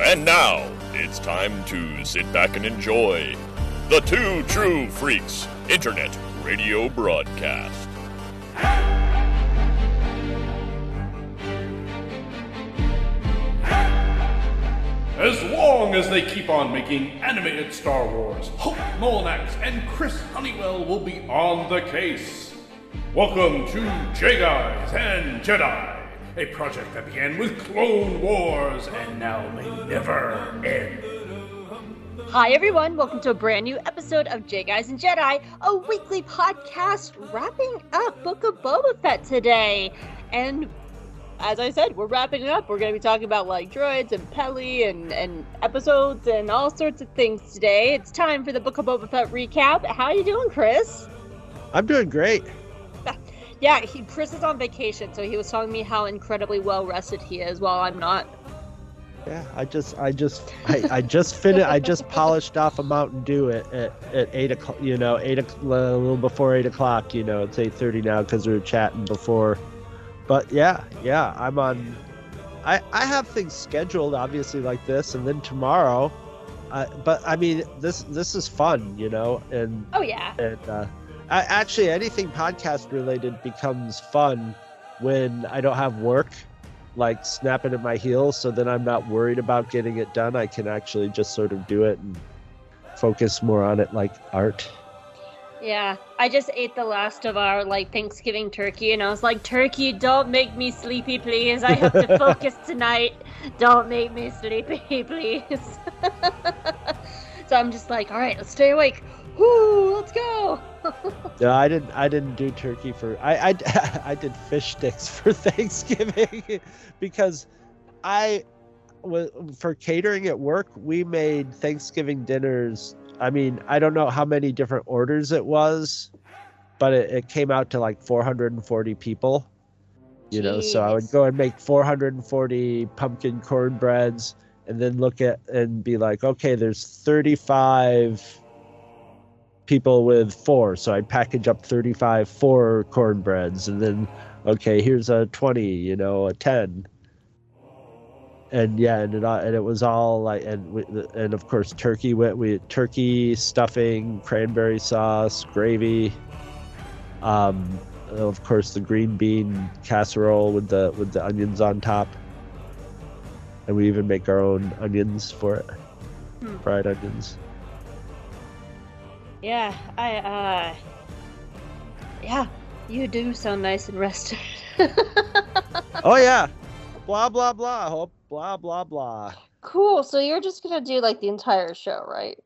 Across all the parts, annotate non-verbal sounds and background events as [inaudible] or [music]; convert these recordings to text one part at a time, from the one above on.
And now it's time to sit back and enjoy the Two True Freaks Internet Radio Broadcast. As long as they keep on making animated Star Wars, Hope Molinax and Chris Honeywell will be on the case. Welcome to J Guys and Jedi, a project that began with Clone Wars and now may never end. Hi, everyone. Welcome to a brand new episode of J Guys and Jedi, a weekly podcast wrapping up Book of Boba Fett today. And as I said, we're wrapping it up. We're going to be talking about like droids and Peli and, and episodes and all sorts of things today. It's time for the Book of Boba Fett recap. How you doing, Chris? I'm doing great. Yeah, he, Chris is on vacation, so he was telling me how incredibly well rested he is while I'm not. Yeah, I just, I just, I, I just [laughs] finished. I just polished off a Mountain Dew at, at, at eight o'clock. You know, eight o'clock, a little before eight o'clock. You know, it's eight thirty now because we were chatting before. But yeah, yeah, I'm on. I I have things scheduled, obviously like this, and then tomorrow. Uh, but I mean, this this is fun, you know, and Oh, yeah. and uh, actually anything podcast related becomes fun when I don't have work like snapping at my heels. So then I'm not worried about getting it done. I can actually just sort of do it and focus more on it like art. Yeah, I just ate the last of our like Thanksgiving turkey, and I was like, "Turkey, don't make me sleepy, please. I have to [laughs] focus tonight. Don't make me sleepy, [laughs] please." [laughs] so I'm just like, "All right, let's stay awake. Woo, let's go." [laughs] No, I didn't. I didn't do turkey for. I I, [laughs] I did fish sticks [laughs] for Thanksgiving because I was for catering at work. We made Thanksgiving dinners. I mean, I don't know how many different orders it was, but it, it came out to like 440 people. You know, so I would go and make 440 pumpkin cornbreads, and then look at and be like, okay, there's 35 people with four. So I'd package up 35 four cornbreads and then, okay, here's a 20, you know, a 10. And yeah, and it, and it was all like, and we, and of course, turkey went with turkey stuffing, cranberry sauce, gravy. Um, of course, the green bean casserole with the with the onions on top. And we even make our own onions for it, Hmm. fried onions. Yeah, I uh, yeah, you do sound nice and rested. [laughs] Oh yeah, blah blah blah. Hope blah blah blah. cool. So you're just gonna do like the entire show, right?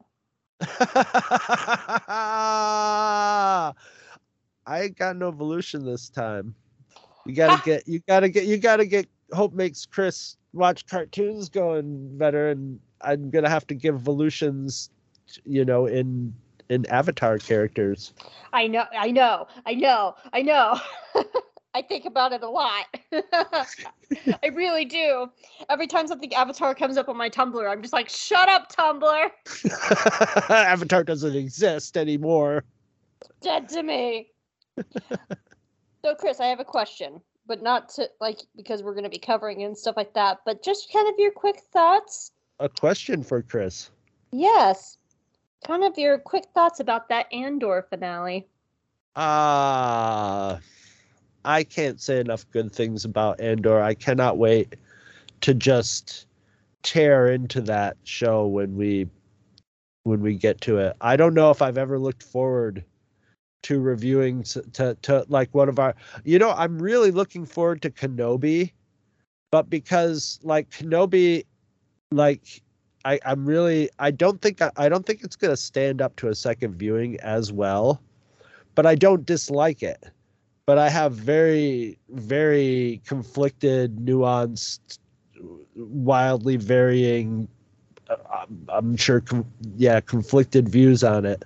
[laughs] I ain't got no evolution this time. You gotta get, you gotta get, you gotta get. Hope makes Chris watch cartoons going better, and I'm gonna have to give evolutions, you know, in in Avatar characters. I know, I know, I know, I know. [laughs] I think about it a lot. [laughs] I really do. Every time something Avatar comes up on my Tumblr, I'm just like, shut up, Tumblr. [laughs] Avatar doesn't exist anymore. Dead to me. so, Chris, I have a question, but not to like because we're going to be covering it and stuff like that, but just kind of your quick thoughts. A question for Chris. Yes. Kind of your quick thoughts about that Andor finale. Ah, I can't say enough good things about Andor. I cannot wait to just tear into that show when we when we get to it. I don't know if I've ever looked forward to reviewing to to like one of our you know, I'm really looking forward to Kenobi, but because like Kenobi like I, I'm really I don't think I, don't think it's gonna stand up to a second viewing as well but I don't dislike it. But I have very, very conflicted, nuanced, wildly varying, uh, I'm, I'm sure, com- yeah, conflicted views on it.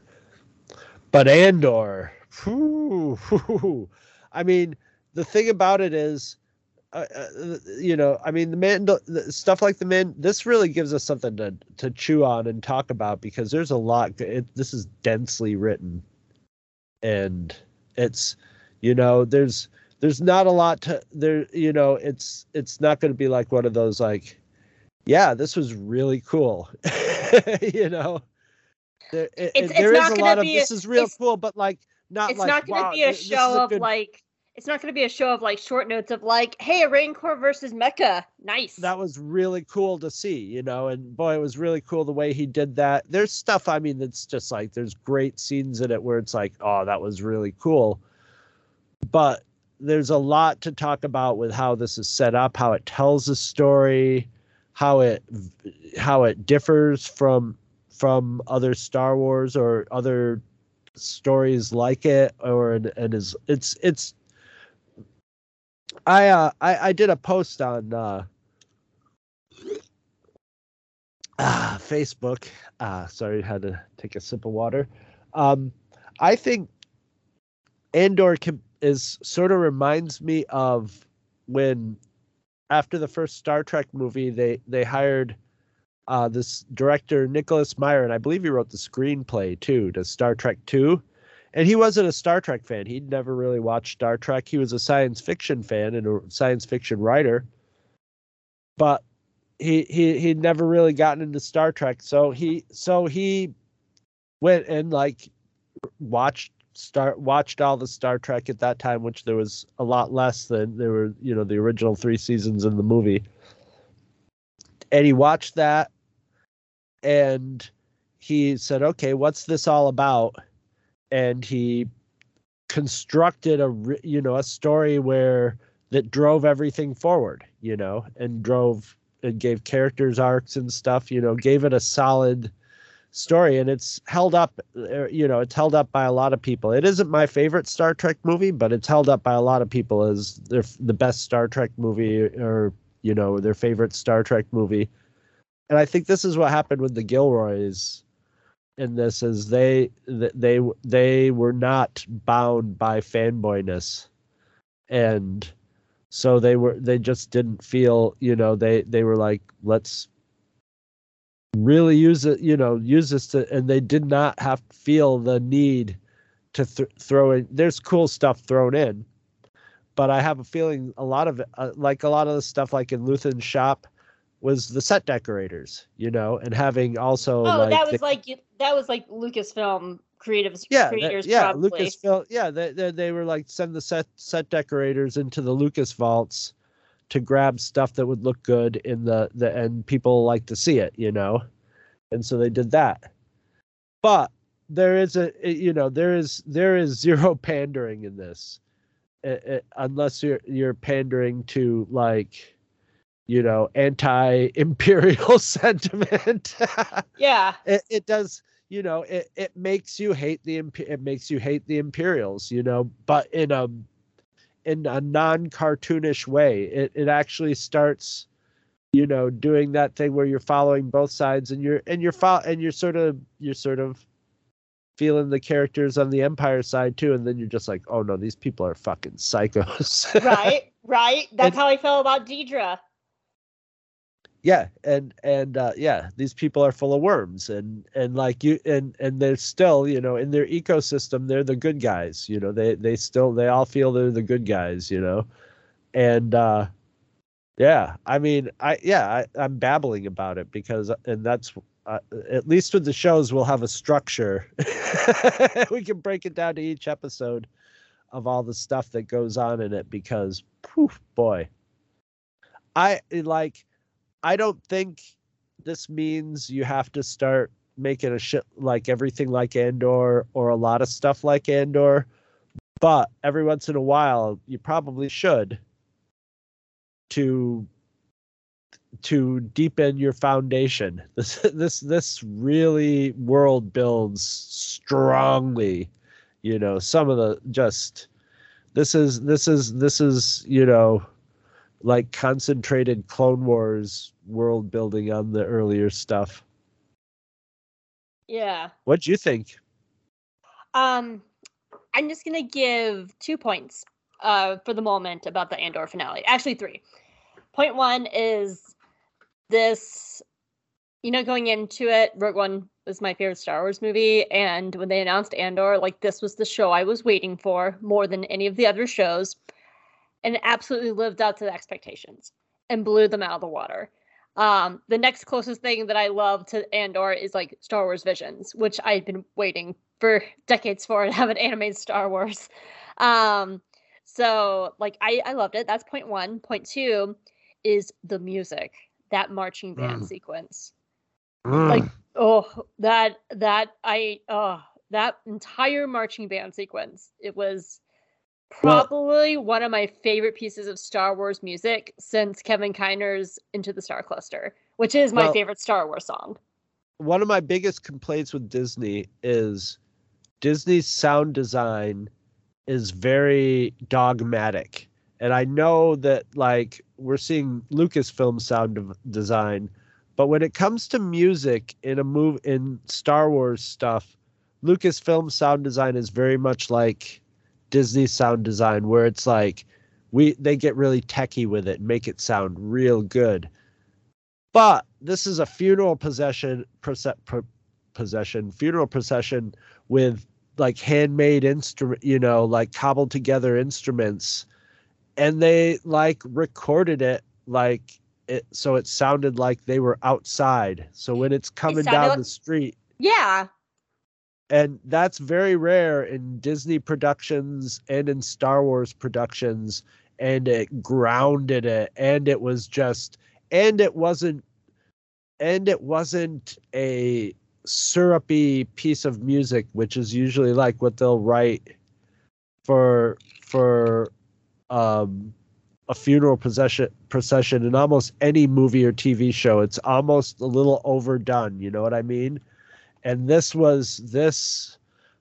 But Andor, whew, whew, [laughs] I mean, the thing about it is, uh, uh, you know, I mean, the man stuff like the man. This really gives us something to to chew on and talk about because there's a lot. It, this is densely written, and it's, you know, there's there's not a lot to there. You know, it's it's not going to be like one of those like yeah, this was really cool. [laughs] you know, there, it, It's- there it's is not a lot of be a- this is real cool, but like not it's like not going to wow, be a thi- this is show of good- like it's not going to be a show of like short notes of like hey a rancor versus mecha nice that was really cool to see, you know, and boy, it was really cool the way he did that. There's stuff, I mean, that's just like there's great scenes in it where it's like, oh, that was really cool. But there's a lot to talk about with how this is set up, how it tells a story, how it how it differs from from other Star Wars or other stories like it, or and, and is it's it's I uh I, I did a post on uh ah, Facebook. Ah, sorry, had to take a sip of water. Um, I think Andor can, is sort of reminds me of when after the first Star Trek movie, they they hired uh, this director Nicholas Meyer, and I believe he wrote the screenplay too to Star Trek Two. And he wasn't a Star Trek fan. He'd never really watched Star Trek. He was a science fiction fan and a science fiction writer. But he he he'd never really gotten into Star Trek. So he so he went and like watched start watched all the Star Trek at that time, which there was a lot less than there were, you know, the original three seasons in the movie. And he watched that and he said, Okay, what's this all about? And he constructed a you know a story where that drove everything forward you know and drove and gave characters arcs and stuff you know gave it a solid story. And it's held up uh, you know it's held up by a lot of people. It isn't my favorite star trek movie but it's held up by a lot of people as their the best star trek movie or you know their favorite star trek movie. And i think this is what happened with the gilroys in this is they they they were not bound by fanboyness. And so they were they just didn't feel you know they they were like let's really use it you know use this to and they did not have to feel the need to th- throw in there's cool stuff thrown in but i have a feeling a lot of it uh, like a lot of the stuff like in luthen's shop was the set decorators you know and having also oh like that the- was like that was like lucasfilm creative yeah, that- creators yeah, probably. Lucasfilm. Yeah, they, they they were like send the set set decorators into the Lucas vaults to grab stuff that would look good in the the and people like to see it, you know, and so they did that. But there is a eh, you know there is there is zero pandering in this, it, it, unless you're you're pandering to like you know anti-imperial [laughs] sentiment. Yeah. It, it does you know it, it makes you hate the it makes you hate the imperials you know but in a in a non-cartoonish way. It, it actually starts you know doing that thing where you're following both sides and you're and you're fo- and you're sort of you're sort of feeling the characters on the empire side too and then you're just like oh no these people are fucking psychos. [laughs] Right right? That's And- how i feel about Dedra yeah and and uh yeah these people are full of worms and and like you and and they're still you know in their ecosystem they're the good guys you know they they still they all feel they're the good guys you know? And uh yeah i mean i yeah I, i'm babbling about it because and that's uh, at least with the shows we'll have a structure. [laughs] We can break it down to each episode of all the stuff that goes on in it because poof boy. I like I don't think this means you have to start making a shit like everything like Andor or a lot of stuff like Andor, but every once in a while you probably should to to deepen your foundation. [laughs] This this this really world builds strongly. You know, some of the just this is this is this is, you know, like concentrated Clone Wars world building on the earlier stuff. yeah What'd you think? Um, I'm just gonna give two points uh, for the moment about the Andor finale. Actually, three. Point one is this. You know, going into it, Rogue One was my favorite Star Wars movie, and when they announced Andor, like this was the show I was waiting for more than any of the other shows, and it absolutely lived up to the expectations and blew them out of the water. Um, the next closest thing that I love to Andor is like Star Wars Visions, which I've been waiting for [laughs] decades for to have an animated Star Wars. Um, so like I, I loved it. That's point one. Point two is the music, that marching band Mm. sequence. Mm. Like oh that that I oh that entire marching band sequence. It was Well- probably one of my favorite pieces of Star Wars music since Kevin Kiner's Into the Star Cluster, which is my Well- favorite Star Wars song. one of my biggest complaints with Disney is Disney's sound design is very dogmatic. And I know that like we're seeing Lucasfilm sound de- design, but when it comes to music in a move in Star Wars stuff, Lucasfilm sound design is very much like Disney sound design where it's like we they get really techie with it and make it sound real good. But this is a funeral possession pro- possession funeral procession with like handmade instrument, you know, like cobbled together instruments, and they like recorded it like it so it sounded like they were outside. So when it's coming sounded down like- the street, Yeah. And that's very rare in Disney productions and in Star Wars productions. And it grounded it. And it was just and it wasn't and it wasn't a syrupy piece of music which is usually like what they'll write for for um a funeral procession procession in almost any movie or TV show. It's almost a little overdone. You know what I mean and this was this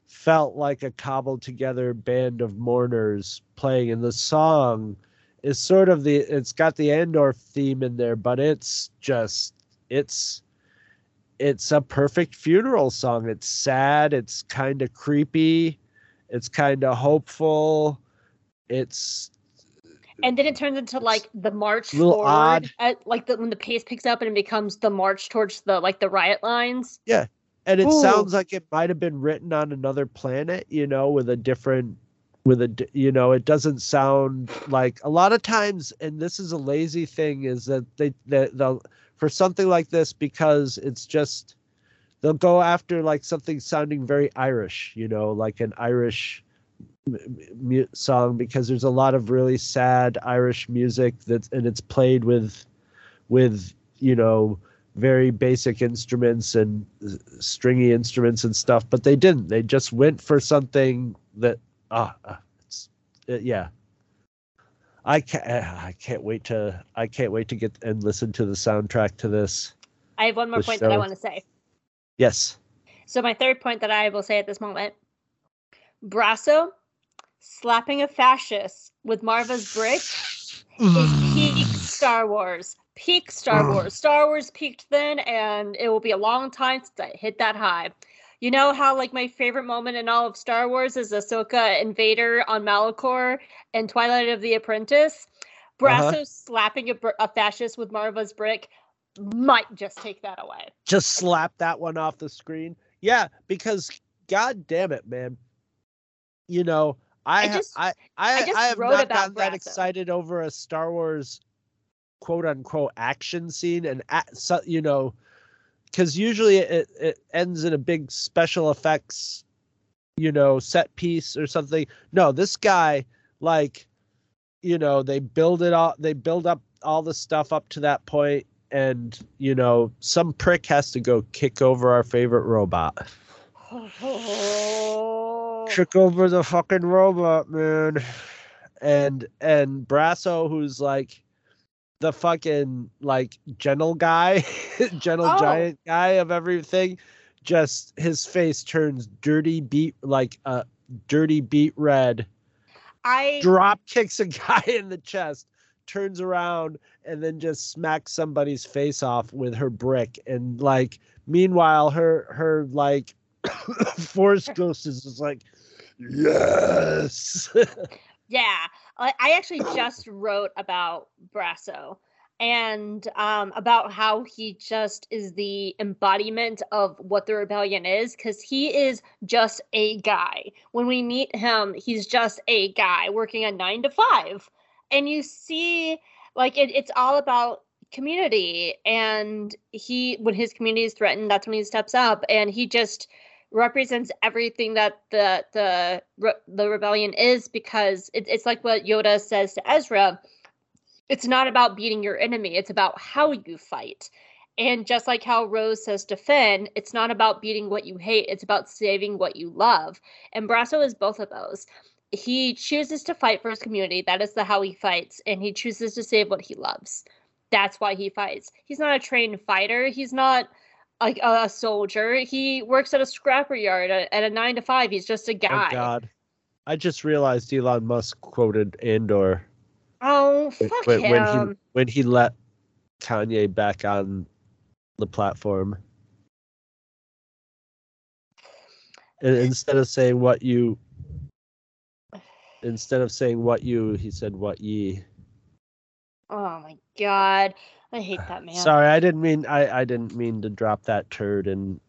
felt like a cobbled together band of mourners playing. And the song is sort of the it's got the Andor theme in there but it's just it's it's a perfect funeral song. It's sad. It's kind of creepy. It's kind of hopeful. It's And then it turns into like the march a little forward, odd. At, like the, when the pace picks up and it becomes the march towards the like the riot lines. And it Ooh. sounds like it might have been written on another planet you know with a different with a you know it doesn't sound like a lot of times and this is a lazy thing is that they that they'll for something like this because it's just they'll go after like something sounding very irish you know like an irish m- m- song because there's a lot of really sad irish music that's and it's played with with you know very basic instruments and uh, stringy instruments and stuff but they didn't. They just went for something that ah uh, it's uh, yeah. I can't i can't wait to i can't wait to get and listen to the soundtrack to this. I have one more point that I want to say. yes. So my third point that I will say at this moment, Brasso slapping a fascist with Marva's brick is [sighs] [laughs] Star Wars. Peak Star Wars. Star Wars peaked then, and it will be a long time since I hit that high. You know how like my favorite moment in all of Star Wars is Ahsoka and Vader on Malachor and Twilight of the Apprentice. Brasso Uh-huh. slapping a, a fascist with Marva's brick might just take that away. just slap that one off the screen yeah because god damn it man you know i I just- I, I, I I have not gotten that excited over a star wars quote unquote action scene and a- so, you know because usually it, it ends in a big special effects you know set piece or something. No this guy like you know they build it all they build up all the stuff up to that point and you know some prick has to go kick over our favorite robot. [laughs] Kick over the fucking robot man. And and brasso who's like the fucking like gentle guy [laughs] gentle Oh. giant guy of everything just his face turns dirty beat like a dirty beat red I drop kicks a [laughs] guy in the chest, turns around, and then just smacks somebody's face off with her brick. And like, meanwhile, her her like [coughs] force ghost is just like, yes. [laughs] Yeah, I, I actually just wrote about Brasso and um, about how he just is the embodiment of what the rebellion is because he is just a guy. When we meet him, he's just a guy working a nine to five. And you see, like, it, it's all about community and he when his community is threatened that's when he steps up and he just represents everything that the the the rebellion is because it, it's like what Yoda says to Ezra it's not about beating your enemy it's about how you fight and just like how Rose says to Finn, it's not about beating what you hate, it's about saving what you love. And Brasso is both of those he chooses to fight for his community. That is the how he fights, and he chooses to save what he loves. That's why he fights. He's not a trained fighter. He's not a, a, soldier. He works at a scrapper yard at, at, a nine to five. He's just a guy. Oh God, I just realized Elon Musk quoted Andor. Oh fuck when, him! When he when he let Kanye back on the platform. Instead of saying what you instead of saying what you, he said what ye. Oh my god. I hate that man. Sorry, I didn't mean I, I didn't mean to drop that turd in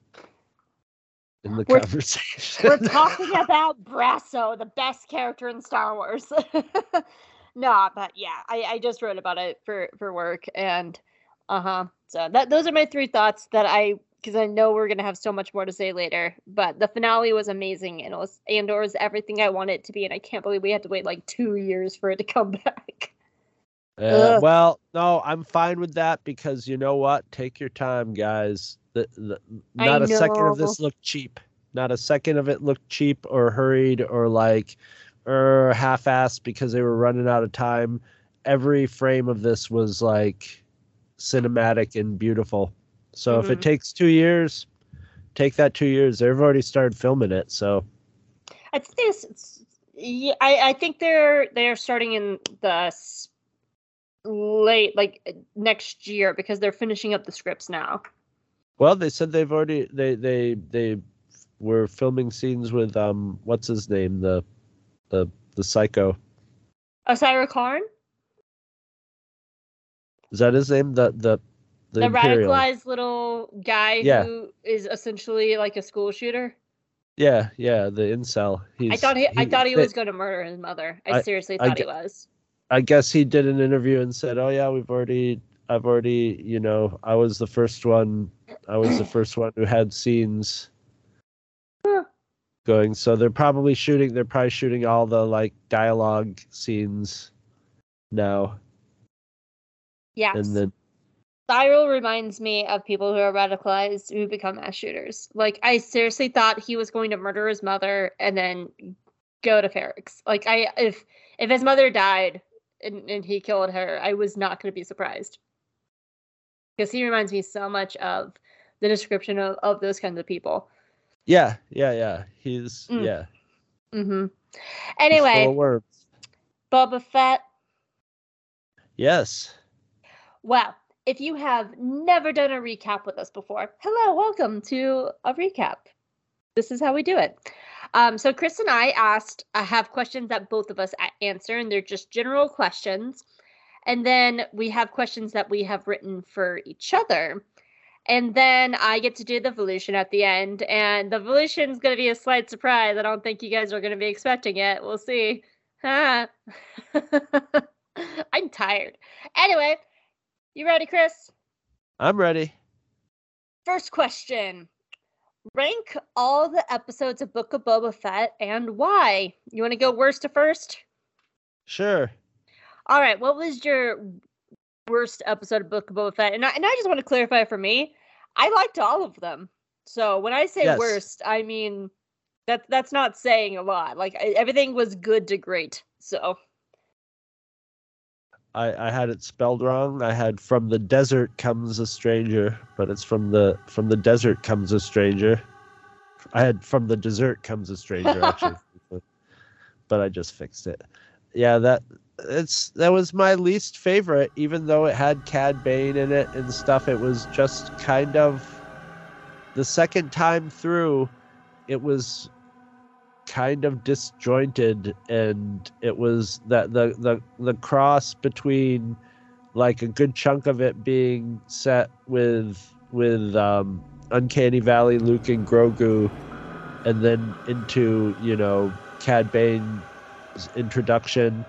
in the we're, conversation. we're talking [laughs] about Brasso, the best character in Star Wars. [laughs] no, but yeah, I, I just wrote about it for for work and uh-huh. So that those are my three thoughts that I because I know we're gonna have so much more to say later. But the finale was amazing, and it was Andor was everything I wanted it to be, and I can't believe we had to wait like two years for it to come [laughs] back. Uh, well, no, I'm fine with that because you know what? Take your time, guys. The, the, not a second of this looked cheap. Not a second of it looked cheap or hurried or like or er, half-assed because they were running out of time. Every frame of this was like cinematic and beautiful. So mm-hmm. if it mm-hmm. takes two years, take that two years. They've already started filming it, so. I think this. Yeah, I, I think they're they're starting in the late like next year because they're finishing up the scripts now. Well, they said they've already they they they were filming scenes with um what's his name the the the psycho. Osyraa Karn. Is that his name? The the the, the radicalized little guy yeah. who is essentially like a school shooter. Yeah, yeah, the incel. He's, I thought he, he I thought he was going to murder his mother. I, I seriously thought I, he was. I guess he did an interview and said, "Oh yeah, we've already, I've already, you know, I was the first one. I was the first one who had scenes going. So they're probably shooting. They're probably shooting all the like dialogue scenes now. Yeah. And then Syril reminds me of people who are radicalized who become mass shooters. Like I seriously thought he was going to murder his mother and then go to Ferrix. Like I if if his mother died and, and he killed her, I was not going to be surprised. Because he reminds me so much of the description of, of those kinds of people. Yeah, yeah, yeah. He's mm. yeah. Mm-hmm. Anyway, Boba Fett. Yes. Well, if you have never done a recap with us before, hello, welcome to a recap. This is how we do it. Um, so Chris and I asked, I have questions that both of us answer, and they're just general questions. And then we have questions that we have written for each other. And then I get to do the evolution at the end. And the evolution is going to be a slight surprise. I don't think you guys are going to be expecting it. We'll see. [laughs] I'm tired. Anyway, you ready, Chris? I'm ready. First question. Rank all the episodes of Book of Boba Fett and why. You want to go worst to first? Sure. All right. What was your worst episode of Book of Boba Fett? And I, and I just want to clarify for me, I liked all of them. So when I say yes. worst, I mean that that's not saying a lot. Like everything was good to great. So I, I had it spelled wrong. I had from the desert comes a stranger, but it's from the from the desert comes a stranger. I had from the desert comes a stranger actually, [laughs] but I just fixed it. Yeah, that it's that was my least favorite, even though it had Cad Bane in it and stuff. It was just kind of the second time through, it was kind of disjointed and it was that the the the cross between like a good chunk of it being set with with um uncanny valley luke and grogu and then into you know cad bane's introduction.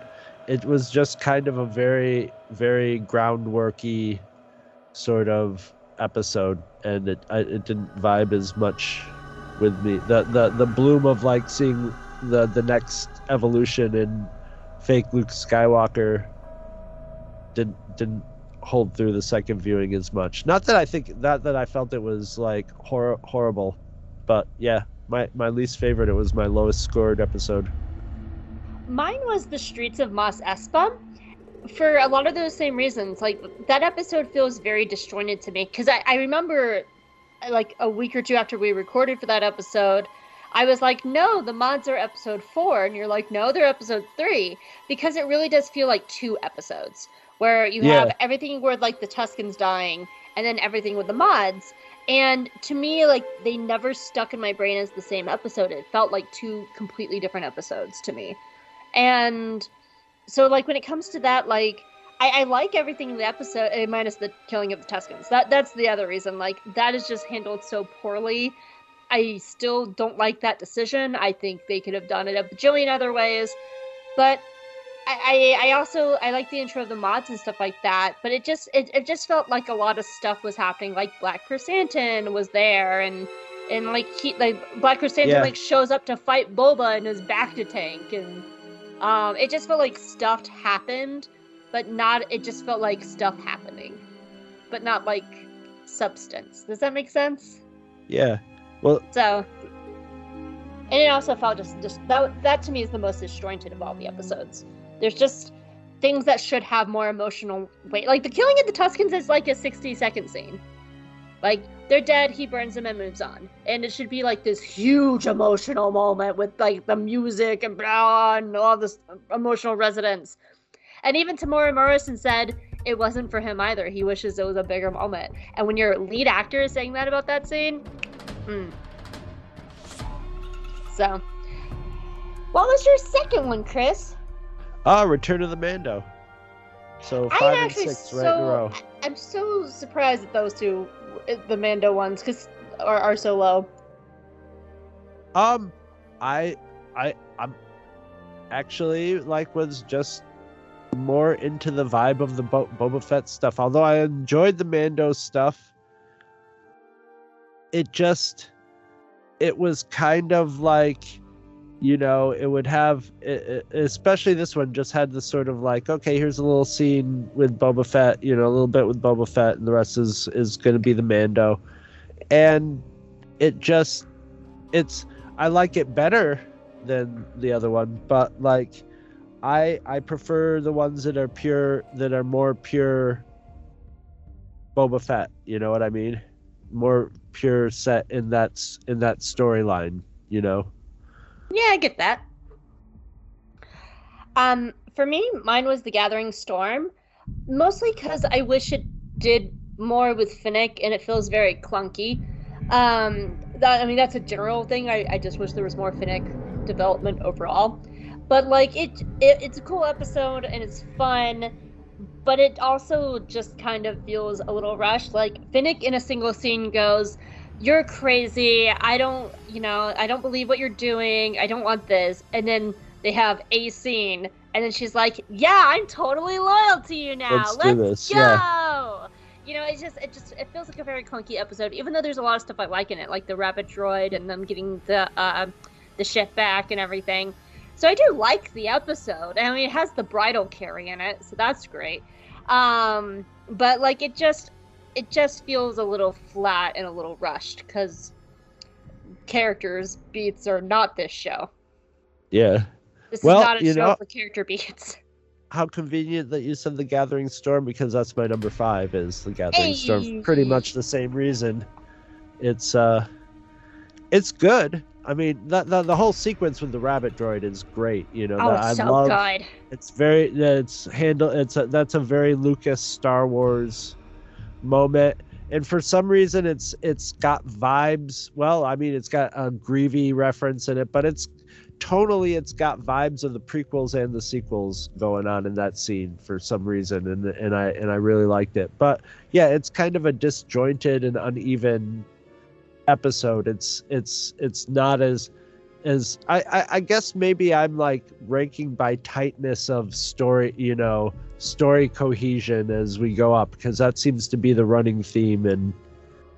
It was just kind of a very very groundworky sort of episode, and it I, it didn't vibe as much with me. The the the bloom of like seeing the the next evolution in fake Luke Skywalker didn't didn't hold through the second viewing as much. Not that I think that that I felt it was like hor- horrible, but yeah, my my least favorite. It was my lowest scored episode. Mine was the Streets of Mos Espa for a lot of those same reasons. Like that episode feels very disjointed to me because I, I remember like a week or two after we recorded for that episode, I was like, no, the mods are episode four. And you're like, no, they're episode three. Because it really does feel like two episodes where you Yeah. have everything where like the Tuskens dying and then everything with the mods. And to me, like they never stuck in my brain as the same episode. It felt like two completely different episodes to me. And so like when it comes to that, like I, I like everything in the episode, eh, minus the killing of the Tuskens. That that's the other reason. Like that is just handled so poorly. I still don't like that decision. I think they could have done it a bajillion other ways. But I, I, I also I like the intro of the mods and stuff like that. But it just it, it just felt like a lot of stuff was happening. Like Black Chrysanthemum was there and and like he like Black Chrysanthemum Yeah. like shows up to fight Boba and is back to tank and um it just felt like stuff happened, but not it just felt like stuff happening. But not like substance. Does that make sense? Yeah. Well, So, and it also felt just just that that to me is the most disjointed of all the episodes. There's just things that should have more emotional weight. Like the killing of the Tuskens is like a 60 second scene. Like they're dead, he burns them and moves on, and it should be like this huge emotional moment with like the music and blah and all this emotional resonance. And even Temuera Morrison said it wasn't for him either. He wishes it was a bigger moment. And when your lead actor is saying that about that scene, Hmm. So, what was your second one, Chris? ah, Return of the Mando. So I'm five and actually six right in a so- row. I'm so surprised that those two, the Mando ones, because are, are so low. Um, I, I, I'm actually like was just more into the vibe of the Bo- Boba Fett stuff. Although I enjoyed the Mando stuff, it just, it was kind of like, you know, it would have, e- e- especially this one, just had the sort of like, okay, here's a little scene with Boba Fett, you know, a little bit with Boba Fett, and the rest is is going to be the Mando, and it just, it's. I like it better than the other one, but like I I prefer the ones that are pure that are more pure Boba Fett, you know what I mean? More pure set in that in that storyline, you know. Yeah, I get that. Um, for me, mine was The Gathering Storm, mostly because I wish it did more with Fennec, and it feels very clunky. Um, that, I mean, that's a general thing. I, I just wish there was more Fennec development overall. But like, it, it it's a cool episode and it's fun, but it also just kind of feels a little rushed. Like Fennec in a single scene goes, "You're crazy. I don't, you know, I don't believe what you're doing. I don't want this." And then they have a scene, and then she's like, "Yeah, I'm totally loyal to you now. Let's do this, go." yeah. You know, it just it just it feels like a very clunky episode, even though there's a lot of stuff I like in it, like the rabbit droid and them getting the uh, the ship back and everything. So I do like the episode. I mean, it has the bridal carry in it, so that's great. Um, but like it just it just feels a little flat and a little rushed because characters beats are not this show. Yeah. This Well, is not a show know- for character beats. [laughs] How convenient that you said the Gathering Storm because that's my number five is the Gathering Storm. Pretty much the same reason. It's uh, it's good. I mean, the, the the whole sequence with the rabbit droid is great. You know, Oh, I so love. good. It's very it's handle it's a, that's a very Lucas Star Wars moment. And for some reason it's it's got vibes. Well, I mean it's got a Greavy reference in it, but it's tonally it's got vibes of the prequels and the sequels going on in that scene for some reason and and I and I really liked it. But yeah, it's kind of a disjointed and uneven episode. It's it's it's not as as I, I I guess maybe I'm like ranking by tightness of story, you know, story cohesion as we go up because that seems to be the running theme in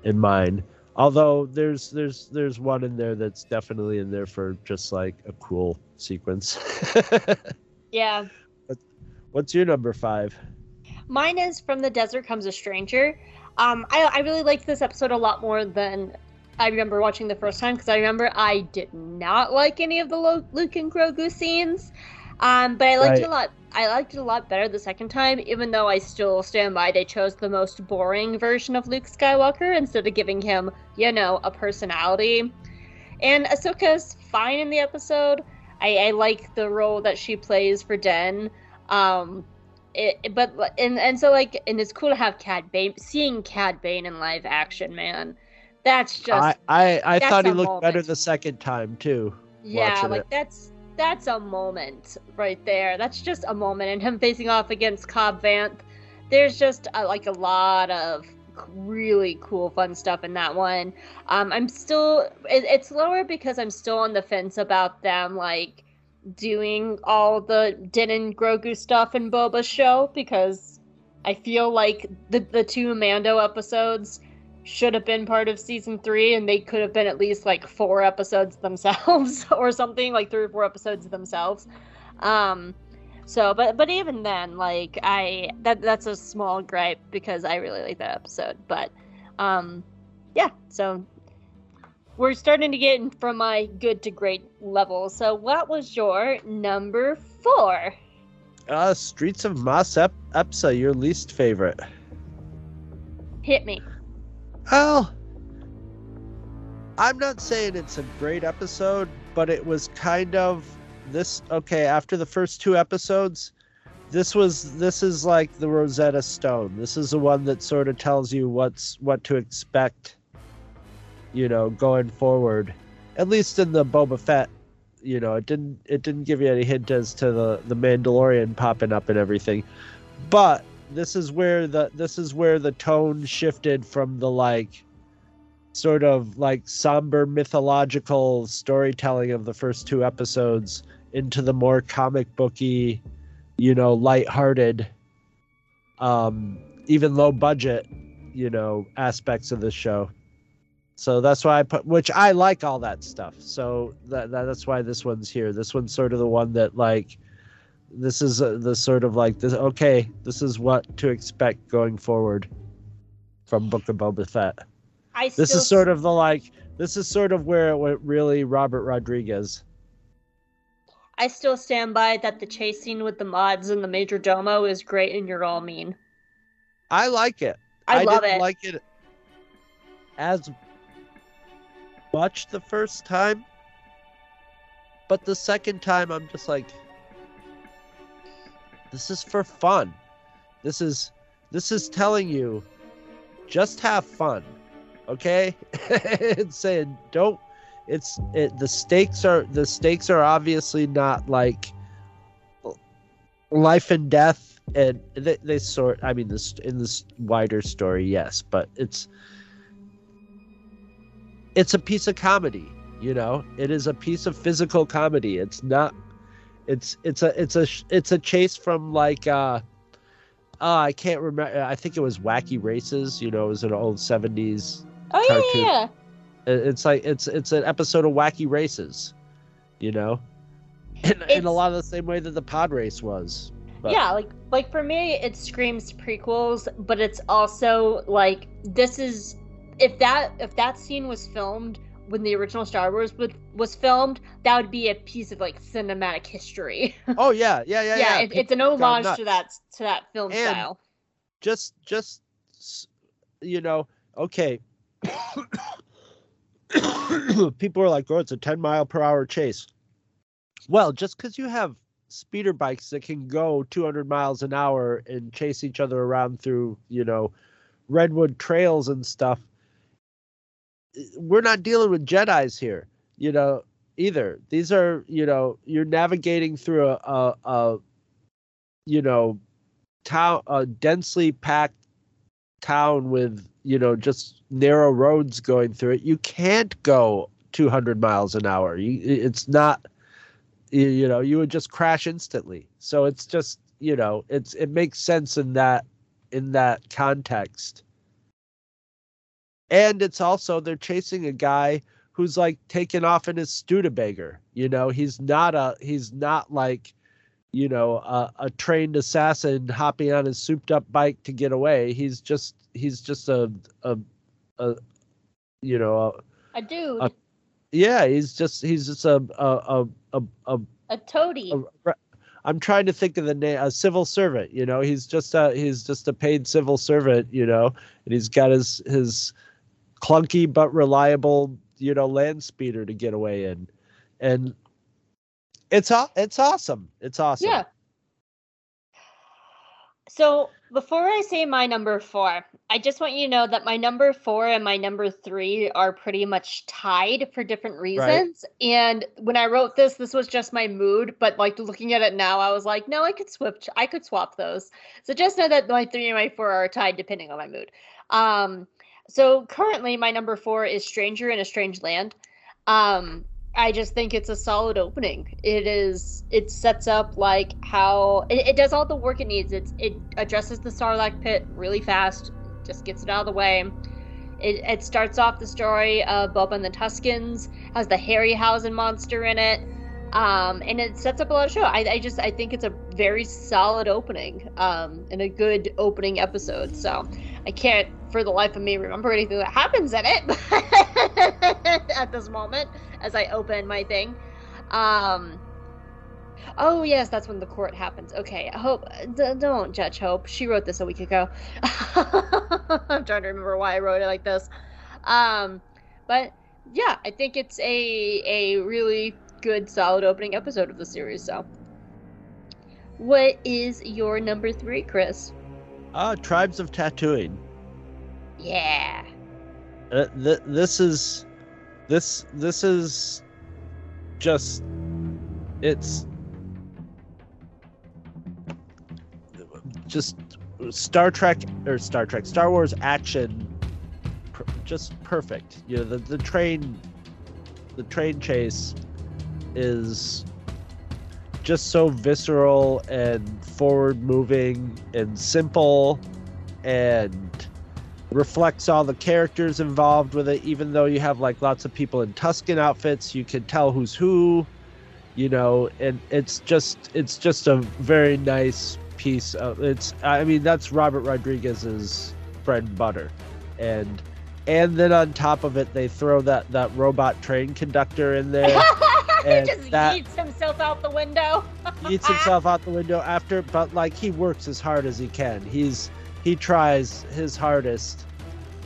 in mine. Although there's there's there's one in there that's definitely in there for just like a cool sequence. [laughs] Yeah. What's your number five? Mine is From the Desert Comes a Stranger. Um, I, I really liked this episode a lot more than I remember watching the first time because I remember I did not like any of the Lo- Luke and Grogu scenes. Um, but I liked it a lot. I liked it a lot better the second time, even though I still stand by they chose the most boring version of Luke Skywalker instead of giving him, you know, a personality. And Ahsoka's fine in the episode. I, I like the role that she plays for Den. Um, it, but and and so like and it's cool to have Cad Bane seeing Cad Bane in live action, man. That's just I I, I thought he a looked better the second time too. yeah, like it. that's that's a moment right there. That's just a moment, and him facing off against Cobb Vanth. There's just uh like a lot of really cool, fun stuff in that one. Um, I'm still it, it's lower because I'm still on the fence about them like doing all the Din and Grogu stuff in Boba's show because I feel like the the two Mando episodes should have been part of season three and they could have been at least like four episodes [laughs] themselves or something like three or four episodes themselves. Um so but but even then like i that that's a small gripe because i really like that episode but um yeah so we're starting to get from my good to great level. So what was your number four? Uh, Streets of Mos Ep- Epsa, your least favorite. hit me Well, I'm not saying it's a great episode, but it was kind of this. Okay, after the first two episodes, this was this is like the Rosetta Stone. This is the one that sort of tells you what's what to expect. You know, going forward, at least in the Boba Fett. You know, it didn't it didn't give you any hint as to the the Mandalorian popping up and everything, but this is where the this is where the tone shifted from the like sort of like somber mythological storytelling of the first two episodes into the more comic booky you know lighthearted um even low budget you know aspects of the show. So that's why i put which i like all that stuff. So that, that that's why this one's here. This one's sort of the one that like this is uh, the sort of like this okay this is what to expect going forward from book of boba fett i this is sort of the like this is sort of where it went really robert rodriguez I still stand by that the chase scene with the mods and the Major Domo is great and you're all mean. i like it I, love didn't it. like it as much the first time but the second time i'm just like this is for fun. This is this is telling you just have fun okay? [laughs] It's saying don't it's it the stakes are the stakes are obviously not like life and death and they, they sort i mean this in this wider story yes but it's it's a piece of comedy you know? It is a piece of physical comedy. It's not it's it's a it's a it's a chase from like uh uh i can't remember i think it was wacky races you know it was an old 70s oh cartoon. yeah, yeah. it- it's like it's it's an episode of wacky races you know in, in a lot of the same way that the pod race was but- Yeah, like like for me it screams prequels, but it's also like this is if that if that scene was filmed when the original Star Wars was, was filmed, that would be a piece of like cinematic history. [laughs] oh yeah. Yeah yeah yeah, it, it's an homage to that to that film And- style. just just you know okay. [coughs] People are like oh it's a 10 mile per hour chase. Well just because you have speeder bikes that can go 200 miles an hour and chase each other around through you know redwood trails and stuff we're not dealing with jedis here you know either these are you know you're navigating through a, a, a you know town a densely packed town with you know just narrow roads going through it you can't go 200 miles an hour. You, it's not, you, you know, you would just crash instantly. So it's just, you know, it's it makes sense in that in that context. And it's also they're chasing a guy who's like taking off in his Studebaker. You know, he's not a he's not like you know a, a trained assassin hopping on his souped up bike to get away. He's just he's just a a, a you know a, a dude. A, yeah, he's just he's just a a a a, a toady. I'm trying to think of the name. A civil servant. You know, he's just a he's just a paid civil servant. You know, and he's got his his clunky but reliable you know land speeder to get away in, and it's it's awesome. It's awesome. Yeah. So before I say my number four, I just want you to know that my number four and my number three are pretty much tied for different reasons. Right. And when I wrote this, this was just my mood. But like looking at it now, I was like, no, I could switch. I could swap those. So just know that my three and my four are tied depending on my mood. Um, so currently, my number four is Stranger in a Strange Land. Um, I just think it's a solid opening. It is. It sets up like how it, it does all the work it needs. It's it addresses the Sarlacc pit really fast. Just gets it out of the way. It, it starts off the story of Boba and the Tuskens. Has the Harryhausen monster in it. Um, and it sets up a lot of show. I, I just I think it's a very solid opening, um, and a good opening episode. So I can't for the life of me remember anything that happens in it [laughs] at this moment as I open my thing. Um, oh yes, that's when the court happens. Okay, Hope, d- don't judge Hope. She wrote this a week ago. [laughs] I'm trying to remember why I wrote it like this. Um, but yeah, I think it's a a really good, solid opening episode of the series. So, what is your number three, Chris? Uh, Tribes of Tatooine. Yeah. Uh, th- this is this this is just it's just Star Trek or Star Trek Star Wars action per, just perfect. You know the the train the train chase is just so visceral and forward moving and simple and reflects all the characters involved with it. Even though you have like lots of people in Tusken outfits you can tell who's who you know and it's just it's just a very nice piece of it's i mean that's robert rodriguez's bread and butter. And and then on top of it they throw that that robot train conductor in there [laughs] [laughs] and he just that, eats himself out the window. [laughs] Eats himself out the window after but like he works as hard as he can. He's he tries his hardest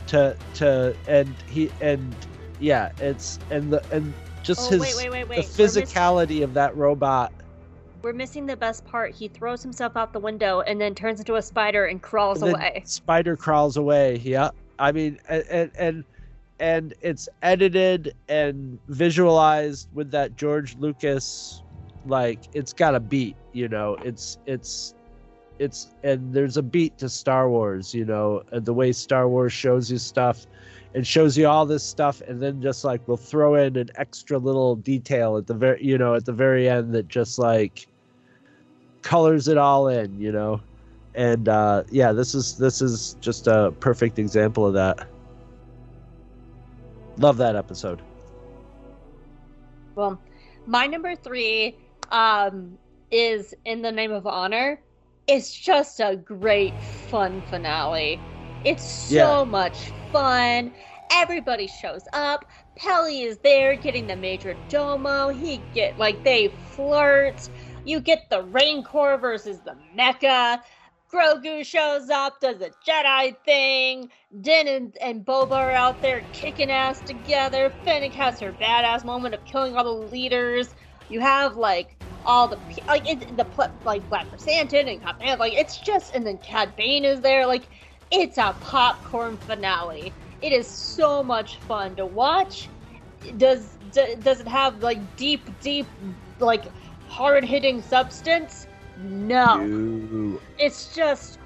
to to and he and yeah it's and the and just oh, his wait, wait, wait, the physicality missing, of that robot. we're missing the best part. He throws himself out the window and then turns into a spider and crawls and away. spider crawls away. Yeah. I mean and and and it's edited and visualized with that george lucas like it's got a beat you know it's it's it's and there's a beat to Star Wars, you know, and the way Star Wars shows you stuff and shows you all this stuff and then just like we'll throw in an extra little detail at the very you know, at the very end that just like colors it all in, you know. And uh yeah, this is this is just a perfect example of that. Love that episode. Well, my number 3 um is in the name of honor it's just a great fun finale. It's so yeah. much fun. Everybody shows up. Peli is there getting the major domo. He get like they flirt. You get the Rancor versus the Mecha. Grogu shows up, does a Jedi thing. Din and, and Boba are out there kicking ass together. Fennec has her badass moment of killing all the leaders. You have like all the like it, the like Black Krrsantan and Cobb like it's just and then Cad Bane is there like it's a popcorn finale. It is so much fun to watch. Does does it have like deep deep like hard hitting substance? No. no. It's just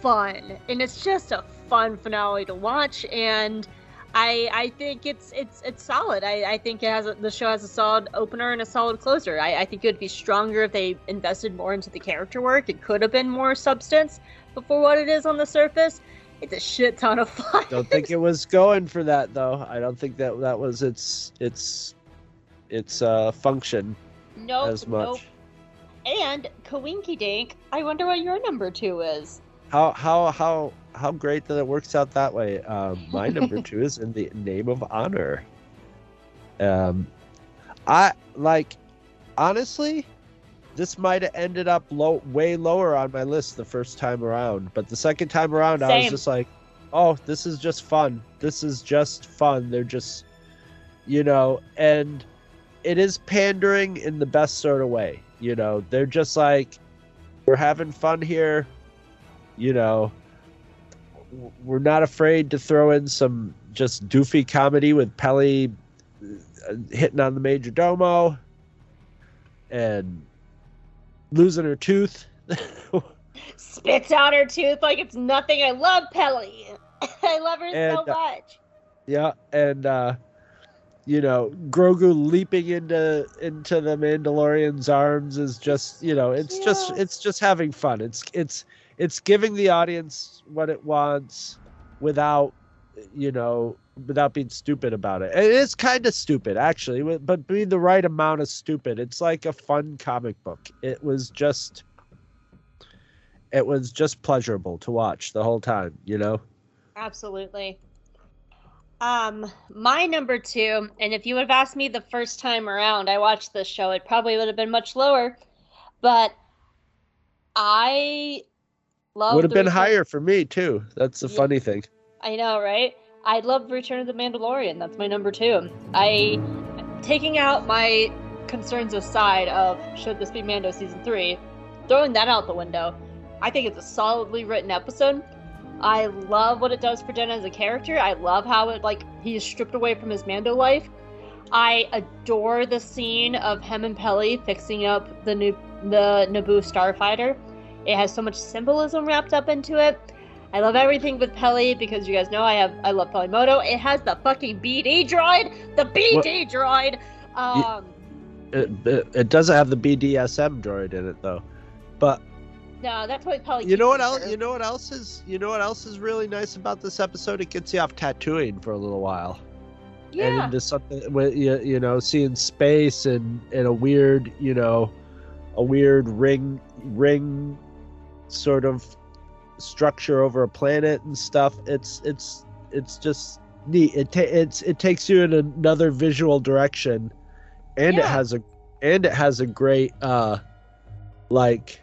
fun and it's just a fun finale to watch and I I think it's it's it's solid. I, I think it has a, the show has a solid opener and a solid closer. I, I think it would be stronger if they invested more into the character work. It could have been more substance but for what it is on the surface. It's a shit ton of fun. Don't think it was going for that though. I don't think that that was its its its uh function nope, as much. Nope. And Kawinky Dink, I wonder what your number two is. How how how how great that it works out that way. Um, my number [laughs] two is in the name of honor. Um, I like honestly, this might have ended up low, way lower on my list the first time around, but the second time around, I was just like, oh, this is just fun. This is just fun. They're just, you know, and it is pandering in the best sort of way. You know, they're just like, we're having fun here. You know, we're not afraid to throw in some just doofy comedy with Peli uh, hitting on the major domo and losing her tooth. [laughs] Spits out her tooth like it's nothing. I love Peli. [laughs] I love her so And, uh, much. yeah, and uh you know, Grogu leaping into into the Mandalorian's arms is just, you know, it's just it's just having fun. It's it's it's giving the audience what it wants without you know, without being stupid about it. It is kind of stupid actually, but being the right amount of stupid. It's like a fun comic book. It was just it was just pleasurable to watch the whole time, you know. Absolutely. Um, my number two, and if you would have asked me the first time around I watched this show, it probably would have been much lower. But I love Would have been Return- higher for me too. That's the Yeah. funny thing. I know, right? I love Return of the Mandalorian. That's my number two. I taking out my concerns aside of should this be Mando season three, throwing that out the window. I think it's a solidly written episode. I love what it does for Jenna as a character. I love how it like he is stripped away from his Mando life. I adore the scene of him and Peli fixing up the new the Naboo starfighter. It has so much symbolism wrapped up into it. I love everything with Peli because you guys know I have I love Peli Motto. It has the fucking BD droid, the BD droid. Um, It, it, it doesn't have the BDSM droid in it though. But no, that's what Peli. you know what else? You know what else is? You know what else is really nice about this episode? It gets you off Tatooine for a little while and Yeah, into something with you, you know, seeing space and and a weird, you know, a weird ring ring sort of structure over a planet and stuff. It's it's it's just neat. It ta- it's it takes you in another visual direction, and it has a and it has a great uh like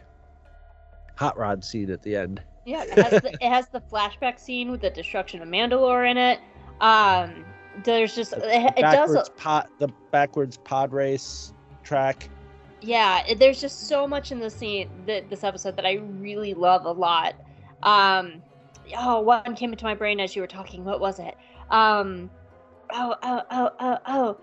hot rod scene at the end. yeah. It has, the, it has the flashback scene with the destruction of Mandalore in it. Um, there's just it, it does. backwards pod the backwards pod race track. yeah it- there's just so much in this scene that this episode that i really love a lot um oh one came into my brain as you were talking what was it um oh oh oh oh oh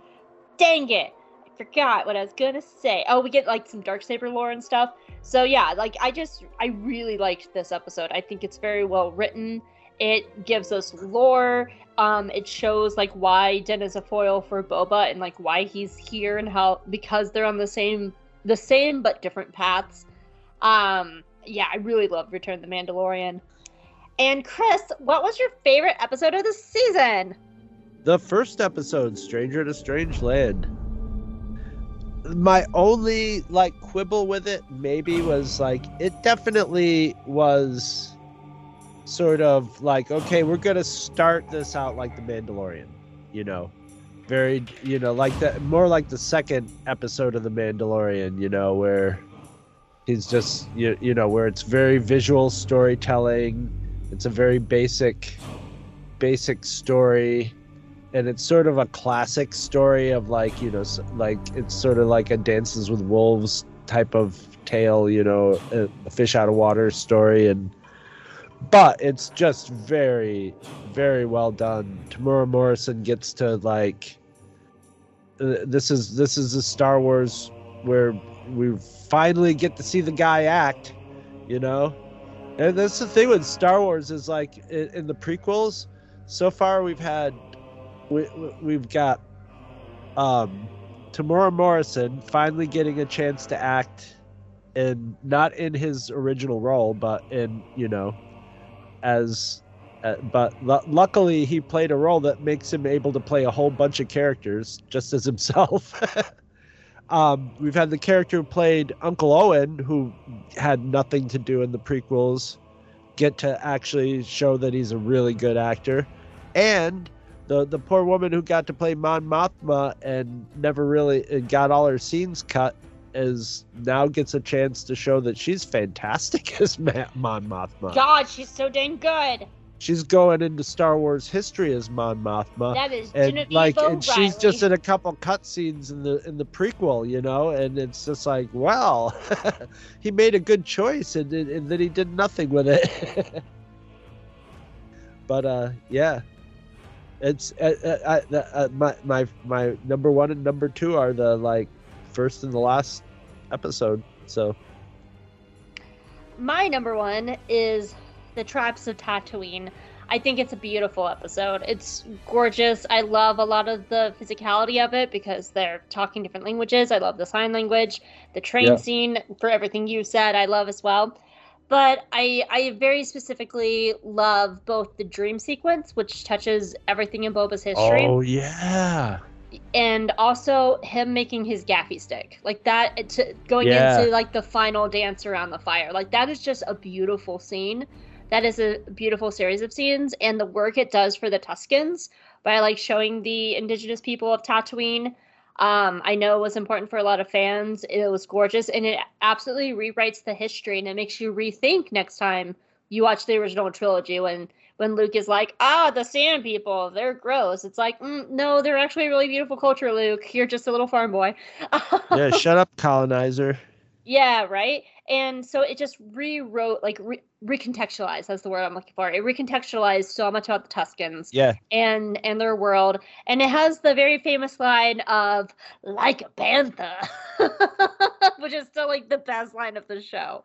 dang it i forgot what i was gonna say oh we get like some dark saber lore and stuff so yeah like i just i really liked this episode i think it's very well written it gives us lore um it shows like why Din is a foil for Boba and like why he's here and how because they're on the same the same but different paths. Um yeah, I really love Return the Mandalorian. And Chris, what was your favorite episode of the season? The first episode, Stranger to Strange Land. My only like quibble with it maybe was like it definitely was sort of like okay, we're to start this out like the Mandalorian, you know. Very, you know, like the more like the second episode of the Mandalorian, you know, where he's just you, you know, where it's very visual storytelling. It's a very basic basic story and it's sort of a classic story of like you know like it's sort of like a dances with wolves type of tale you know a, fish out of water story and but it's just very very well done. Temuera morrison gets to like uh, this is this is a star wars where we finally get to see the guy act you know? And that's the thing with star wars is like in the prequels so far we've had we, we- we've got um, Temuera Morrison finally getting a chance to act in not in his original role, but in you know, as uh, but lu luckily he played a role that makes him able to play a whole bunch of characters just as himself. [laughs] um, we've had the character who played Uncle Owen, who had nothing to do in the prequels, get to actually show that he's a really good actor, and the the poor woman who got to play Mon Mothma and never really and got all her scenes cut is now gets a chance to show that she's fantastic [laughs] as Ma- Mon Mothma. God, she's so dang good. She's going into Star Wars history as Mon Mothma. That is and Genevieve like and she's just in a couple cutscenes in the in the prequel, you know, and it's just like, well, [laughs] he made a good choice, and, and and then he did nothing with it. [laughs] but uh, yeah, it's uh, uh, uh, uh, my my my number one and number two are the like first and the last episode. So My number one is The Tribes of Tatooine. I think it's a beautiful episode. It's gorgeous. I love a lot of the physicality of it because they're talking different languages. I love the sign language. The train Yeah. scene, for everything you said, I love as well. But I, I very specifically love both the dream sequence, which touches everything in Boba's history, oh yeah, and also him making his gaffi stick. Like that to, going Yeah. into like the final dance around the fire. Like that is just a beautiful scene. That is a beautiful series of scenes. And the work it does for the tuskens by like showing the indigenous people of tatooine um, i know it was important for a lot of fans it was gorgeous and it absolutely rewrites the history and it makes you rethink next time you watch the original trilogy when when Luke is like, ah, the sand people, they're gross. It's like, mm, no, they're actually a really beautiful culture, Luke. You're just a little farm boy. yeah. [laughs] shut up, colonizer. yeah, right. And so it just rewrote, like re- recontextualized. That's the word I'm looking for. It recontextualized so much about the Tuskens Yeah, and and their world, and it has the very famous line of "like a panther," [laughs] which is still like the best line of the show.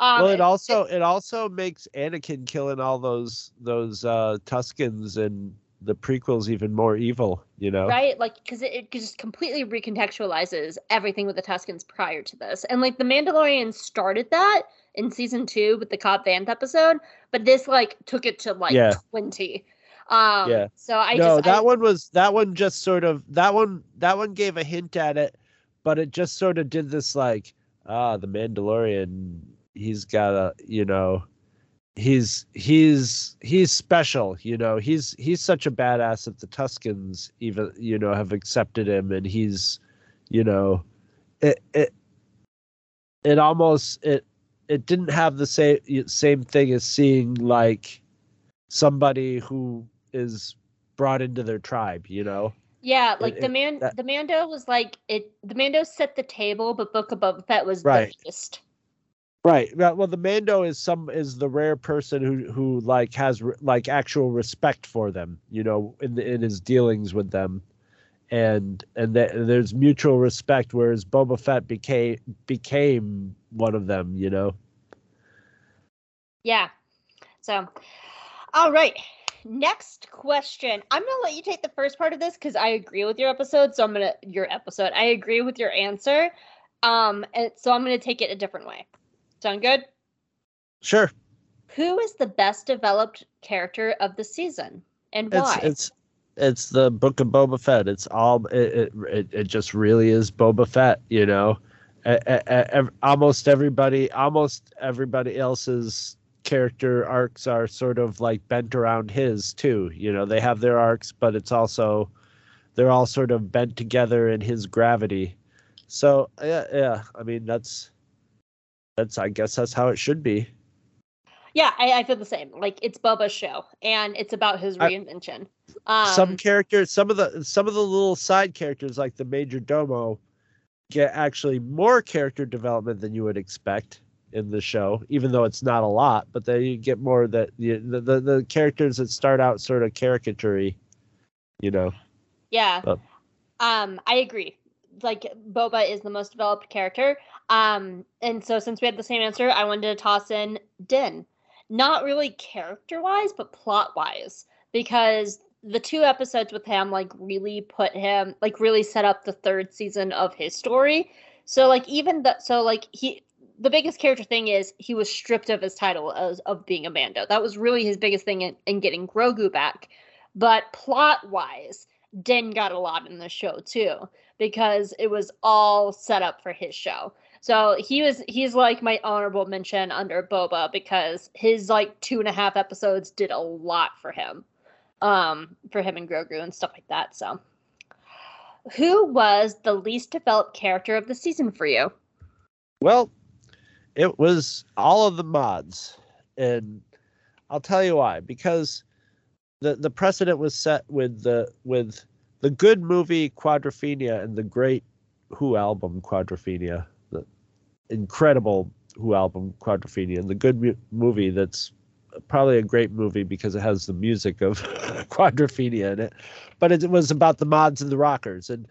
Um, well, it also it also makes Anakin killing all those those uh, Tuskens and the prequels even more evil. You know, right like because it, it just completely recontextualizes everything with the tuskens prior to this and like the mandalorian started that in season two with the cobb vanth episode but this like took it to like Yeah. 20 um Yeah. so i no, just that I, one was that one just sort of that one that one gave a hint at it, but it just sort of did this like ah the Mandalorian he's got a you know he's he's he's special you know he's he's such a badass that the Tuskens even you know have accepted him and he's you know it it it almost it it didn't have the same same thing as seeing like somebody who is brought into their tribe you know? Yeah like it- the man that- the mando was like it the mando set the table but book of Boba fett was Right. the feast right well the mando is some is the rare person who who like has re- like actual respect for them you know in in his dealings with them and and th- there's mutual respect whereas Boba Fett became became one of them you know Yeah. So, all right. Next question. I'm gonna let you take the first part of this because I agree with your episode. So I'm gonna your episode. I agree with your answer. Um, and so I'm gonna take it a different way. Sound good? sure Who is the best developed character of the season and why? it's it's the book of Boba Fett. It's all it it, it, just really is Boba Fett, you know. E- e- ev- almost everybody almost everybody else's character arcs are sort of like bent around his too. You know, they have their arcs, but it's also they're all sort of bent together in his gravity. So yeah, yeah. I mean that's that's I guess that's how it should be. Yeah, I, I feel the same. Like it's Boba's show, and it's about his I- reinvention. Um, some characters some of the some of the little side characters like the major domo get actually more character development than you would expect in the show even though it's not a lot but they get more that the the, the, characters that start out sort of caricature you know Yeah. But- Um, I agree. Like Boba is the most developed character. Um, and so since we had the same answer, I wanted to toss in Din. Not really character wise, but plot wise. Because the two episodes with him like really put him like really set up the third season of his story. So like even the so like he the biggest character thing is he was stripped of his title as of being a Mando. That was really his biggest thing in, in getting Grogu back. But plot wise, Din got a lot in the show too because it was all set up for his show. So he was he's like my honorable mention under Boba because his like two and a half episodes did a lot for him. Um for him and Grogu and stuff like that. So who was the least developed character of the season for you? Well, it was all of the mods. And I'll tell you why. Because the, the precedent was set with the with the good movie Quadrophenia and the great Who album Quadrophenia incredible Who album Quadrophenia and the good mu- movie that's probably a great movie because it has the music of [laughs] Quadrophenia in it. But it was about the mods and the rockers, and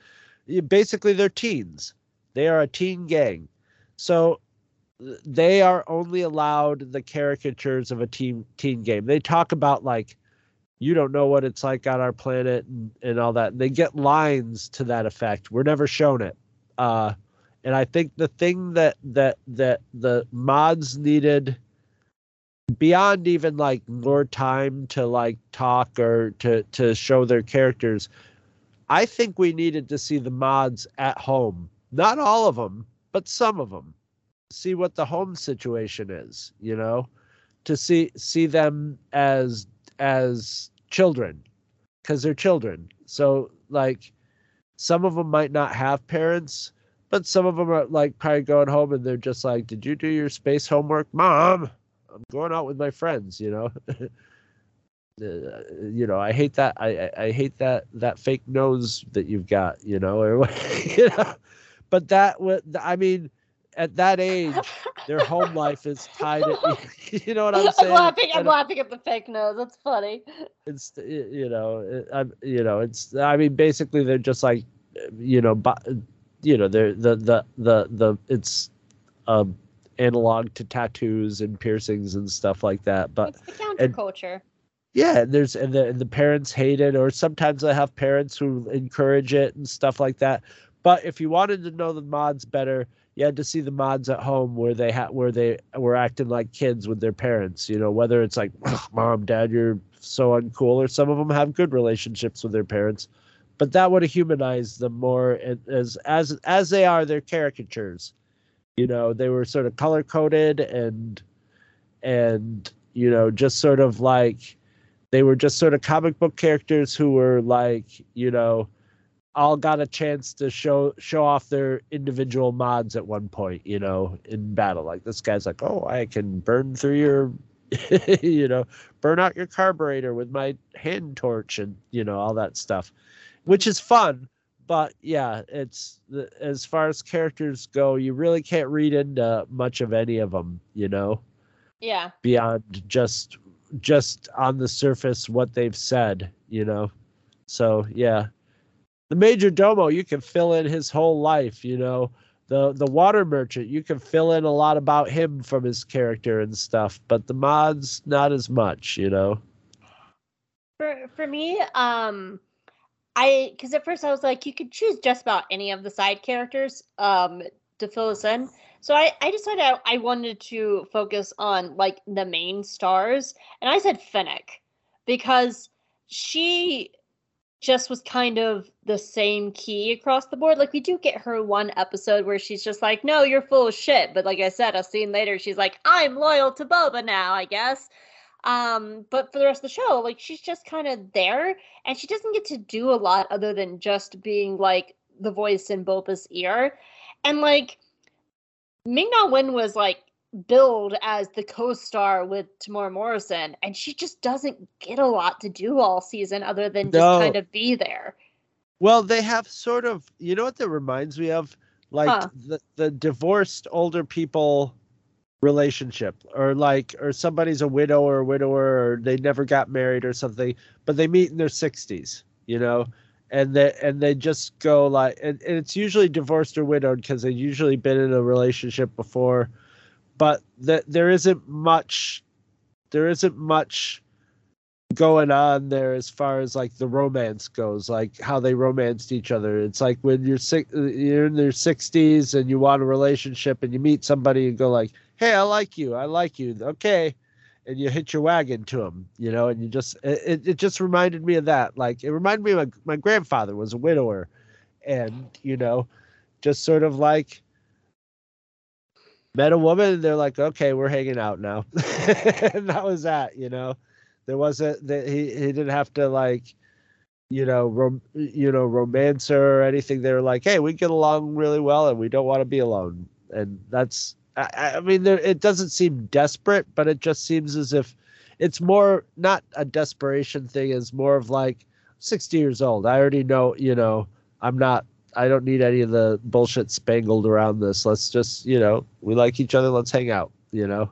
basically they're teens. They are a teen gang, so they are only allowed the caricatures of a teen teen game. They talk about like you don't know what it's like on our planet and, and all that. And they get lines to that effect. We're never shown it. Uh, and I think the thing that that that the mods needed beyond even like more time to like talk or to to show their characters, I think we needed to see the mods at home. Not all of them, but some of them. See what the home situation is, you know, to see see them as as children because they're children. So like some of them might not have parents, but some of them are like probably going home and they're just like, "Did you do your space homework, mom? I'm going out with my friends." You know. [laughs] Uh, you know, I hate that. I, I, I hate that that fake nose that you've got. You know, or [laughs] you know, but that would. I mean, at that age, their home life is tied. At, [laughs] you know what I'm saying? I'm laughing. I'm laughing at the fake nose. That's funny. It's you know, I'm you know, it's. I mean, basically, they're just like, you know, you know, they're the the the the it's um analog to tattoos and piercings and stuff like that. But it's the counterculture. And, yeah, and there's and the and the parents hate it, or sometimes I have parents who encourage it and stuff like that. But if you wanted to know the mods better, you had to see the mods at home where they had where they were acting like kids with their parents. You know, whether it's like, mom, dad, you're so uncool, or some of them have good relationships with their parents but that would have humanized them more as as as they are their caricatures. You know they were sort of color coded and and you know just sort of like they were just sort of comic book characters who were like you know all got a chance to show show off their individual mods at one point you know in battle. Like this guy's like oh i can burn through your [laughs] you know burn out your carburetor with my hand torch and you know all that stuff which is fun. But yeah, it's as far as characters go, you really can't read into much of any of them, you know. Yeah. Beyond just just on the surface what they've said, you know. So yeah, the major domo you can fill in his whole life, you know. The the water merchant you can fill in a lot about him from his character and stuff, but the mods not as much, you know. For for me, um, I because at first I was like, you could choose just about any of the side characters um, to fill us in. So I, I decided I, I wanted to focus on like the main stars, and I said Fennec because she just was kind of the same key across the board. Like we do get her one episode where she's just like, "No, you're full of shit," but like I said, a scene later, she's like, "I'm loyal to Boba now," I guess. Um, but for the rest of the show, like she's just kind of there, and she doesn't get to do a lot other than just being like the voice in Boba's ear, and like Ming Na Wen was like billed as the co-star with Temuera Morrison, and she just doesn't get a lot to do all season other than just no. kind of be there. Well, they have sort of, you know what that reminds me of, like huh. the the divorced older people relationship or like or somebody's a widow or a widower or they never got married or something but they meet in their 60s you know and they and they just go like and, and it's usually divorced or widowed because they've usually been in a relationship before but that there isn't much there isn't much going on there as far as like the romance goes, like how they romanced each other. It's like when you're sick, you're in their sixties and you want a relationship and you meet somebody and go like, "Hey, I like you. I like you." Okay, and you hit your wagon to them, you know, and you just it, it just reminded me of that. Like it reminded me of my, my grandfather was a widower, and you know, just sort of like met a woman they're like, okay, we're hanging out now, [laughs] and that was that, you know. There wasn't that he he didn't have to like, you know, rom, you know, romance her or anything. They were like, hey, we get along really well and we don't want to be alone, and that's I, I mean, there, it doesn't seem desperate, but it just seems as if it's more not a desperation thing, is more of like 60 years old. I already know, you know, I'm not, I don't need any of the bullshit spangled around this. Let's just, you know, we like each other. Let's hang out, you know?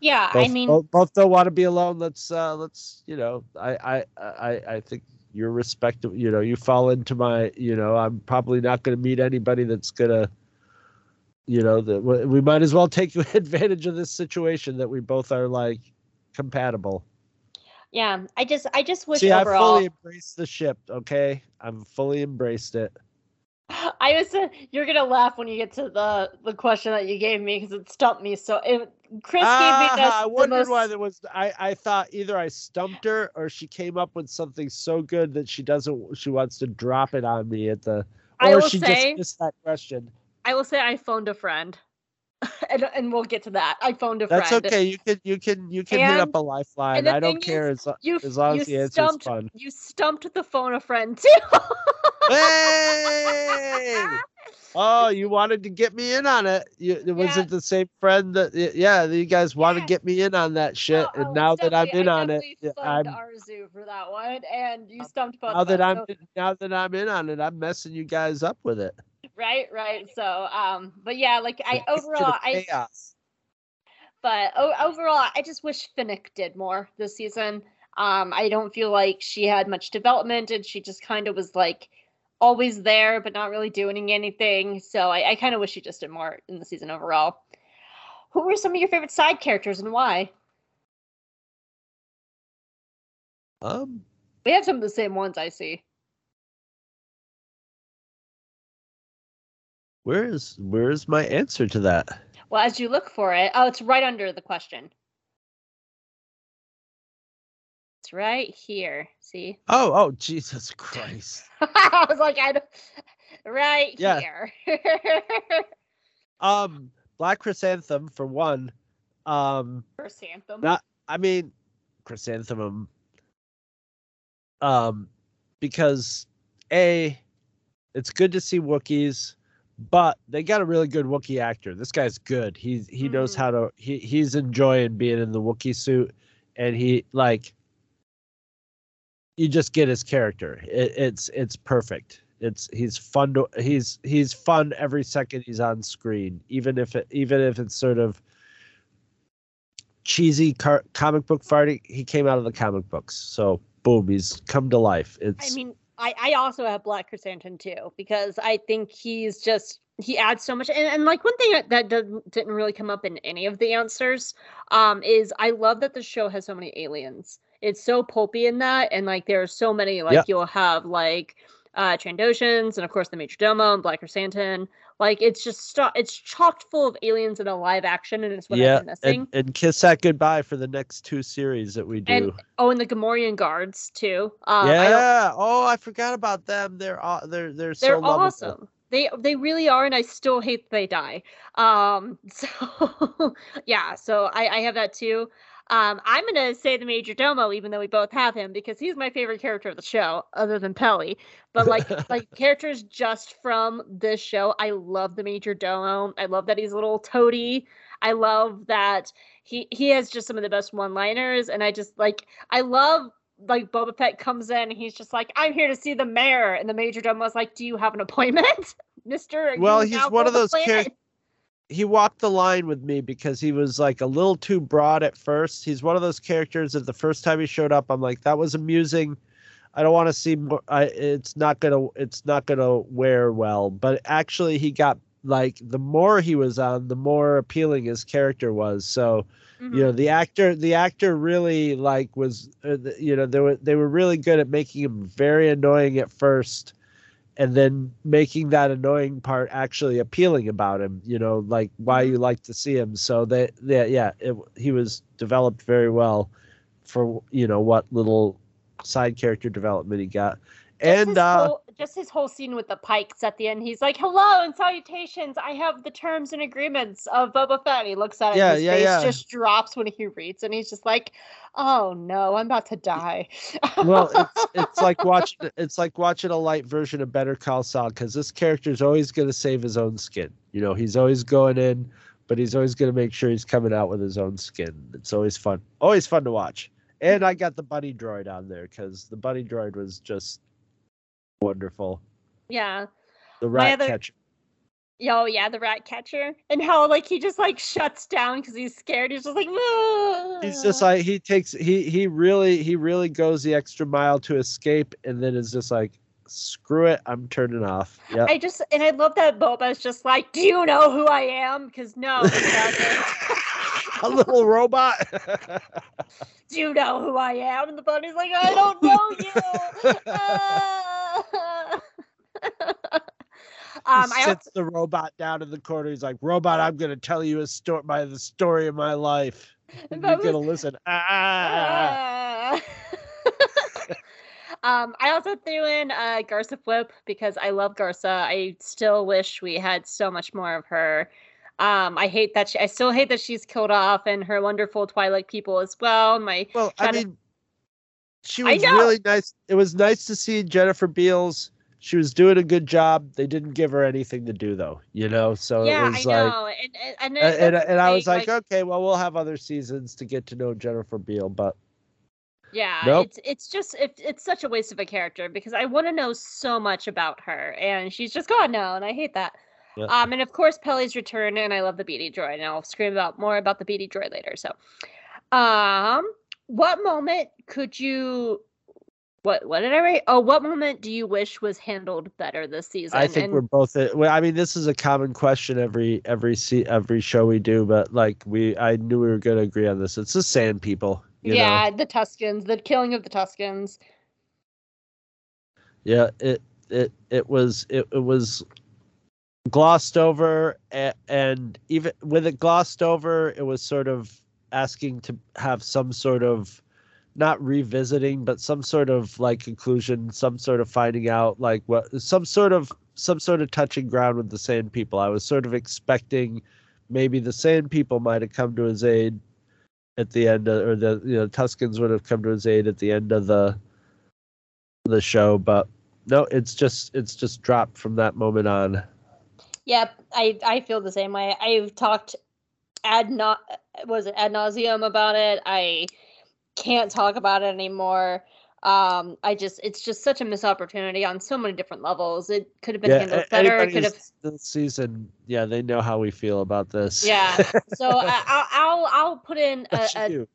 Yeah. Both, I mean, both, both don't want to be alone. Let's, uh, let's, you know, I, I, I, I think you're respectable. You know, you fall into my, you know, I'm probably not going to meet anybody that's going to, you know that we might as well take [laughs] advantage of this situation that we both are like compatible. Yeah i just i just wish see overall i fully embraced the ship okay? I'm fully embraced it. I was uh, you're gonna laugh when you get to the the question that you gave me because it stumped me so it, chris ah, gave me the, i the wondered most, why there was i i thought either i stumped her or she came up with something so good that she doesn't she wants to drop it on me at the I or she say- just missed that question i will say i phoned a friend [laughs] and, and we'll get to that i phoned a that's friend okay you can you can you can hit up a lifeline i don't care as, you as long you as the fun you stumped the phone a friend [laughs] too Hey! Oh, you wanted to get me in on it. You, was Yeah. it the same friend that? Yeah, you guys want to Yeah. get me in on that shit, Oh, and now that I'm in I on it, I'm Arzu for that one, and you stumped both now that I'm so- now that I'm in on it, I'm messing you guys up with it. Right, right. So, um, but yeah, like I overall, I chaos. but o- overall, I just wish Fennec did more this season. Um, I don't feel like she had much development, and she just kind of was like always there, but not really doing anything. So I, I kind of wish she just did more in the season overall. Who were some of your favorite side characters and why? Um, We have some of the same ones I see. Where is where is my answer to that? Well, as you look for it, oh, it's right under the question. It's right here. See? Oh, oh, Jesus Christ! [laughs] I was like, I don't... right Yeah. here. [laughs] Um, Black Chrysanthemum for one. Um, First anthem. Not- I mean, chrysanthemum. Um, because a, it's good to see Wookiees, but they got a really good Wookiee actor. This guy's good. He's he knows Mhm. how to. He he's enjoying being in the Wookiee suit, and he like. You just get his character. It, it's it's perfect. It's he's fun to he's he's fun every second he's on screen, even if it even if it's sort of cheesy car- comic book farting. He came out of the comic books, so boom, he's come to life. It's I mean, I, I also have Black Chrysanthemum too because I think he's just he adds so much. And, and like one thing that, that didn't didn't really come up in any of the answers um, is I love that the show has so many aliens. It's so pulpy in that, and like there are so many. Like Yeah. you'll have like uh Trandoshans, and of course the Major Domo and Black Chrysanthemum. Like it's just sto- it's chocked full of aliens in a live action, and it's what yeah, I've missing. and, and kiss that goodbye for the next two series that we do. And, Oh, and the Gamorrean guards too. Um, I yeah. Oh, I forgot about them. They're they're they're so they're lovable. awesome they they really are and i still hate that they die um [laughs] so yeah so i i have that too um i'm gonna say the major domo even though we both have him because he's my favorite character of the show other than peli but like [laughs] like characters just from this show i love the major domo i love that he's a little toady i love that he he has just some of the best one liners and i just like i love like Boba Fett comes in and he's just like, I'm here to see the mayor. And the major domo was like, Do you have an appointment, [laughs] Mister? Well, he's one of those char- he walked the line with me because he was like a little too broad at first. He's one of those characters that the first time he showed up, I'm like, that was amusing. I don't want to see more. I, it's not gonna. It's not gonna wear well. But actually, he got like the more he was on, the more appealing his character was. So Mhm. you know the actor the actor really like was uh, you know they were they were really good at making him very annoying at first and then making that annoying part actually appealing about him you know like why you like to see him. So that they yeah it, he was developed very well for you know what little side character development he got. And uh whole, just his whole scene with the Pykes at the end. He's like, "Hello and salutations. I have the terms and agreements of Boba Fett." He looks at it. Yeah, and his yeah, face yeah. just drops when he reads, and he's just like, "Oh no, I'm about to die." well it's [laughs] it's like watching it's like watching a light version of better call saul because this character is always going to save his own skin you know he's always going in but he's always going to make sure he's coming out with his own skin it's always fun always fun to watch and i got the bunny droid on there because the bunny droid was just wonderful yeah. the rat other- catcher Oh yeah, the rat catcher, and how like he just like shuts down because he's scared. He's just like, he's just like he takes he he really he really goes the extra mile to escape and then is just like screw it i'm turning off yeah I just and I love that Boba's just like, "Do you know who I am?" Because no, [laughs] a little robot [laughs] Do you know who I am? And the bunny's like, I [laughs] don't know you. Ah. [laughs] um, I sits also, the robot down in the corner. He's like, "Robot, I'm gonna tell you a story, my the story of my life. [laughs] And You're gonna listen." [laughs] Ah. Um, I also threw in uh, Garsa Fwip because I love Garsa. I still wish we had so much more of her. Um, I hate that she. I still hate that she's killed off, and her wonderful Twilight people as well. My Well, I mean, she was really nice. It was nice to see Jennifer Beals. She was doing a good job. They didn't give her anything to do though, you know. So yeah, it I was like, know, and and and, and, and, and I was thing, like, okay, well, we'll have other seasons to get to know Jennifer Beal, but Yeah, Nope. it's it's just it, it's such a waste of a character because I want to know so much about her and she's just gone now and I hate that. Yeah. Um and of course Peli's return and I love the BD droid and I'll scream about more about the BD droid later. So, um, what moment could you? What what did I write? Oh, what moment do you wish was handled better this season? I think And- we're both. Uh, well, I mean, this is a common question every every se- every show we do, but like we, I knew we were going to agree on this. It's the Sand People. You know? yeah, the Tuskens, the killing of the Tuskens. yeah it it it was it, it was glossed over and, and even with it glossed over it was sort of asking to have some sort of not revisiting but some sort of like conclusion some sort of finding out like what some sort of some sort of touching ground with the sand people i was sort of expecting maybe the sand people might have come to his aid at the end of, or the you know tuskens would have come to his aid at the end of the the show but no it's just it's just dropped from that moment on Yep, I I feel the same way. I've talked ad not was it ad nauseum about it. I can't talk about it anymore. Um, I just it's just such a missed opportunity on so many different levels. It could have been handled better. It could have this season yeah they know how we feel about this yeah. [laughs] So I, I'll I'll I'll put in a, a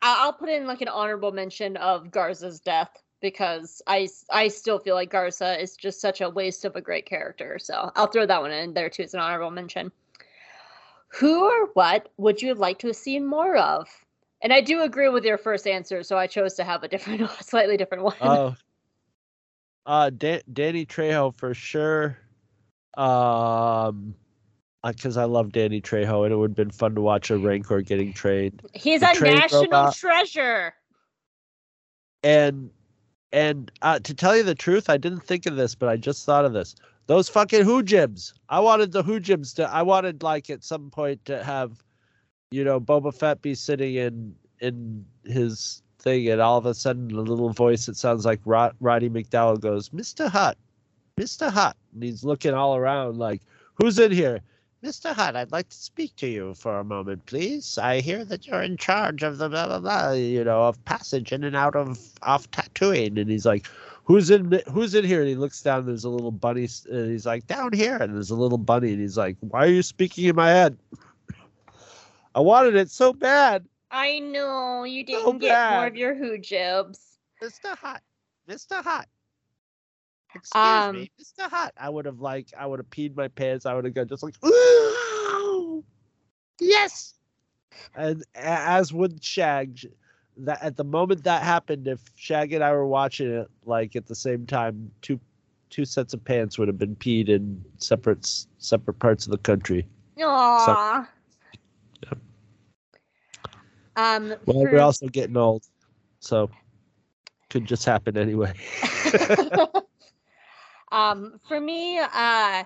I'll put in like an honorable mention of Garsa's death because I I still feel like Garsa is just such a waste of a great character. So I'll throw that one in there too as an honorable mention. Who or what would you have liked to have seen more of? And I do agree with your first answer, so I chose to have a [laughs] different, slightly different one. oh uh Dan- danny trejo for sure um because I love Danny Trejo, and it would have been fun to watch a Rancor getting trained. He's the a train national robot. treasure. and and uh, to tell you the truth, I didn't think of this, but I just thought of this. Those fucking Hoojibs. I wanted the Hoojibs to. I wanted like at some point to have, you know, Boba Fett be sitting in in his thing, and all of a sudden, a little voice that sounds like Rod, Roddy McDowall goes, "Mister Hutt, Mister Hutt," and he's looking all around like, "Who's in here?" Mr. Hutt, I'd like to speak to you for a moment, please. I hear that you're in charge of the blah blah blah, you know, of passage in and out of off Tatooine. And he's like, "Who's in? Who's in here?" And he looks down. There's a little bunny. And he's like, "Down here." And there's a little bunny. And he's like, "Why are you speaking in my head?" I wanted it so bad, I know you didn't get more of your Hoojibs. Mr. Hutt, Mr. Hutt. Excuse Um, me, Mr. Hot. I would have like I would have peed my pants. I would have gone just like Ooh, yes. And as with Shag, sh- that at the moment that happened, if Shag and I were watching it like at the same time, two two sets of pants would have been peed in separate separate parts of the country. Aww. Um, Well, for- we're also getting old, so could just happen anyway. [laughs] um, for me, uh,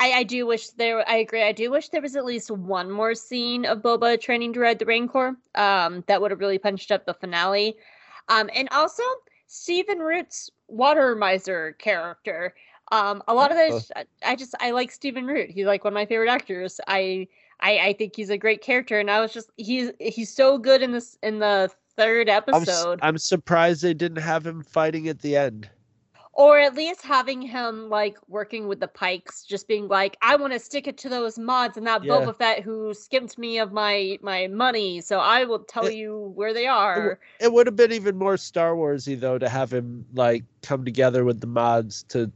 I, I do wish there. I agree. I do wish there was at least one more scene of Boba training to ride the Rancor. Um, that would have really punched up the finale. Um, and also Stephen Root's water miser character. Um, a lot of those, I- just I like Stephen Root. He's like one of my favorite actors. I I, I think he's a great character, and I was just he's he's so good in this in the third I'm, episode. I'm surprised they didn't have him fighting at the end. Or at least having him like working with the Pykes just being like i want to stick it to those mods and that Yeah. boba fett who skimped me of my my money so i will tell It- you where they are It would have been even more Star Warsy though to have him like come together with the mods to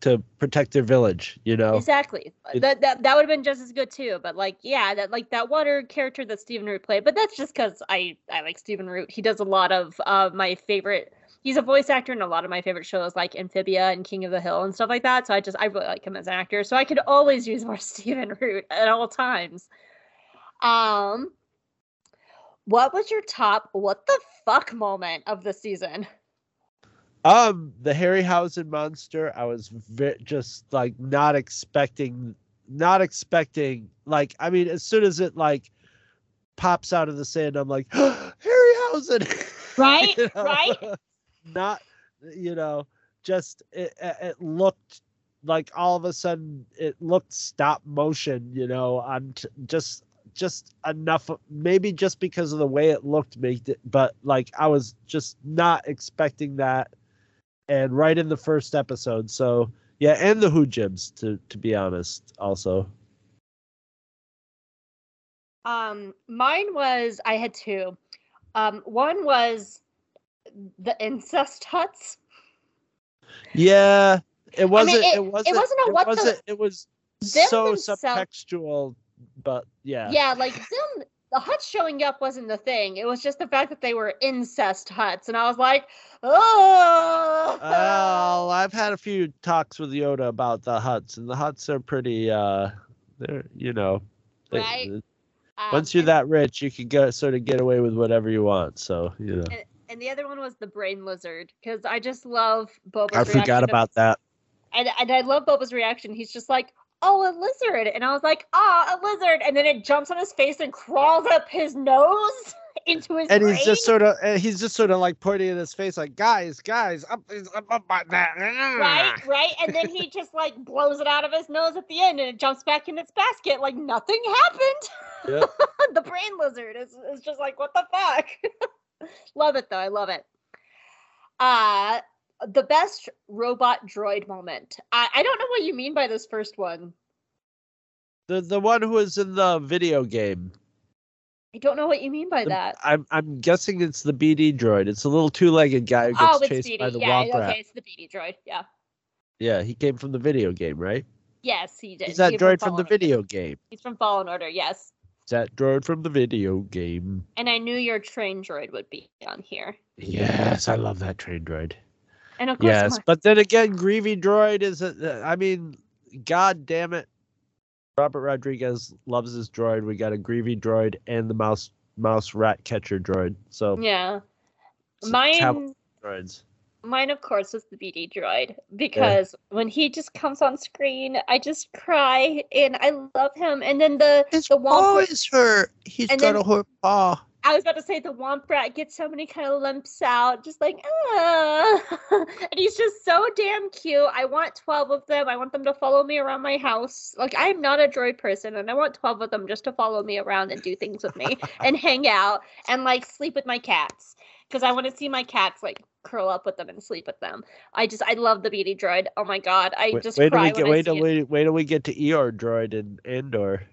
to protect their village. You know, exactly It- that that, that would have been just as good too but like yeah that like that water character that stephen root played but that's just because i i like stephen root he does a lot of uh my favorite he's a voice actor in a lot of my favorite shows like amphibia and king of the hill and stuff like that so i just i really like him as an actor so i could always use [laughs] more stephen root at all times um what was your top what the fuck moment of the season um, the Harryhausen monster. I was ve- just like not expecting, not expecting. Like, I mean, as soon as it like pops out of the sand, I'm like [gasps] Harryhausen, [laughs] Right, You know? right. [laughs] Not, you know, just it, it looked like all of a sudden it looked stop motion, you know, on t- just just enough maybe just because of the way it looked made it but like I was just not expecting that and right in the first episode so yeah and the Hoojibs to to be honest also Um, mine was I had two. Um, one was the incest Hutts. yeah it wasn't it- it, wasn't wasn't a what the- wasn't it was so themselves- subtextual but yeah Yeah, like them the Hutts showing up wasn't the thing. It was just the fact that they were incest Hutts, and I was like, oh. Well, I've had a few talks with Yoda about the Hutts, and the Hutts are pretty. uh They're you know, they- Right. Um, once you're that rich, you can go sort of get away with whatever you want. So you know, and the other one was the brain lizard because I just love Boba's. I forgot reaction about of, that. And and I love Boba's reaction. He's just like, "Oh, a lizard," and I was like, "Ah, a lizard!" And then it jumps on his face and crawls up his nose [laughs] into his And brain. he's just sort of, he's just sort of like pointing at his face, like, guys, guys, up, up, up, up that. right, right, and then he just like blows it out of his nose at the end, and it jumps back in its basket like nothing happened. Yep. [laughs] the brain lizard is is just like what the fuck. [laughs] [laughs] love it though, I love it. Uh the best robot droid moment. I I don't know what you mean by this first one. The the one who was in the video game. I don't know what you mean by The- that. I'm I'm guessing it's the BD droid. It's a little two-legged guy who Oh, gets it's chased by BD. the Yeah, Womp Rat. okay, it's the BD droid. Yeah. Yeah, he came from the video game, right? Yes, he did. He's that He droid from Fallen the video game. He's from Fallen Order, yes. That droid from the video game. And I knew your train droid would be on here. Yes, I love that train droid. And of course, Yes, but then again, Greavy droid is. A, uh, I mean, god damn it, Robert Rodriguez loves his droid. We got a Greavy droid and the mouse mouse rat catcher droid. So yeah. Mine, droids. Mine of course was the BD droid because when he just comes on screen, I just cry and I love him. And then the His the Womp is hurt. He's got then- a hurt paw. I was about to say the Womp Rat gets so many kind of limps out, just like ah, [laughs] and he's just so damn cute. I want twelve of them. I want them to follow me around my house. Like I'm not a droid person, and I want twelve of them just to follow me around and do things with me [laughs] and hang out and like sleep with my cats because I want to see my cats like curl up with them and sleep with them. I just I love the BD droid. Oh my god, I Wait, just wait till cry we get wait till it. we wait till we get to Eeyore droid and Andor.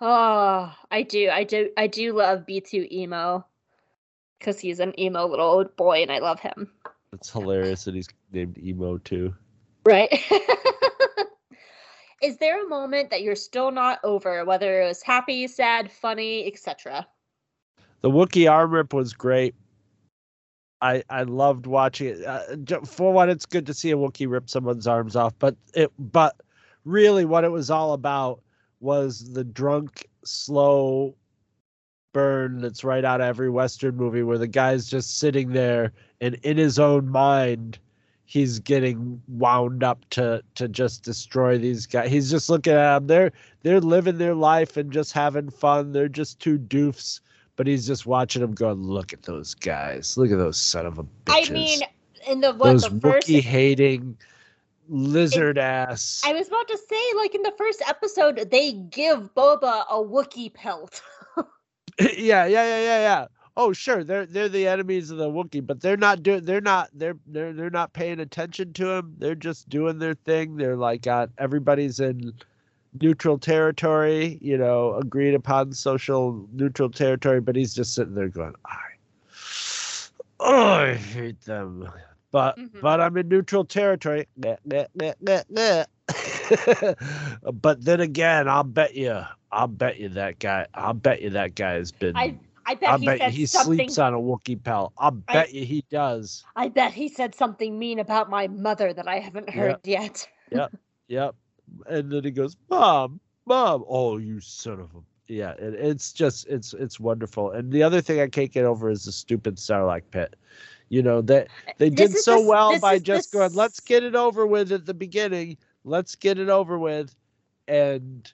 Oh, ah, I do. I do. I do love B2 emo because he's an emo little boy and I love him. It's hilarious that he's named Emo too. Right. [laughs] Is there a moment that you're still not over, whether it was happy, sad, funny, etc.? The Wookiee arm rip was great. I I loved watching it. Uh, for one, it's good to see a Wookiee rip someone's arms off, but it but really what it was all about was the drunk, slow burn that's right out of every Western movie where the guy's just sitting there and in his own mind he's getting wound up to to just destroy these guys. He's just looking at them. They're they're living their life and just having fun. They're just two doofs, but he's just watching them going, look at those guys. Look at those son of a bitches. I mean, in the what those the first Wookiee hating lizard ass. I was about to say, like in the first episode, they give Boba a Wookiee pelt. [laughs] yeah, yeah, yeah, yeah, yeah. Oh, sure, they're they're the enemies of the Wookiee, but they're not doing. They're not. They're they're they're not paying attention to him. They're just doing their thing. They're like, uh, everybody's in neutral territory. You know, agreed upon social neutral territory. But he's just sitting there going, I, oh, I hate them. But Mhm. but I'm in neutral territory. [laughs] But then again, I'll bet you, I'll bet you that guy, I'll bet you that guy has been. I I bet I he bet you said he something. sleeps on a Wookiee pelt. I'll I- bet you he does. I bet he said something mean about my mother that I haven't heard yet. Yep. Yep. And then he goes, "Mom, mom, oh you son of a." Yeah, it, it's just it's it's wonderful. And the other thing I can't get over is the stupid Sarlacc pit. You know that they This did so the- well by the just going, "Let's get it over with at the beginning. Let's get it over with," and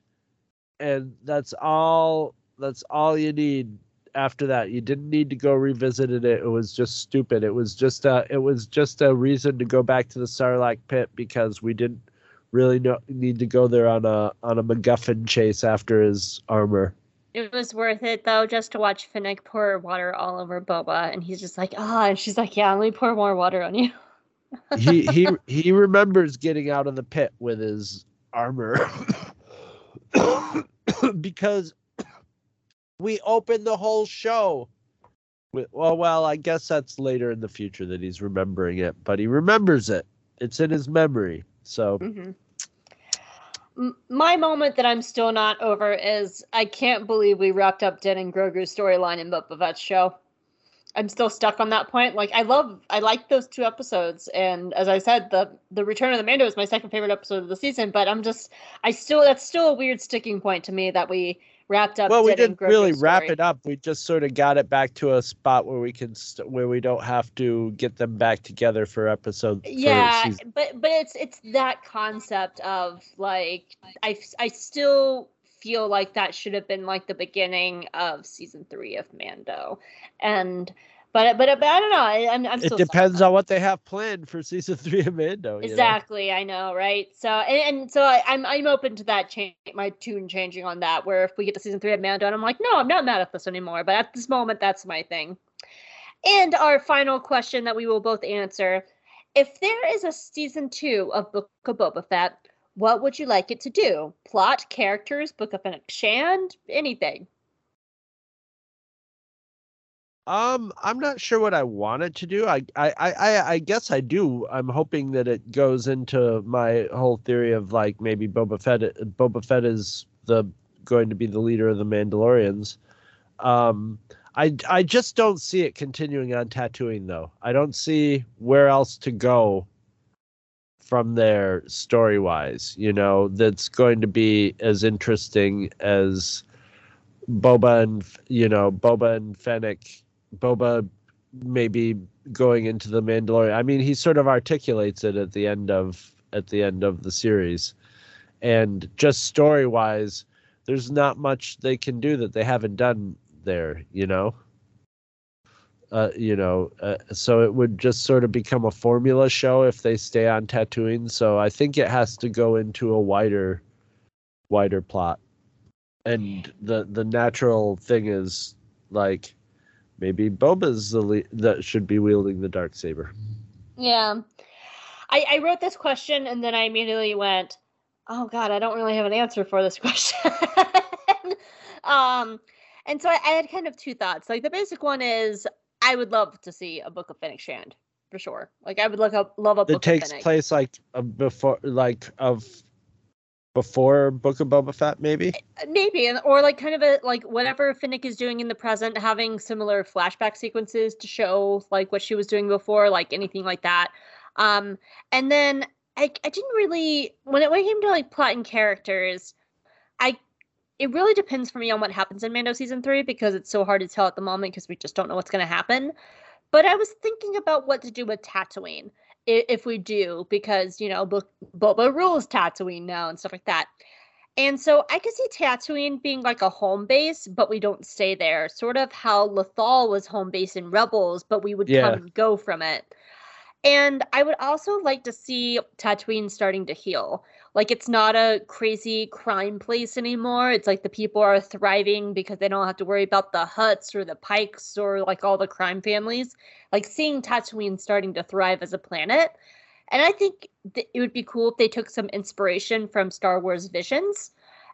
and that's all. That's all you need after that. You didn't need to go revisit it. It was just stupid. It was just a. It was just a reason to go back to the Sarlacc pit because we didn't really know, need to go there on a on a MacGuffin chase after his armor. It was worth it though, just to watch Fennec pour water all over Boba, and he's just like, ah, and she's like, yeah, let me pour more water on you. [laughs] He he [laughs] he remembers getting out of the pit with his armor [coughs] because we opened the whole show. Well, well, I guess that's later in the future that he's remembering it, but he remembers it. It's in his memory. So hmm my moment that I'm still not over is I can't believe we wrapped up Din and Grogu's storyline in Boba Fett's show. I'm still stuck on that point. Like I love, I like those two episodes, and as I said, the the Return of the Mando is my second favorite episode of the season. But I'm just, I still, that's still a weird sticking point to me that we wrapped up. well, we didn't really Grogu's wrap it up. We just sort of got it back to a spot where we can st- where we don't have to get them back together for episode. yeah season- but but it's it's that concept of like I I still feel like that should have been like the beginning of season three of mando and but but, but i don't know I, i'm, I'm it depends on what they have planned for season three of Mando. you know? Exactly, I know, right? So, and, and so I, I'm I'm open to that change, my tune changing on that. Where if we get to season three of Mando, and I'm like, no, I'm not mad at this anymore. But at this moment, that's my thing. And our final question that we will both answer: If there is a season two of Book of Boba Fett, what would you like it to do? Plot, characters, Book of Fennec Shand, anything? Um, I'm not sure what I want it to do. I, I, I, I- guess I do. I'm hoping that it goes into my whole theory of like maybe Boba Fett. Boba Fett is the going to be the leader of the Mandalorians. Um, I, I just don't see it continuing on Tatooine though. I don't see where else to go from there story wise. You know, that's going to be as interesting as Boba and you know Boba and Fennec, Boba maybe going into the Mandalorian. I mean, he sort of articulates it at the end of at the end of the series, and just story wise, there's not much they can do that they haven't done there. You know. Uh, you know, uh, so it would just sort of become a formula show if they stay on Tatooine. So I think it has to go into a wider, wider plot and the the natural thing is like maybe Boba's the le- that should be wielding the dark saber. Yeah. I, I wrote this question and then I immediately went, oh God, I don't really have an answer for this [laughs] question. um, and so I, I had kind of two thoughts. Like the basic one is I would love to see a book of Fennec Shand. for sure. Like I would look up love a It book takes of place like uh, before, like of before Book of Boba Fett, maybe. Maybe, and or like kind of a like whatever Fennec is doing in the present, having similar flashback sequences to show like what she was doing before, like anything like that. Um, and then I I didn't really when it when it came to like plot and characters, I it really depends for me on what happens in Mando season three because it's so hard to tell at the moment because we just don't know what's going to happen. But I was thinking about what to do with Tatooine if we do because you know Bo- Boba rules Tatooine now and stuff like that. And so I could see Tatooine being like a home base, but we don't stay there. Sort of how Lothal was home base in Rebels, but we would Yeah. come and go from it. And I would also like to see Tatooine starting to heal. Like it's not a crazy crime place anymore. It's like the people are thriving because they don't have to worry about the Hutts or the Pykes or like all the crime families. Like seeing Tatooine starting to thrive as a planet. And I think th- it would be cool if they took some inspiration from Star Wars Visions.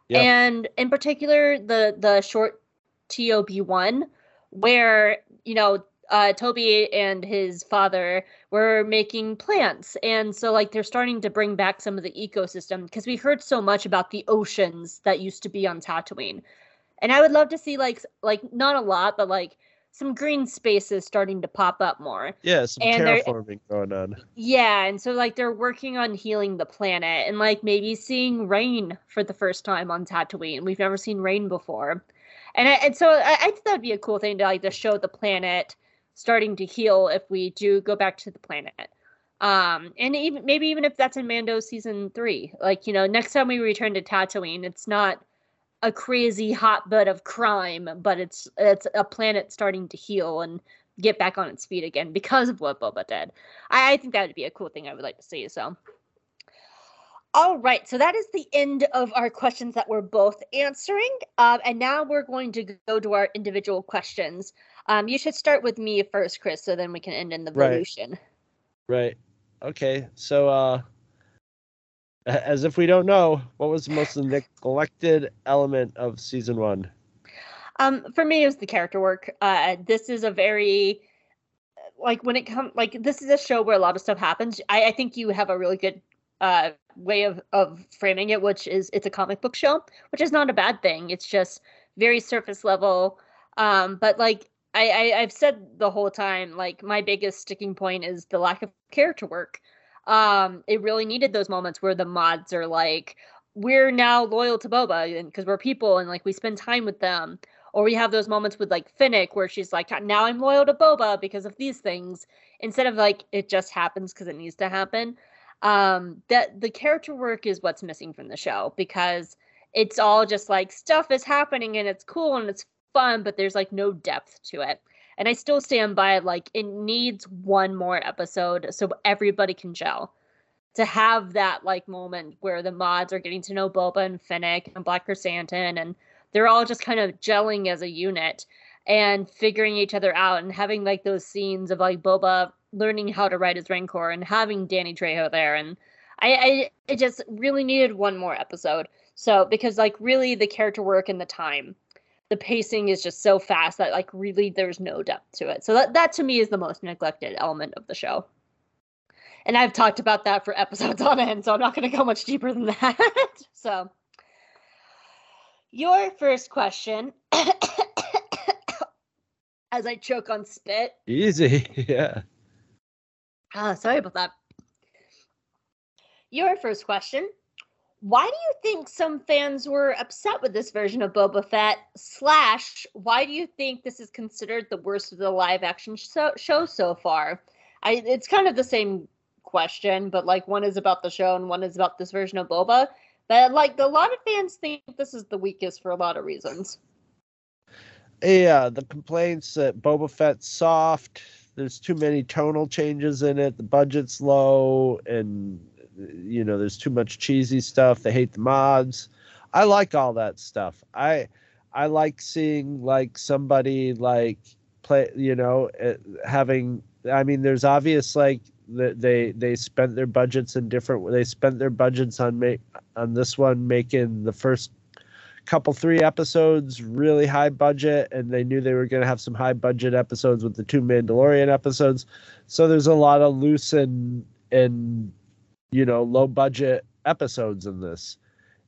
Yep. And in particular the the short T0-B1 where, you know, uh, Toby and his father were making plants. And so, like, they're starting to bring back some of the ecosystem because we heard so much about the oceans that used to be on Tatooine. And I would love to see, like, like not a lot, but like some green spaces starting to pop up more. Yeah, some And terraforming going on. Yeah, and so like they're working on healing the planet and like maybe seeing rain for the first time on Tatooine. We've never seen rain before, and I, and so I, I think that'd be a cool thing to like to show the planet starting to heal if we do go back to the planet. Um, and even maybe even if that's in Mando season three, like you know, next time we return to Tatooine, it's not a crazy hotbed of crime, but it's it's a planet starting to heal and get back on its feet again because of what Boba did. I, I think that would be a cool thing I would like to see. So, all right, so that is the end of our questions that we're both answering, um, and now we're going to go to our individual questions. Um, you should start with me first, Chris, so then we can end in the Right. evolution. Right. Okay. So, uh, as if we don't know, what was the most [laughs] neglected element of season one? Um, for me, it was the character work. Uh, this is a very like when it comes like this is a show where a lot of stuff happens. I, I think you have a really good uh way of of framing it, which is it's a comic book show, which is not a bad thing. It's just very surface level. Um, but like I, I I've said the whole time, like my biggest sticking point is the lack of character work. Um, it really needed those moments where the mods are like, we're now loyal to Boba because we're people and like we spend time with them or we have those moments with like Fennec where she's like, now I'm loyal to Boba because of these things, instead of like it just happens because it needs to happen. Um, that the character work is what's missing from the show because it's all just like stuff is happening and it's cool and it's fun, but there's like no depth to it. And I still stand by like it needs one more episode so everybody can gel. To have that like moment where the mods are getting to know Boba and Fennec and Black Krrsantan and they're all just kind of gelling as a unit and figuring each other out and having like those scenes of like Boba learning how to ride his Rancor and having Danny Trejo there and I, I it just really needed one more episode. So because like really the character work and the time, the pacing is just so fast that like really there's no depth to it. So that that to me is the most neglected element of the show. And I've talked about that for episodes on end, so I'm not going to go much deeper than [laughs] that. so your first question [coughs] as I choke on spit. Easy. [laughs] yeah. Ah, sorry about that. Your first question. Why do you think some fans were upset with this version of Boba Fett? Slash, why do you think this is considered the worst of the live action show, show so far? I, it's kind of the same question, but like one is about the show and one is about this version of Boba. But like a lot of fans think this is the weakest for a lot of reasons. Yeah, the complaints that Boba Fett's soft. There's too many tonal changes in it. The budget's low, and you know there's too much cheesy stuff. They hate the mods. I like all that stuff. I I like seeing like somebody like play. You know, uh, having. I mean, there's obvious like they they spent their budgets in different. They spent their budgets on make on this one making the first couple three episodes really high budget and they knew they were going to have some high budget episodes with the two mandalorian episodes so there's a lot of loose and and you know low budget episodes in this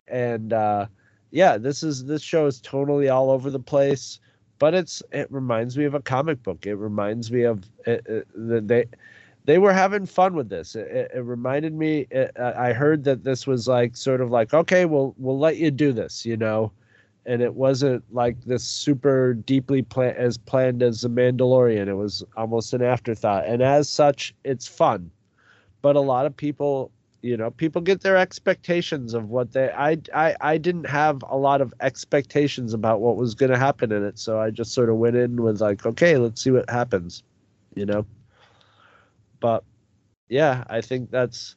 and uh yeah this is this show is totally all over the place but it's it reminds me of a comic book it reminds me of uh, uh, it, it, they they were having fun with this. It, it, reminded me. It, I heard that this was like sort of like, okay, we'll we'll let you do this, you know, and it wasn't like this super deeply plan- as planned as the Mandalorian. It was almost an afterthought, and as such, it's fun. But a lot of people, you know, people get their expectations of what they. I I I didn't have a lot of expectations about what was going to happen in it, so I just sort of went in with like, okay, let's see what happens, you know but yeah, I think that's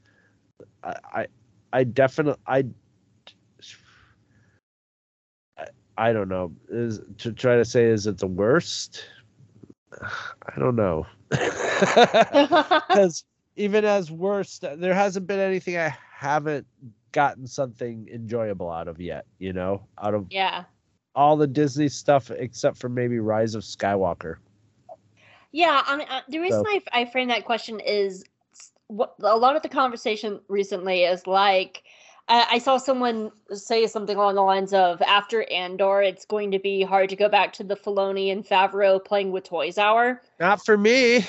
I I, I definitely I, I don't know is to try to say is it the worst? [sighs] I don't know [laughs] [laughs] because even as worst, there hasn't been anything I haven't gotten something enjoyable out of yet. You know, out of yeah all the Disney stuff except for maybe Rise of Skywalker. Yeah, I mean, uh, the reason so. I, I frame that question is what a lot of the conversation recently is like. I, saw someone say something along the lines of after Andor, it's going to be hard to go back to the Filoni and Favreau playing with toys hour. Not for me.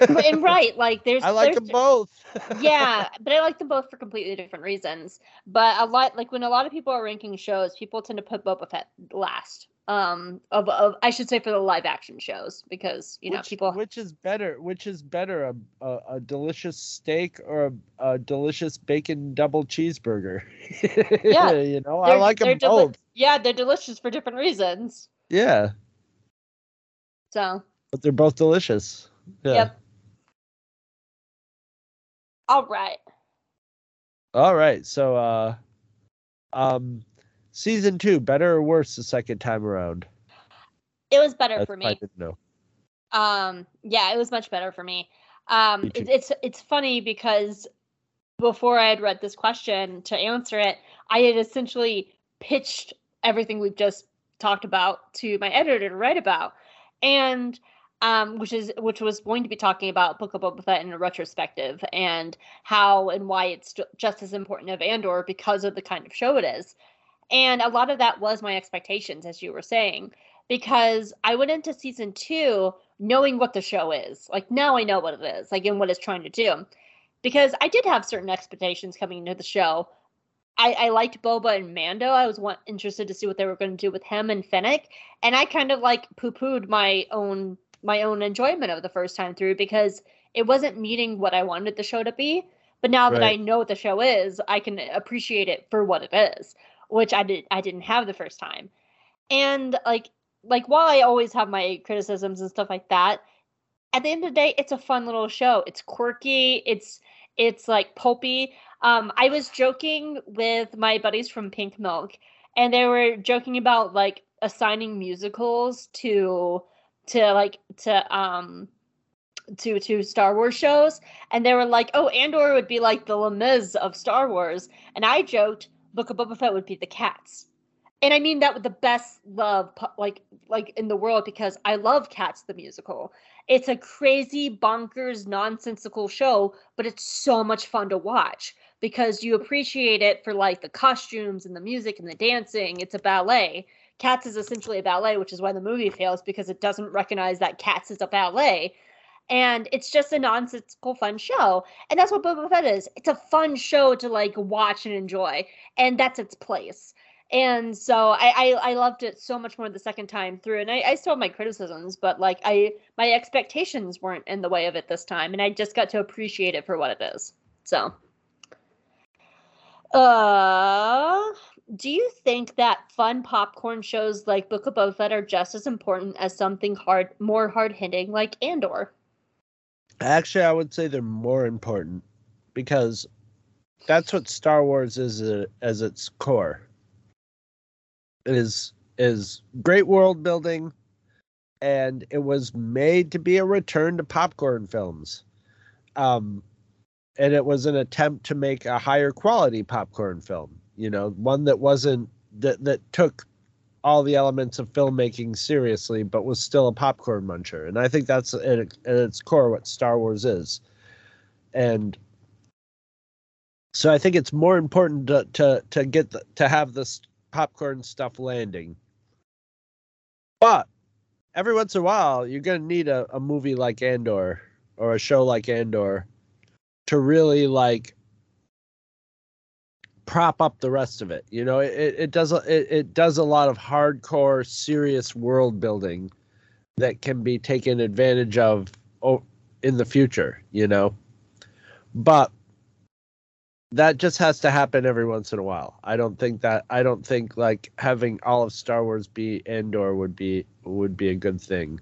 and [laughs] right, like there's I like there's, them both. [laughs] yeah, but I like them both for completely different reasons. But a lot, like when a lot of people are ranking shows, people tend to put Boba Fett last um of, of i should say for the live action shows because you know which, people which is better which is better a, a, a delicious steak or a, a, delicious bacon double cheeseburger? [laughs] Yeah. You know i like them deli- both. Yeah they're delicious for different reasons. Yeah. So but they're both delicious. Yeah. yep. All right. All right. So uh um season two better or worse the second time around? It was better That's for me. I didn't know. Um, yeah, it was much better for me. Um, it, it's it's funny because before I had read this question to answer it, I had essentially pitched everything we've just talked about to my editor to write about, and um, which is which was going to be talking about Book of Boba Fett in a retrospective and how and why it's just as important of Andor because of the kind of show it is. And a lot of that was my expectations, as you were saying, because I went into season two knowing what the show is. Like now I know what it is, like and what it's trying to do. Because I did have certain expectations coming into the show. I, I liked Boba and Mando. I was want, interested to see what they were going to do with him and Fennec, and I kind of like poo-pooed my own my own enjoyment of the first time through because it wasn't meeting what I wanted the show to be. But now right. that I know what the show is, I can appreciate it for what it is which I did I didn't have the first time. And like like while I always have my criticisms and stuff like that, at the end of the day, it's a fun little show. It's quirky. It's it's like pulpy. Um, I was joking with my buddies from Pink Milk, and they were joking about like assigning musicals to to like to um to to Star Wars shows, and they were like, "Oh, Andor would be like the Les Mis of Star Wars," and I joked, Book of Boba Fett would be the cats. And I mean that with the best love like like in the world because I love Cats the musical. It's a crazy bonkers nonsensical show, but it's so much fun to watch because you appreciate it for like the costumes and the music and the dancing. It's a ballet. Cats is essentially a ballet, which is why the movie fails because it doesn't recognize that Cats is a ballet and it's just a nonsensical fun show. And that's what boba fett is. It's a fun show to like watch and enjoy and that's its place. And so I, I, I loved it so much more the second time through and I, I still have my criticisms but like i my expectations weren't in the way of it this time and i just got to appreciate it for what it is. So uh do you think that fun popcorn shows like Book of Boba Fett are just as important as something hard, more hard hitting like Andor? Actually, I would say they're more important because that's what Star Wars is uh, as its core. It is is great world building, and it was made to be a return to popcorn films. Um, and it was an attempt to make a higher quality popcorn film. You know, one that wasn't that that took all the elements of filmmaking seriously, but was still a popcorn muncher. And I think that's at, its core what Star Wars is. And so I think it's more important to to to get the, to have this popcorn stuff landing. But every once in a while, you're gonna need a, a movie like Andor or a show like Andor to really like prop up the rest of it. You know, it, it does a, it, it does a lot of hardcore, serious world building that can be taken advantage of in the future. You know, but that just has to happen every once in a while. I don't think that I don't think like having all of Star Wars be Andor would be would be a good thing.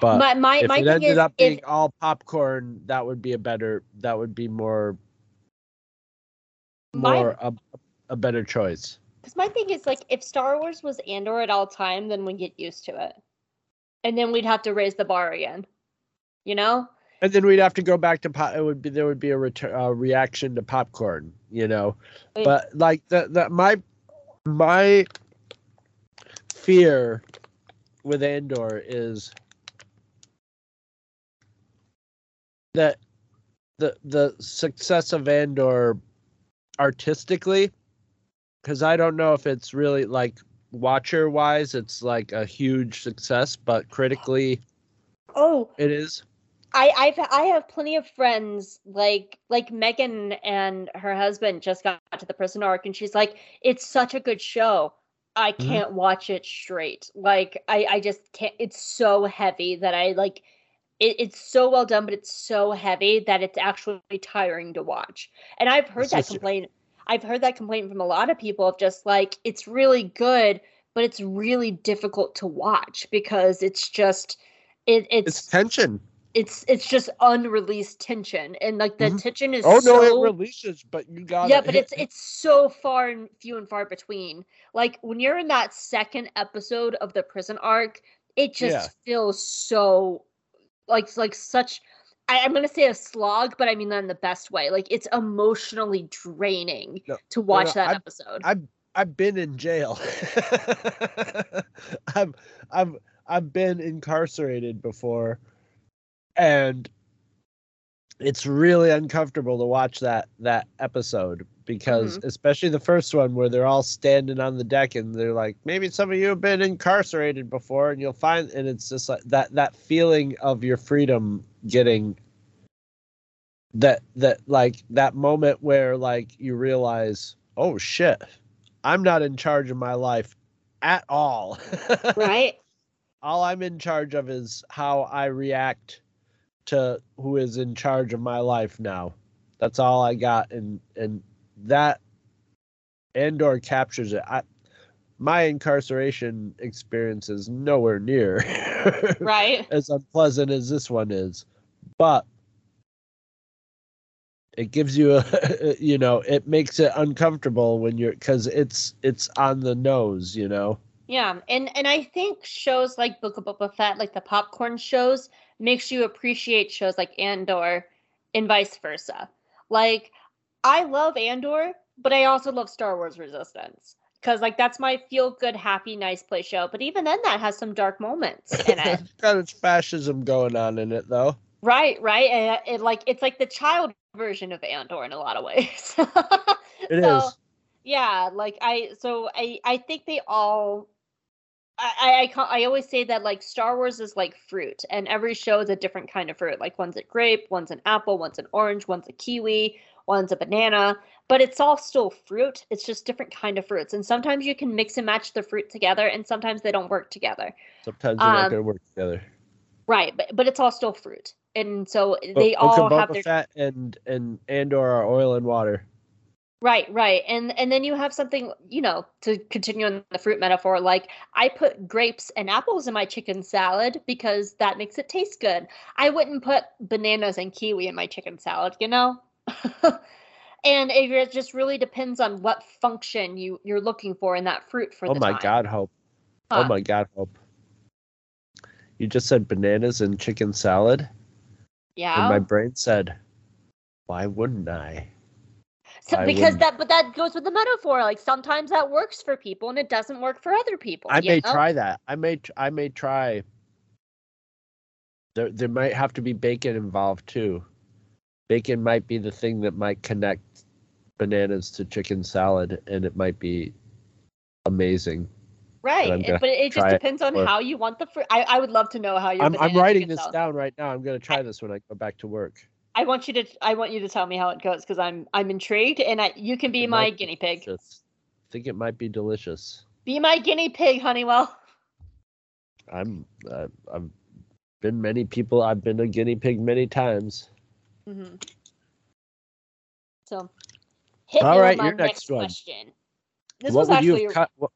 But My my, if my it thing ended is up being if, all popcorn, that would be a better that would be more My- more a, a better choice. Because my thing is like, if Star Wars was Andor at all time, then we get used to it, and then we'd have to raise the bar again. You know? And then we'd have to go back to pop. It would be there would be a retur- uh, reaction to popcorn, you know. Wait. But like the the my my fear with Andor is that the the success of Andor artistically, because I don't know if it's really like watcher wise, it's like a huge success, but critically Oh, it is. I I've I have plenty of friends like like Megan and her husband just got to the prison arc and she's like it's such a good show. I Mhm. can't watch it straight. Like I I just can't it's so heavy that I like it, it's so well done but it's so heavy that it's actually tiring to watch. And I've heard It's that complaint I've heard that complaint from a lot of people of just like it's really good but it's really difficult to watch because it's just it It's tension. it's it's just unreleased tension and like the Mhm. tension is Oh no, it releases, but you got yeah but it's it's so far and few and far between like when you're in that second episode of the prison arc it just Yeah. feels so like like such I, i'm gonna say a slog but i mean that in the best way like it's emotionally draining No, to watch no, that I've- episode I've I've been in jail. [laughs] I've I've I've been incarcerated before, and it's really uncomfortable to watch that that episode because mm-hmm. especially the first one where they're all standing on the deck and they're like maybe some of you have been incarcerated before and you'll find and it's just like that that feeling of your freedom getting that that like that moment where like you realize oh shit i'm not in charge of my life at all. [laughs] Right. All i'm in charge of is how i react to who is in charge of my life now. That's all i got and and that andor captures it. I my incarceration experience is nowhere near [laughs] right. as unpleasant as this one is but it gives you a [laughs] you know it makes it uncomfortable when you're because it's it's on the nose you know? Yeah, and and I think shows like Book of Boba Fett, like the popcorn shows, makes you appreciate shows like Andor, and vice versa. Like, I love Andor, but I also love Star Wars Resistance because like that's my feel good, happy, nice play show. But even then, that has some dark moments [laughs] in it. it's got its fascism going on in it though right, right, and uh, it, like it's like the child version of Andor in a lot of ways. [laughs] It is. So, yeah like i so i i think they all I, I I always say that like Star Wars is like fruit, and every show is a different kind of fruit. Like one's a grape, one's an apple, one's an orange, one's a kiwi, one's a banana. But it's all still fruit. It's just different kind of fruits, and sometimes you can mix and match the fruit together, and sometimes they don't work together. sometimes they're not Um, going to work together Right, but but it's all still fruit, and so they all have Boba their Fett and and Andor are oil and water Right, right. And and then you have something, you know, to continue on the fruit metaphor, like I put grapes and apples in my chicken salad because that makes it taste good. I wouldn't put bananas and kiwi in my chicken salad, you know? [laughs] and it just really depends on what function you you're looking for in that fruit for oh my time. god hope oh Huh. oh my god hope you just said bananas and chicken salad Yeah. and my brain said why wouldn't i So, because wouldn't- that, but that goes with the metaphor. Like sometimes that works for people and it doesn't work for other people. I may know? try that. I may I may try. There there might have to be bacon involved too. Bacon might be the thing that might connect bananas to chicken salad, and it might be amazing. Right, it- but it just try it depends on how you want the fruit. I, I would love to know how you're. I'm I'm writing this down right now. I'm gonna try this when I go back to work. I want you to. I want you to tell me how it goes because I'm I'm intrigued, and I, you can be It my guinea pig. delicious. I think it might be delicious. Be my guinea pig, Honeywell. I'm uh, I've been many people. I've been a guinea pig many times. Mm-hmm. So, hit All me right, your next one. question. This what was would you actually have cut? What,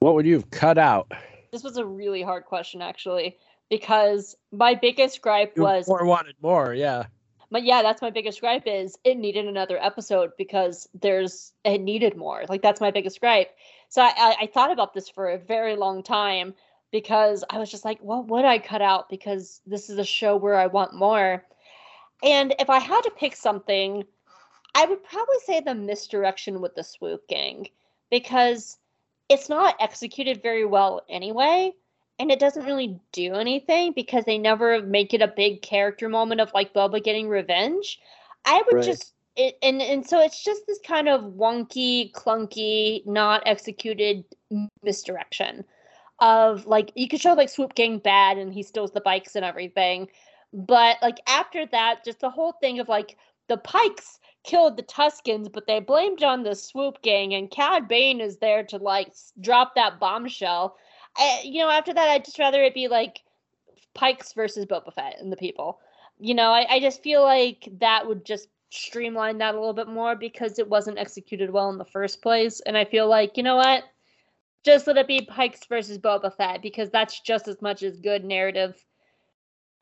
what would you have cut out? this was a really hard question actually because my biggest gripe You was more wanted more. Yeah. But yeah, that's my biggest gripe is it needed another episode because there's it needed more. Like that's my biggest gripe. So I, I, I thought about this for a very long time because I was just like, what would I cut out? Because this is a show where I want more. And if I had to pick something, I would probably say the misdirection with the swoop gang because it's not executed very well anyway and it doesn't really do anything because they never make it a big character moment of like Boba getting revenge. I would Right. just it, and and so it's just this kind of wonky, clunky, not executed misdirection of like you could show like Swoop Gang bad and he steals the bikes and everything, but like after that, just the whole thing of like the Pykes killed the Tuskens, but they blamed on the Swoop Gang, and Cad Bane is there to like drop that bombshell. I, you know, after that, I'd just rather it be like Pykes versus Boba Fett and the people. You know, I, I just feel like that would just streamline that a little bit more because it wasn't executed well in the first place. And I feel like, you know what? Just let it be Pykes versus Boba Fett because that's just as much as good narrative.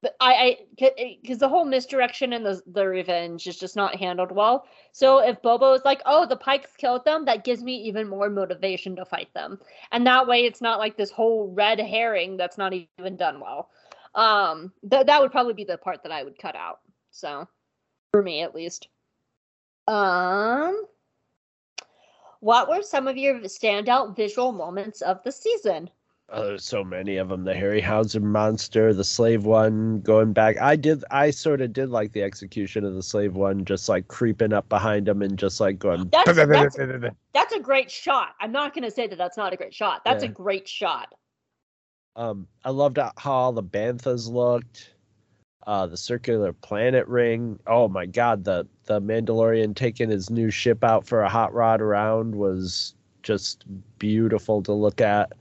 But I, I, because the whole misdirection and the the revenge is just not handled well. So if Bobo is like, "Oh, the Pykes killed them," that gives me even more motivation to fight them. And that way it's not like this whole red herring that's not even done well. Um th- that would probably be the part that i would cut out. So for me at least. Um what were some of your standout visual moments of the season Oh, there's so many of them. The Harry Harryhausen monster, the slave one, going back. I did. I sort of did like the execution of the slave one, just like creeping up behind him and just like going. That's- that's- that's a great shot i'm not going to say that that's not a great shot that's Yeah. a great shot Um, I loved how all the banthas looked. Uh, the circular planet ring. Oh my god, the the Mandalorian taking his new ship out for a hot rod around was just beautiful to look at,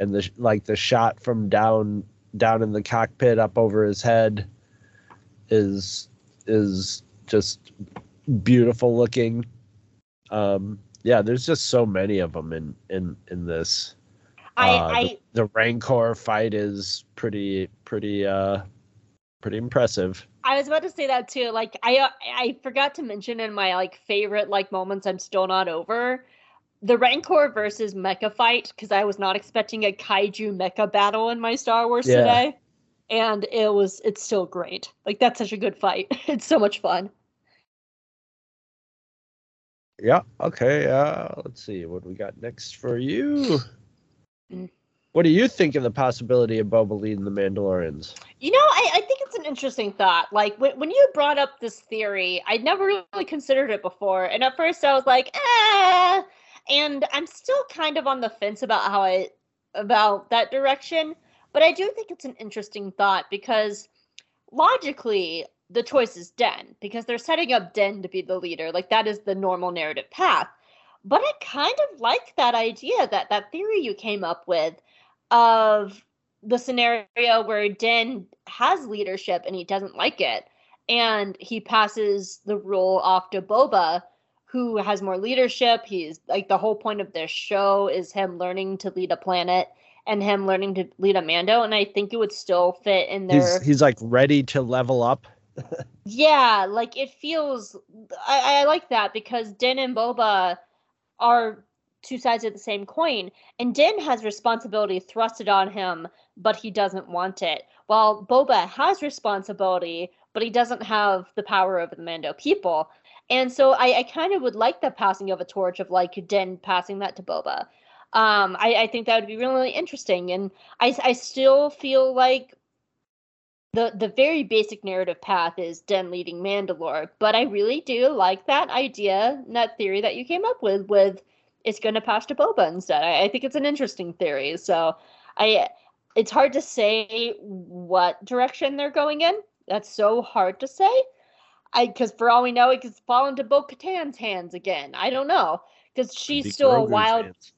and the like the shot from down down in the cockpit up over his head is is just beautiful looking. Um, yeah, there's just so many of them in in in this i uh, i the, the Rancor fight is pretty pretty uh pretty impressive. I was about to say that too. Like I I forgot to mention in my like favorite like moments I'm still not over the Rancor versus Mecha fight because I was not expecting a kaiju mecha battle in my Star Wars Yeah. today, and it was it's still great. Like that's such a good fight. [laughs] it's so much fun. Yeah. Okay. Uh, let's see what we got next for you. Mm. What do you think of the possibility of Boba leading the Mandalorians? You know, I, I think it's an interesting thought. Like when, when you brought up this theory, I'd never really considered it before. And at first I was like, eh. And I'm still kind of on the fence about how I about that direction. But I do think it's an interesting thought because logically the choice is Din, because they're setting up Din to be the leader. Like that is the normal narrative path. But I kind of like that idea, that that theory you came up with of the scenario where Din has leadership and he doesn't like it, and he passes the role off to Boba, who has more leadership. He's like the whole point of this show is him learning to lead a planet and him learning to lead a Mando, and I think it would still fit in there. He's he's like ready to level up. [laughs] yeah, like it feels. I, I like that because Din and Boba are two sides of the same coin, and Din has responsibility thrusted on him, but he doesn't want it. While Boba has responsibility, but he doesn't have the power over the Mando people. And so I, I kind of would like the passing of a torch of like Din passing that to Boba. Um, I, I think that would be really interesting. And I, I still feel like the the very basic narrative path is Din leading Mandalore, but I really do like that idea, that theory that you came up with, with it's going to pass to Boba instead. I, I think it's an interesting theory. So I, it's hard to say what direction they're going in. That's so hard to say. I because for all we know, it could fall into Bo Katan's hands again. I don't know because she's still a wild. Hands.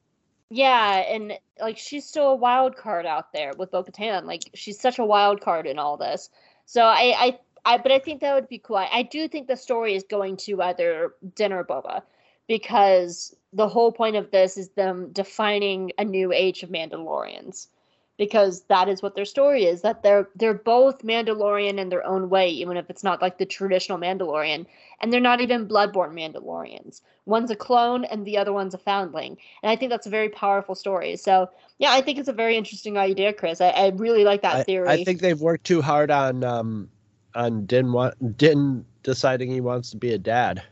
Yeah, and like she's still a wild card out there with Bo Katan. Like she's such a wild card in all this. So I, I, I, but I think that would be cool. I, I do think the story is going to either Din or Boba, because the whole point of this is them defining a new age of Mandalorians because that is what their story is that they're they're both Mandalorian in their own way even if it's not like the traditional Mandalorian and they're not even bloodborne Mandalorians. One's a clone and the other one's a foundling and I think that's a very powerful story. So yeah I think it's a very interesting idea Chris. I, I really like that theory I, I think they've worked too hard on um on Din want Din deciding he wants to be a dad.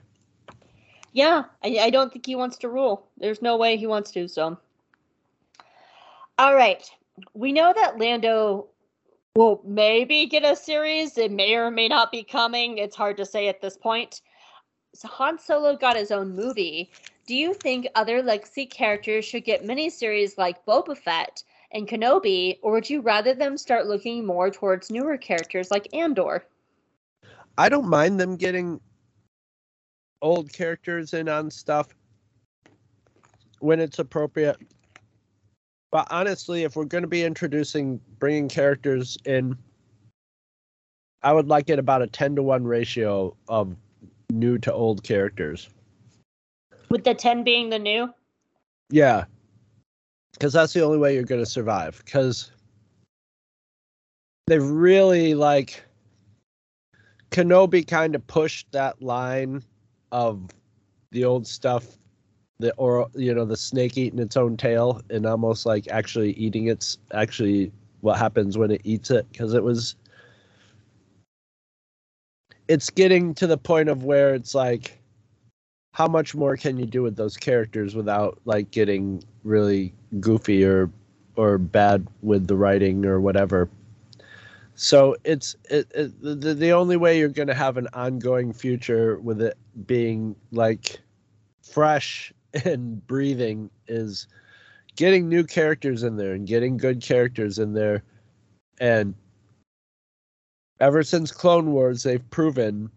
Yeah I, I don't think he wants to rule. There's no way he wants to so. All right we know that Lando will maybe get a series. It may or may not be coming. It's hard to say at this point. So Han Solo got his own movie. Do you think other legacy characters should get miniseries like Boba Fett and Kenobi, or would you rather them start looking more towards newer characters like Andor? I don't mind them getting old characters in on stuff when it's appropriate. But honestly, if we're going to be introducing bringing characters in, I would like it about a 10 to 1 ratio of new to old characters. With the 10 being the new? Yeah. Because that's the only way you're going to survive. Because they've really, like, Kenobi kind of pushed that line of the old stuff the or you know the snake eating its own tail and almost like actually eating its actually what happens when it eats it because it was it's getting to the point of where it's like how much more can you do with those characters without like getting really goofy or or bad with the writing or whatever? So it's it, it the, the only way you're going to have an ongoing future with it being like fresh and breathing is getting new characters in there and getting good characters in there. And ever since Clone Wars, they've proven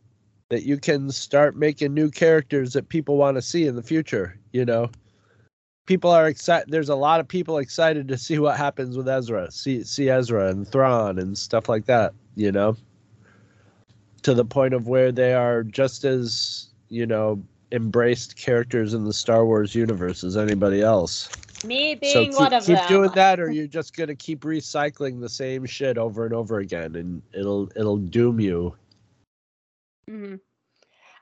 that you can start making new characters that people want to see in the future. You know, people are excited. There's a lot of people excited to see what happens with Ezra, see see Ezra and Thrawn and stuff like that. You know, to the point of where they are just as you know embraced characters in the Star Wars universe as anybody else. Me being so keep, one of keep them. Keep doing that, or you're just gonna keep recycling the same shit over and over again, and it'll it'll doom you. Mm-hmm.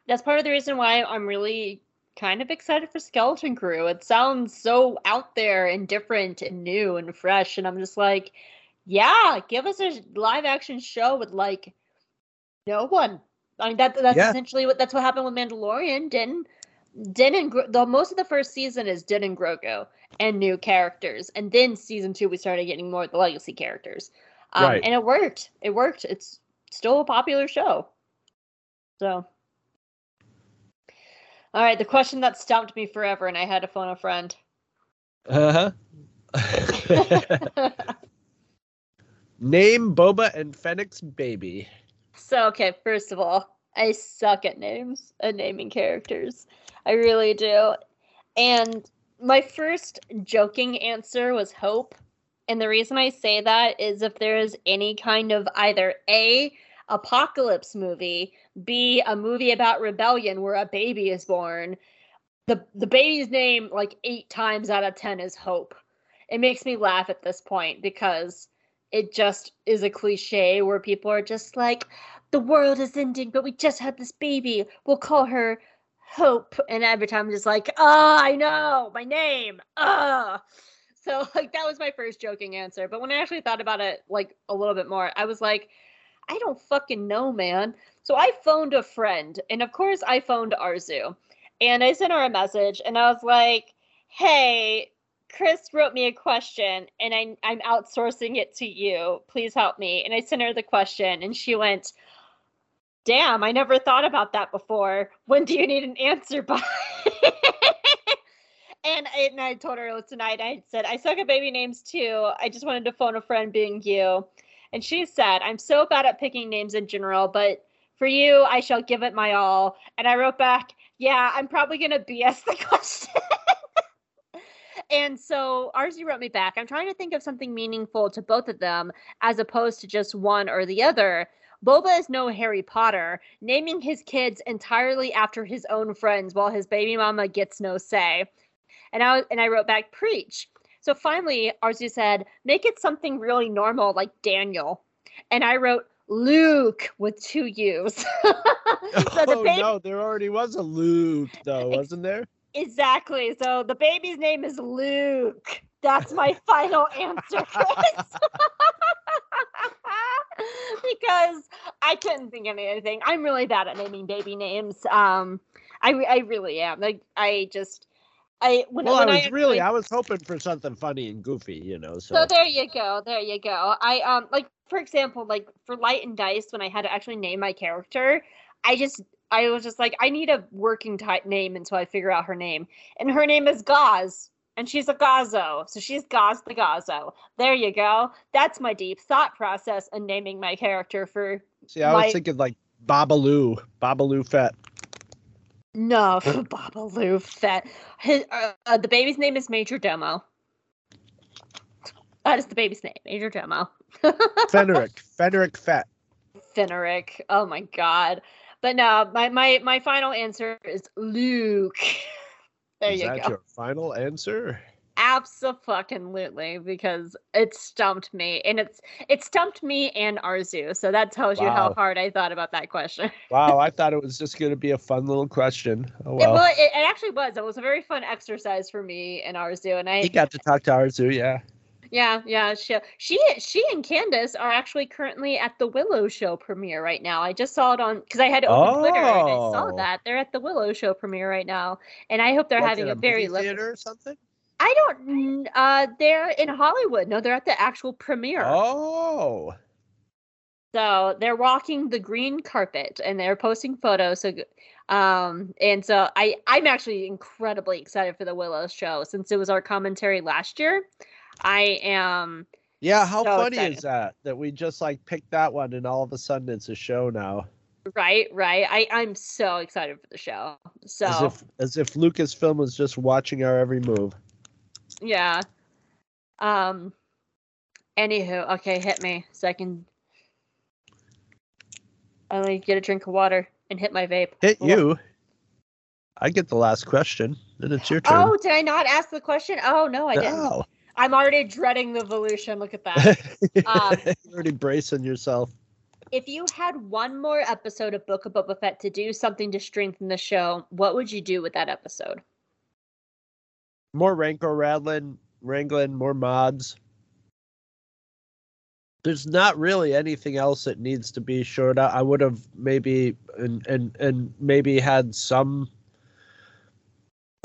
That's part of the reason why I'm really kind of excited for Skeleton Crew. It sounds so out there and different and new and fresh, and I'm just like, yeah, give us a live action show with like no one I mean that that's yeah. essentially what that's what happened with Mandalorian. Din, Din and the most of the first season is Din and Grogu and new characters, and then season two we started getting more of the legacy characters. Um, right. And it worked. It worked. It's still a popular show. So. All right, the question that stumped me forever, and I had to phone a friend. Uh huh. [laughs] [laughs] Name Boba and Fennec's baby. So okay, first of all, I suck at names and naming characters. I really do. And my first joking answer was hope. And the reason I say that is if there is any kind of either A, apocalypse movie, B, a movie about rebellion where a baby is born, the the baby's name like 8 times out of 10 is hope. It makes me laugh at this point because it just is a cliche where people are just like, the world is ending, but we just had this baby. We'll call her Hope. And every time I'm just like, oh, I know my name. Ah. So [laughs] like that was my first joking answer. But when I actually thought about it like a little bit more, I was like, I don't fucking know, man. So I phoned a friend, and of course I phoned Arzu. And I sent her a message and I was like, hey, Chris wrote me a question and I, I'm outsourcing it to you. Please help me. And I sent her the question and she went, damn, I never thought about that before. When do you need an answer [laughs] by? and, I, and I told her tonight, I said, I suck at baby names too. I just wanted to phone a friend being you. And she said, I'm so bad at picking names in general, but for you, I shall give it my all. And I wrote back, yeah, I'm probably going to BS the [laughs] question. And so Arzu wrote me back. I'm trying to think of something meaningful to both of them as opposed to just one or the other. Boba is no Harry Potter, naming his kids entirely after his own friends while his baby mama gets no say. And I and I wrote back, preach. So finally, Arzu said, make it something really normal like Daniel. And I wrote, Luke with two U's. [laughs] so [laughs] oh baby- no, there already was a Luke though, wasn't there? Exactly. So the baby's name is Luke. That's my [laughs] final answer, Chris. [laughs] because I couldn't think of anything. I'm really bad at naming baby names. Um, I I really am. Like I just I when, well, when I was I really I was hoping for something funny and goofy, you know. So. so there you go, there you go. I um like for example, like for Light and Dice, when I had to actually name my character, I just I was just like, I need a working type name until I figure out her name, and her name is Gaz, and she's a Gazo, so she's Gaz the Gazo. There you go. That's my deep thought process in naming my character for. See, I was thinking like Babaloo, Babaloo Fett. No, [laughs] Babaloo Fett. His, uh, uh, the baby's name is Major Domo. That is the baby's name, Major Domo. [laughs] Fenric, Fenric Fett. Fenric. Oh my god. But no, my my my final answer is Luke. [laughs] there is you that go. Your final answer? Absolutely, because it stumped me, and it's it stumped me and Arzu. So that tells wow. you how hard I thought about that question. [laughs] wow, I thought it was just going to be a fun little question. Oh well, it, well it, it, actually was. It was a very fun exercise for me and Arzu, and I. He got to talk to Arzu, yeah. Yeah, yeah. She, she, she, and Candace are actually currently at the Willow Show premiere right now. I just saw it on because I had to open oh. Twitter and I saw oh. that they're at the Willow Show premiere right now, and I hope they're What's having a, a very theater or something. I don't. Uh, they're in Hollywood. No, they're at the actual premiere. Oh. So they're walking the green carpet and they're posting photos. So, um, and so I, I'm actually incredibly excited for the Willow show since it was our commentary last year. I am. Yeah, how so funny excited. is that? That we just like picked that one and all of a sudden it's a show now. Right, right. I I'm so excited for the show. So as if as if Lucasfilm was just watching our every move. Yeah. Um. Anywho, okay, hit me so I can. I get a drink of water and hit my vape. Hit you. I get the last question, and it's your turn. Oh, did I not ask the question? Oh no, I didn't. I'm already dreading the evolution. Look at that. [laughs] Um, You're already bracing yourself. If you had one more episode of Book of Boba Fett to do something to strengthen the show, what would you do with that episode? More Rancor rattling, wrangling, more mods. There's not really anything else that needs to be shored out. I would have maybe and and and maybe had some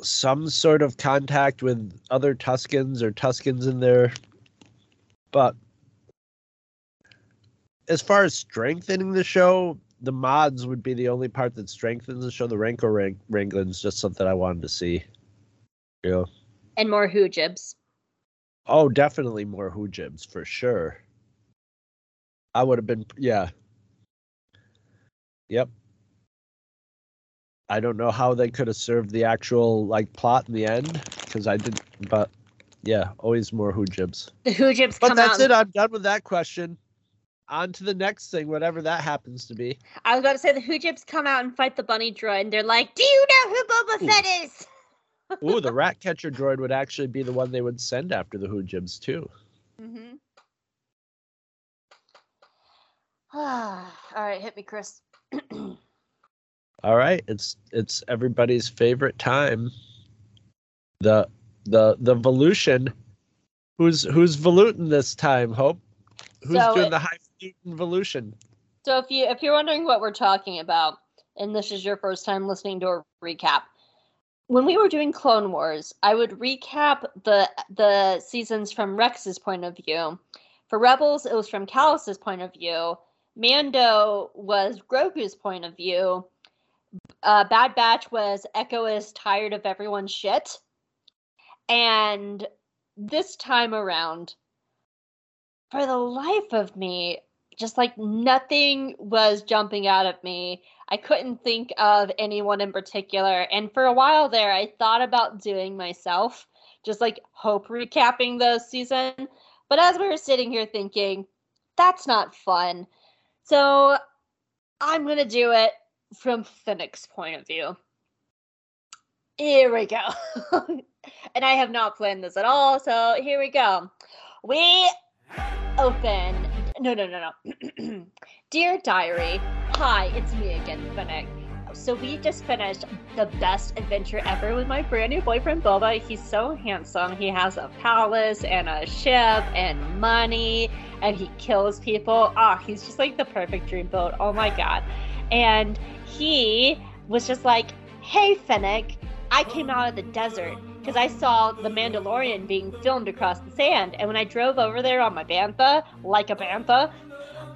some sort of contact with other Tuskens or Tuskens in there. But as far as strengthening the show, the mods would be the only part that strengthens the show. The Rancor rank- wrangling is just something I wanted to see. Yeah. And more hoojibs. Oh, definitely more hoojibs for sure. I would have been, yeah. Yep. I don't know how they could have served the actual like plot in the end because I didn't. But yeah, always more hoojibs. The hoojibs. Come out. But that's out. it. I'm done with that question. On to the next thing, whatever that happens to be. I was about to say the hoojibs come out and fight the bunny droid, and they're like, "Do you know who Boba Ooh. Fett is?" Ooh, the [laughs] rat catcher droid would actually be the one they would send after the hoojibs too. Mm-hmm. [sighs] All right, hit me, Chris. [clears throat] All right, it's it's everybody's favorite time. The the the Volution. Who's who's voluting this time? Hope. Who's so doing it, the high Volution? So if you if you're wondering what we're talking about, and this is your first time listening to a recap, when we were doing Clone Wars, I would recap the the seasons from Rex's point of view. For Rebels, it was from Kallus's point of view. Mando was Grogu's point of view. Uh, Bad Batch was Echo is tired of everyone's shit. And this time around, for the life of me, just like nothing was jumping out at me. I couldn't think of anyone in particular. And for a while there, I thought about doing myself, just like hope recapping the season. But as we were sitting here thinking, that's not fun. So I'm going to do it from Fennec's point of view. Here we go. [laughs] and I have not planned this at all. So here we go. We open. No, no, no, no. [clears throat] Dear Diary, hi, it's me again, Fennec. So we just finished the best adventure ever with my brand new boyfriend Boba. He's so handsome. He has a palace and a ship and money, and he kills people. Ah, oh, he's just like the perfect dreamboat. Oh my god! And he was just like, "Hey, Fennec, I came out of the desert because I saw The Mandalorian being filmed across the sand. And when I drove over there on my bantha, like a bantha,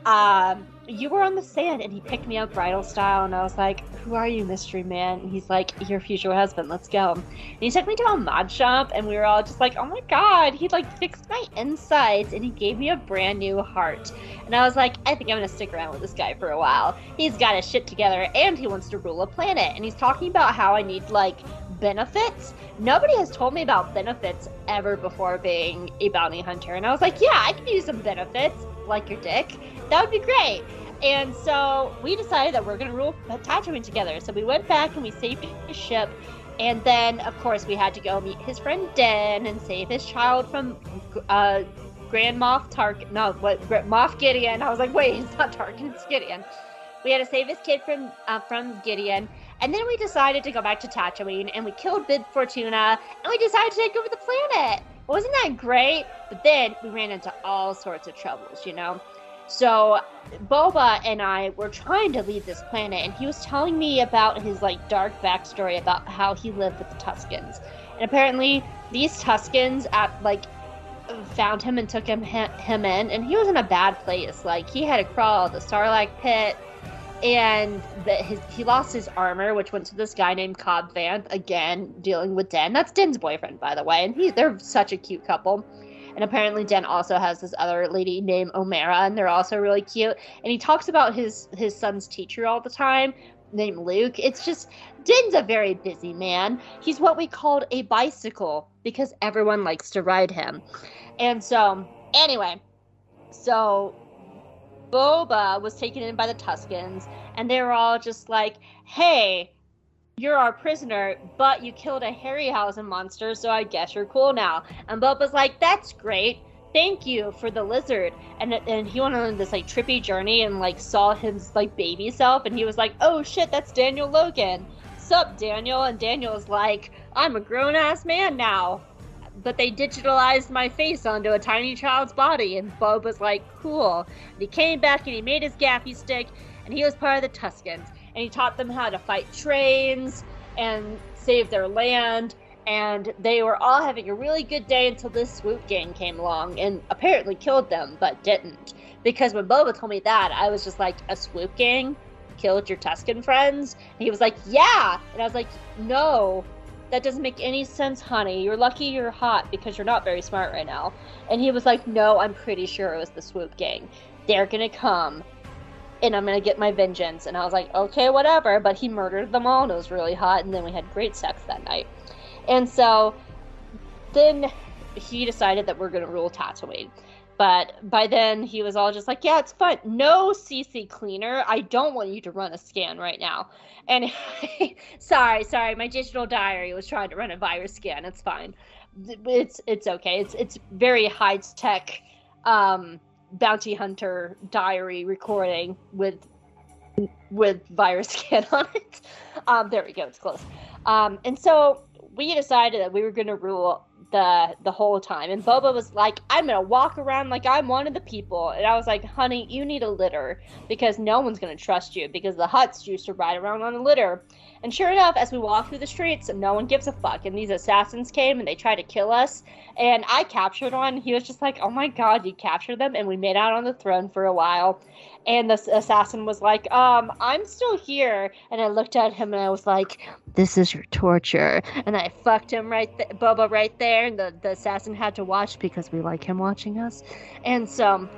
um, you were on the sand and he picked me up bridal style and I was like, Who are you, mystery man? And he's like, Your future husband, let's go. And he took me to a mod shop and we were all just like, Oh my god, he like fixed my insides and he gave me a brand new heart. And I was like, I think I'm gonna stick around with this guy for a while. He's got his shit together and he wants to rule a planet. And he's talking about how I need like benefits. Nobody has told me about benefits ever before being a bounty hunter. And I was like, Yeah, I could use some benefits, like your dick. That would be great. And so we decided that we're going to rule Tatooine together. So we went back and we saved his ship. And then, of course, we had to go meet his friend Din and save his child from uh, Grand Moff Tarkin. No, what Moff Gideon. I was like, wait, it's not Tarkin, it's Gideon. We had to save his kid from uh, from Gideon. And then we decided to go back to Tatooine and we killed Bib Fortuna and we decided to take over the planet. Wasn't that great? But then we ran into all sorts of troubles, you know? So Boba and I were trying to leave this planet, and he was telling me about his like dark backstory about how he lived with the Tuskens. And apparently, these Tuskens at like found him and took him him in, and he was in a bad place. Like he had to crawl the Sarlacc pit, and that his he lost his armor, which went to this guy named Cobb Vanth. Again, dealing with Din. That's Din's boyfriend, by the way, and he they're such a cute couple. And apparently Din also has this other lady named Omera, and they're also really cute. And he talks about his his son's teacher all the time, named Luke. It's just Din's a very busy man. He's what we called a bicycle because everyone likes to ride him. And so, anyway, so Boba was taken in by the Tuskens, and they were all just like, "Hey, you're our prisoner, but you killed a Harryhausen monster, so I guess you're cool now. And Boba's like, that's great. Thank you for the lizard. And and he went on this like trippy journey and like saw his like baby self, and he was like, oh shit, that's Daniel Logan. Sup, Daniel? And Daniel's like, I'm a grown ass man now. But they digitalized my face onto a tiny child's body, and Boba's like, cool. And he came back and he made his gaffi stick, and he was part of the Tuskens and he taught them how to fight trains and save their land. And they were all having a really good day until this swoop gang came along and apparently killed them, but didn't. Because when Boba told me that, I was just like, a swoop gang killed your Tusken friends? And he was like, yeah. And I was like, no, that doesn't make any sense, honey. You're lucky you're hot because you're not very smart right now. And he was like, no, I'm pretty sure it was the swoop gang. They're gonna come and I'm gonna get my vengeance. And I was like, okay, whatever. But he murdered them all, and it was really hot. And then we had great sex that night. And so then he decided that we're gonna rule Tatooine. But by then he was all just like, yeah, it's fun. No CC cleaner. I don't want you to run a scan right now. And [laughs] sorry, sorry, my digital diary was trying to run a virus scan. It's fine. It's it's okay. It's it's very high tech. Um, bounty hunter diary recording with with virus [laughs] scan on it. Um, there we go, it's close. Um, and so we decided that we were going to rule the the whole time. And Boba was like, I'm gonna walk around like I'm one of the people. And I was like, honey, you need a litter because no one's gonna trust you because the Hutts used to ride around on a litter. And sure enough, as we walk through the streets, no one gives a fuck. And these assassins came and they tried to kill us. And I captured one. He was just like, oh my god, you captured them. And we made out on the throne for a while. And the assassin was like, um, I'm still here. And I looked at him and I was like, this is your torture. And I fucked him right, th- Boba right there. And the, the assassin had to watch because we like him watching us. And so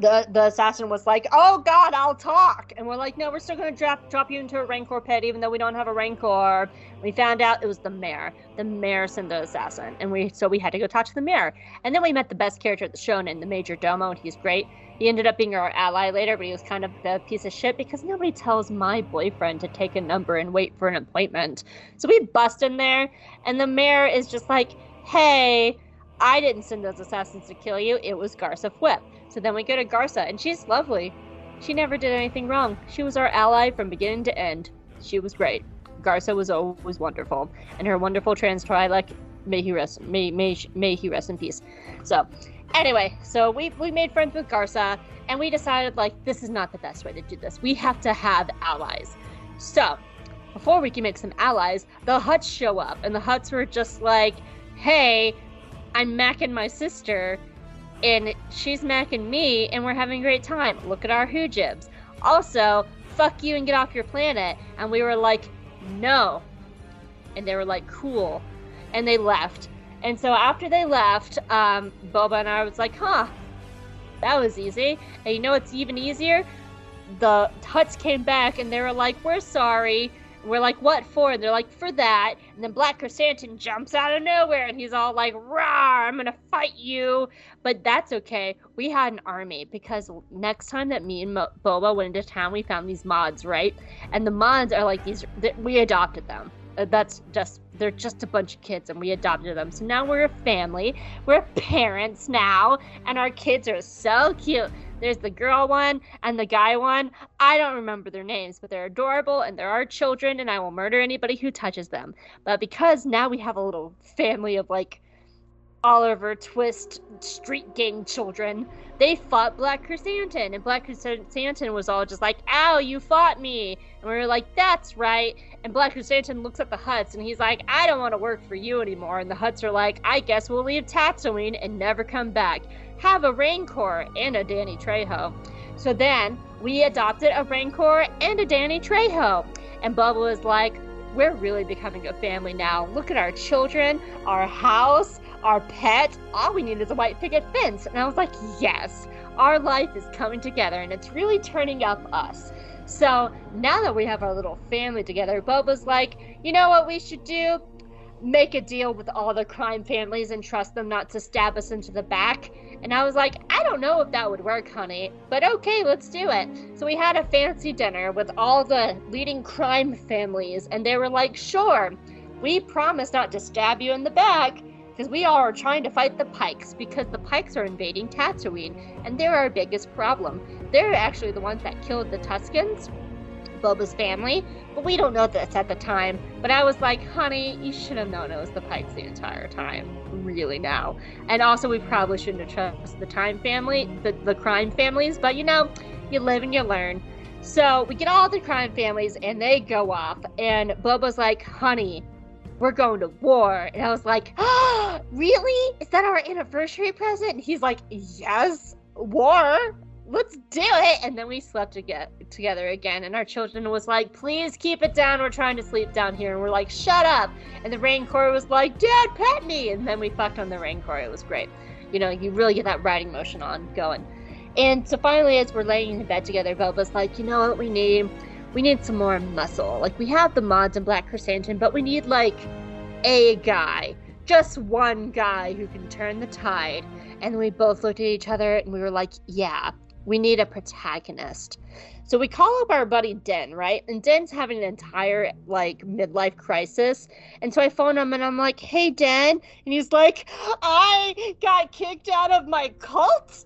the the assassin was like, "Oh God, I'll talk," and we're like, "No, we're still gonna drop drop you into a rancor pit, even though we don't have a rancor." We found out it was the mayor. The mayor sent the assassin, and we so we had to go talk to the mayor. And then we met the best character at the show, shonen, the major domo, and he's great. He ended up being our ally later, but he was kind of a piece of shit because nobody tells my boyfriend to take a number and wait for an appointment. So we bust in there, and the mayor is just like, "Hey." I didn't send those assassins to kill you. It was Garsa Fwip. So then we go to Garsa, and she's lovely. She never did anything wrong. She was our ally from beginning to end. She was great. Garsa was always wonderful, and her wonderful trans Twi'lek, may he rest, may may may he rest in peace. So, anyway, so we we made friends with Garsa, and we decided like this is not the best way to do this. We have to have allies. So, before we can make some allies, the Hutts show up, and the Hutts were just like, "Hey, I'm macking my sister." And she's macking me, and we're having a great time. Look at our hoojibs. Also, fuck you and get off your planet. And we were like, no. And they were like, cool. And they left. And so after they left, um, Boba and I was like, huh, that was easy. And you know what's even easier? The Hutts came back and they were like, we're sorry. We're like, what for? And they're like, for that. And then Black Chrysanthemum jumps out of nowhere and he's all like, rah, I'm to fight you. But that's okay. We had an army because next time that me and Mo- Boba went into town, we found these mods, right? And the mods are like these, th- we adopted them. Uh, that's just, they're just a bunch of kids and we adopted them. So now we're a family. We're parents now. And our kids are so cute. There's the girl one and the guy one. I don't remember their names, but they're adorable and they're our children, and I will murder anybody who touches them. But because now we have a little family of like Oliver Twist street gang children, they fought Black Chrysanthemum, and Black Chrysanthemum was all just like, "Ow, you fought me!" And we were like, "That's right." And Black Chrysanthemum looks at the Hutts and he's like, "I don't want to work for you anymore." And the Hutts are like, "I guess we'll leave Tatooine and never come back." Have a Rancor and a Danny Trejo. So then we adopted a Rancor and a Danny Trejo, and Bubba was like, "We're really becoming a family now. Look at our children, our house." our pet, all we need is a white picket fence. And I was like, yes, our life is coming together and it's really turning up us. So now that we have our little family together, Boba's like, you know what we should do? Make a deal with all the crime families and trust them not to stab us into the back. And I was like, I don't know if that would work, honey, but okay, let's do it. So we had a fancy dinner with all the leading crime families, and they were like, sure, we promise not to stab you in the back, because we are trying to fight the Pykes because the Pykes are invading Tatooine, and they're our biggest problem. They're actually the ones that killed the Tuskens, Boba's family, but we don't know this at the time. But I was like, honey, you should have known it was the Pykes the entire time, really now. And also, we probably shouldn't have trusted the Time family, the, the crime families, but you know, you live and you learn. So we get all the crime families, and they go off, and Boba's like, honey, we're going to war. And I was like, oh, [gasps] really? Is that our anniversary present? And he's like, yes, war. Let's do it. And then we slept again, together again. And our children was like, please keep it down. We're trying to sleep down here. And we're like, shut up. And the Rancor was like, Dad, pet me. And then we fucked on the Rancor. It was great. You know, you really get that riding motion on going. And so finally, as we're laying in bed together, Boba's like, you know what we need? We need some more muscle. Like we have the mods in Black Chrysanthemum, but we need like a guy, just one guy who can turn the tide. And we both looked at each other and we were like, yeah, we need a protagonist. So we call up our buddy Din, right? And Din's having an entire like midlife crisis. And so I phone him and I'm like, hey Din. And he's like, I got kicked out of my cult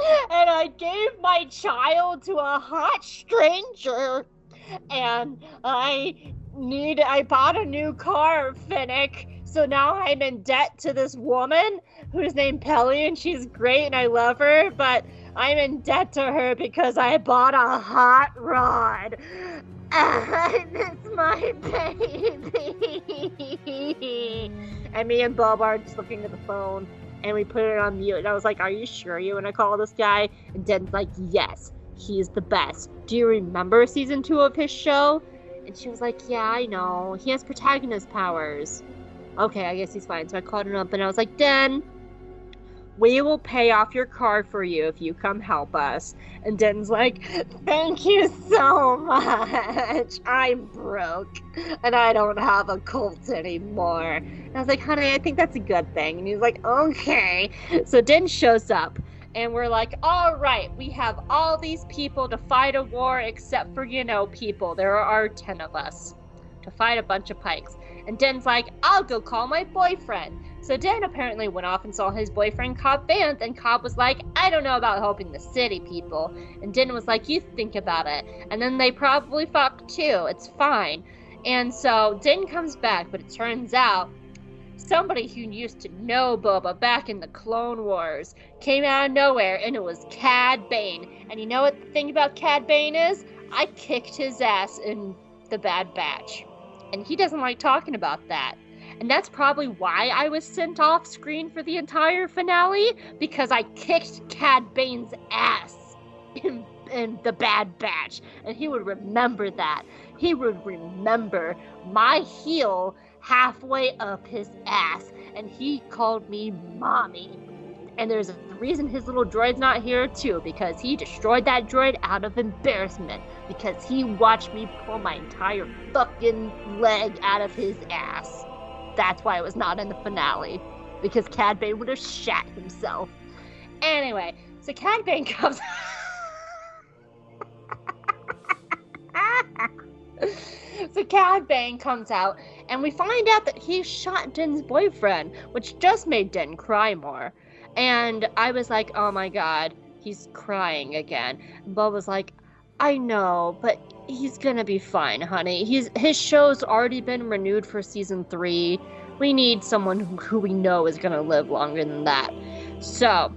and I gave my child to a hot stranger. And I need, I bought a new car, Fennec. So now I'm in debt to this woman who's named Peli, and she's great, and I love her. But I'm in debt to her because I bought a hot rod. And [laughs] it's my baby. [laughs] and me and Bob are just looking at the phone and we put it on mute. And I was like, Are you sure you want to call this guy? And Din's like, Yes, he's the best. Do you remember season two of his show? And she was like, Yeah, I know. He has protagonist powers. Okay, I guess he's fine. So I called him up and I was like, Din, we will pay off your car for you if you come help us. And Din's like, thank you so much. I'm broke and I don't have a Colt anymore. And I was like, honey, I think that's a good thing. And he's like, okay. So Din shows up and we're like, all right, we have all these people to fight a war except for, you know, people. There are 10 of us to fight a bunch of Pykes. And Din's like, I'll go call my boyfriend. So Din apparently went off and saw his boyfriend Cobb Vanth, and Cobb was like, I don't know about helping the city people. And Din was like, You think about it. And then they probably fucked too. It's fine. And so Din comes back, but it turns out somebody who used to know Boba back in the Clone Wars came out of nowhere, and it was Cad Bane. And you know what the thing about Cad Bane is? I kicked his ass in the Bad Batch. And he doesn't like talking about that. And that's probably why I was sent off screen for the entire finale, because I kicked Cad Bane's ass [laughs] in, in the Bad Batch. And he would remember that. He would remember my heel halfway up his ass. And he called me mommy. And there's a reason his little droid's not here too, because he destroyed that droid out of embarrassment. Because he watched me pull my entire fucking leg out of his ass that's why it was not in the finale. Because Cad Bane would have shat himself. Anyway, so Cad Bane [laughs] comes. [laughs] so Cad Bane comes out, and we find out that he shot Din's boyfriend, which just made Din cry more. And I was like, oh my god, he's crying again. Bob was like, I know, but he's gonna be fine, honey. He's his show's already been renewed for season three. We need someone who we know is gonna live longer than that. So,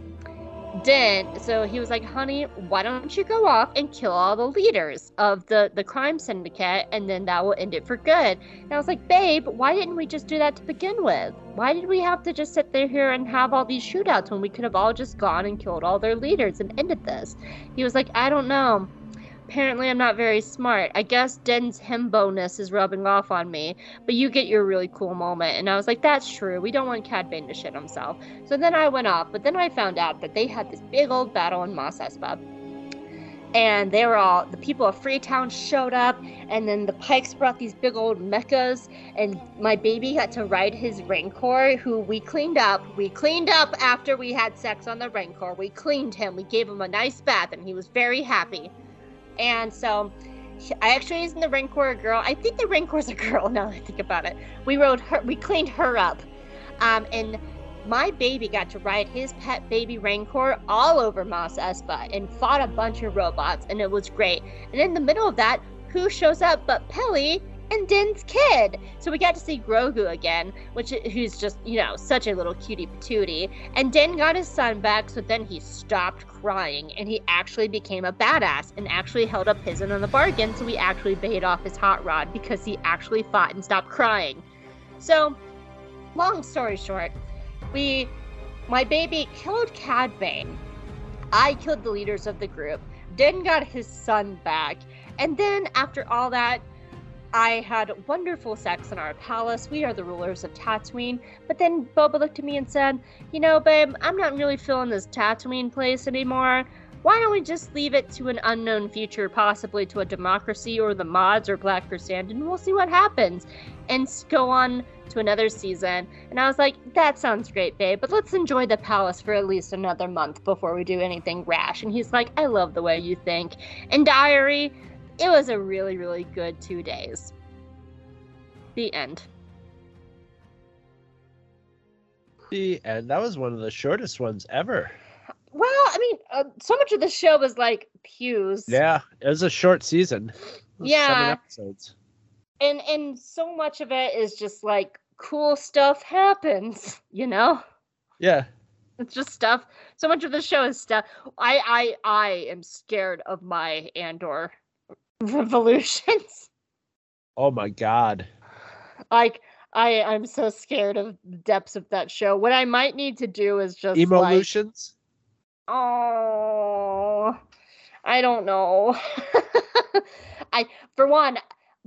then, so he was like, honey, why don't you go off and kill all the leaders of the, the crime syndicate and then that will end it for good. And I was like, babe, why didn't we just do that to begin with? Why did we have to just sit there here and have all these shootouts when we could have all just gone and killed all their leaders and ended this? He was like, I don't know. Apparently, I'm not very smart. I guess Din's himbo-ness is rubbing off on me, but you get your really cool moment. And I was like, that's true. We don't want Cad Bane to shit himself. So then I went off, but then I found out that they had this big old battle in Mos Espa. And they were all, the people of Freetown showed up, and then the Pykes brought these big old mechas, and my baby got to ride his Rancor, who we cleaned up. We cleaned up after we had sex on the Rancor. We cleaned him. We gave him a nice bath, and he was very happy. And so I actually used the Rancor girl. I think the Rancor's a girl [laughs] now that I think about it. We rode her, we cleaned her up. Um, and my baby got to ride his pet baby Rancor all over Mos Espa and fought a bunch of robots, and it was great. And in the middle of that, who shows up but Peli and Din's kid. So we got to see Grogu again, which who's just, you know, such a little cutie patootie. And Din got his son back, so then he stopped crying and he actually became a badass and actually held up his end of the bargain, so he actually paid off his hot rod because he actually fought and stopped crying. So, long story short, we my baby killed Cad Bane. I killed the leaders of the group. Din got his son back. And then after all that, I had wonderful sex in our palace. We are the rulers of Tatooine. But then Boba looked at me and said, You know, babe, I'm not really feeling this Tatooine place anymore. Why don't we just leave it to an unknown future, possibly to a democracy or the mods or Black Sand, and we'll see what happens and go on to another season. And I was like, That sounds great, babe, but let's enjoy the palace for at least another month before we do anything rash. And he's like, I love the way you think. And Diary, it was a really, really good two days. The end. The end. That was one of the shortest ones ever. Well, I mean, uh, so much of the show was like pews. Yeah, it was a short season. Yeah. Seven episodes. And and so much of it is just like cool stuff happens, you know? Yeah. It's just stuff. So much of the show is stuff. I I I am scared of my Andor revolutions. [laughs] Oh my god. like I I'm so scared of the depths of that show. What I might need to do is just like Evolutions? oh I don't know. [laughs] I for one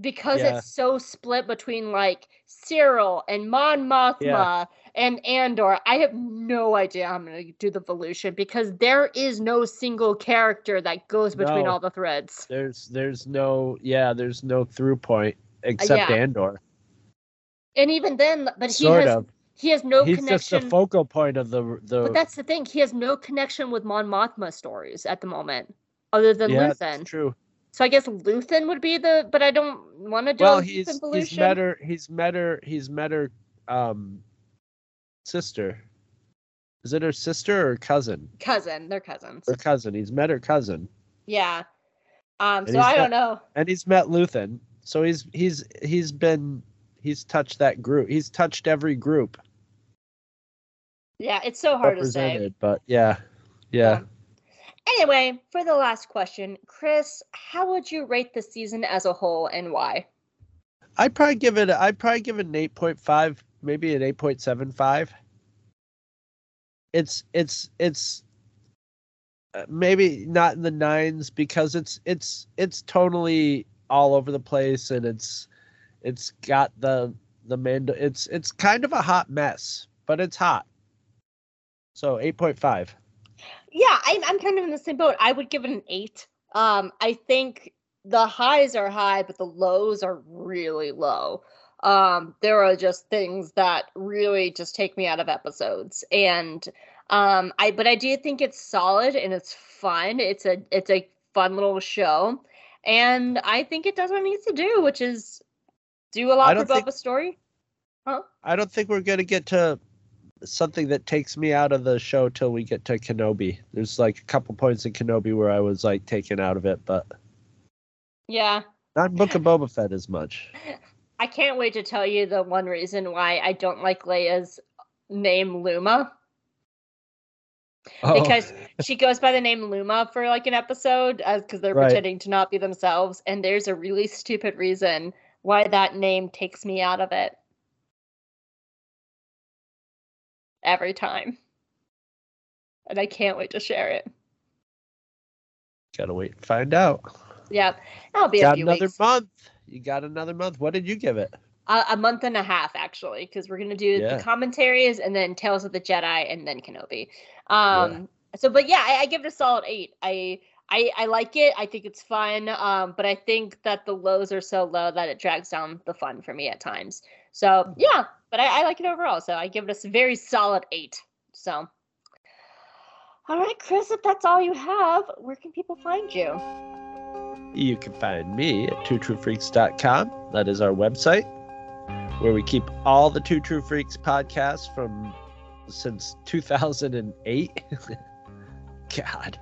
because Yeah. it's so split between like Syril and Mon Mothma and Andor, I have no idea how I'm gonna do the evolution because there is no single character that goes between No. all the threads. There's there's no yeah, there's no through point except yeah. Andor. And even then, but he Sort has of. he has no He's just the focal point of the the but that's the thing, he has no connection with Mon Mothma stories at the moment, other than yeah, Luthen. that's true. So I guess Luthen would be the, but I don't want to do Well, he's Luthen he's met her he's met her he's met her um sister. Is it her sister or cousin? cousin. They're cousins. Her cousin. He's met her cousin. Yeah. Um. And So I got- don't know. and he's met Luthen. So he's he's he's been he's touched that group. He's touched every group Yeah, it's so hard to say. But yeah, yeah. Um, Anyway, for the last question, Chris, how would you rate the season as a whole and why? I'd probably give it. I'd probably give it an eight point five, maybe an eight point seven five. It's it's it's uh, maybe not in the nines because it's it's it's totally all over the place and it's it's got the the mando. It's it's kind of a hot mess, but it's hot. So eight point five. Yeah, I'm I'm kind of in the same boat. I would give it an eight. Um, I think the highs are high, but the lows are really low. Um, there are just things that really just take me out of episodes, and um, I but I do think it's solid and it's fun. It's a it's a fun little show, and I think it does what it needs to do, which is do a lot for think- Boba's story. I don't think we're gonna get to something that takes me out of the show till we get to Kenobi. There's like a couple points in Kenobi where I was like taken out of it, but Yeah, not Book of Boba Fett as much. [laughs] I can't wait to tell you the one reason why I don't like Leia's name Luma. Oh, because [laughs] she goes by the name Luma for like an episode uh, because they're Right. pretending to not be themselves. And there's a really stupid reason why that name takes me out of it every time. And I can't wait to share it. gotta wait and find out. Yeah, that'll be a Got another weeks. month. You got another month. What did you give it? A, a month and a half actually, because we're gonna do Yeah. the commentaries and then Tales of the Jedi and then Kenobi. Um, so but yeah, I, I give it a solid eight. I. I, I like it. I think it's fun. Um, but I think that the lows are so low that it drags down the fun for me at times. So yeah, but I, I like it overall. So I give it a very solid eight. So all right, Chris, if that's all you have, where can people find you? You can find me at twotruefreaks.com. That is our website where we keep all the Two True Freaks podcasts from since 2008. [laughs] God.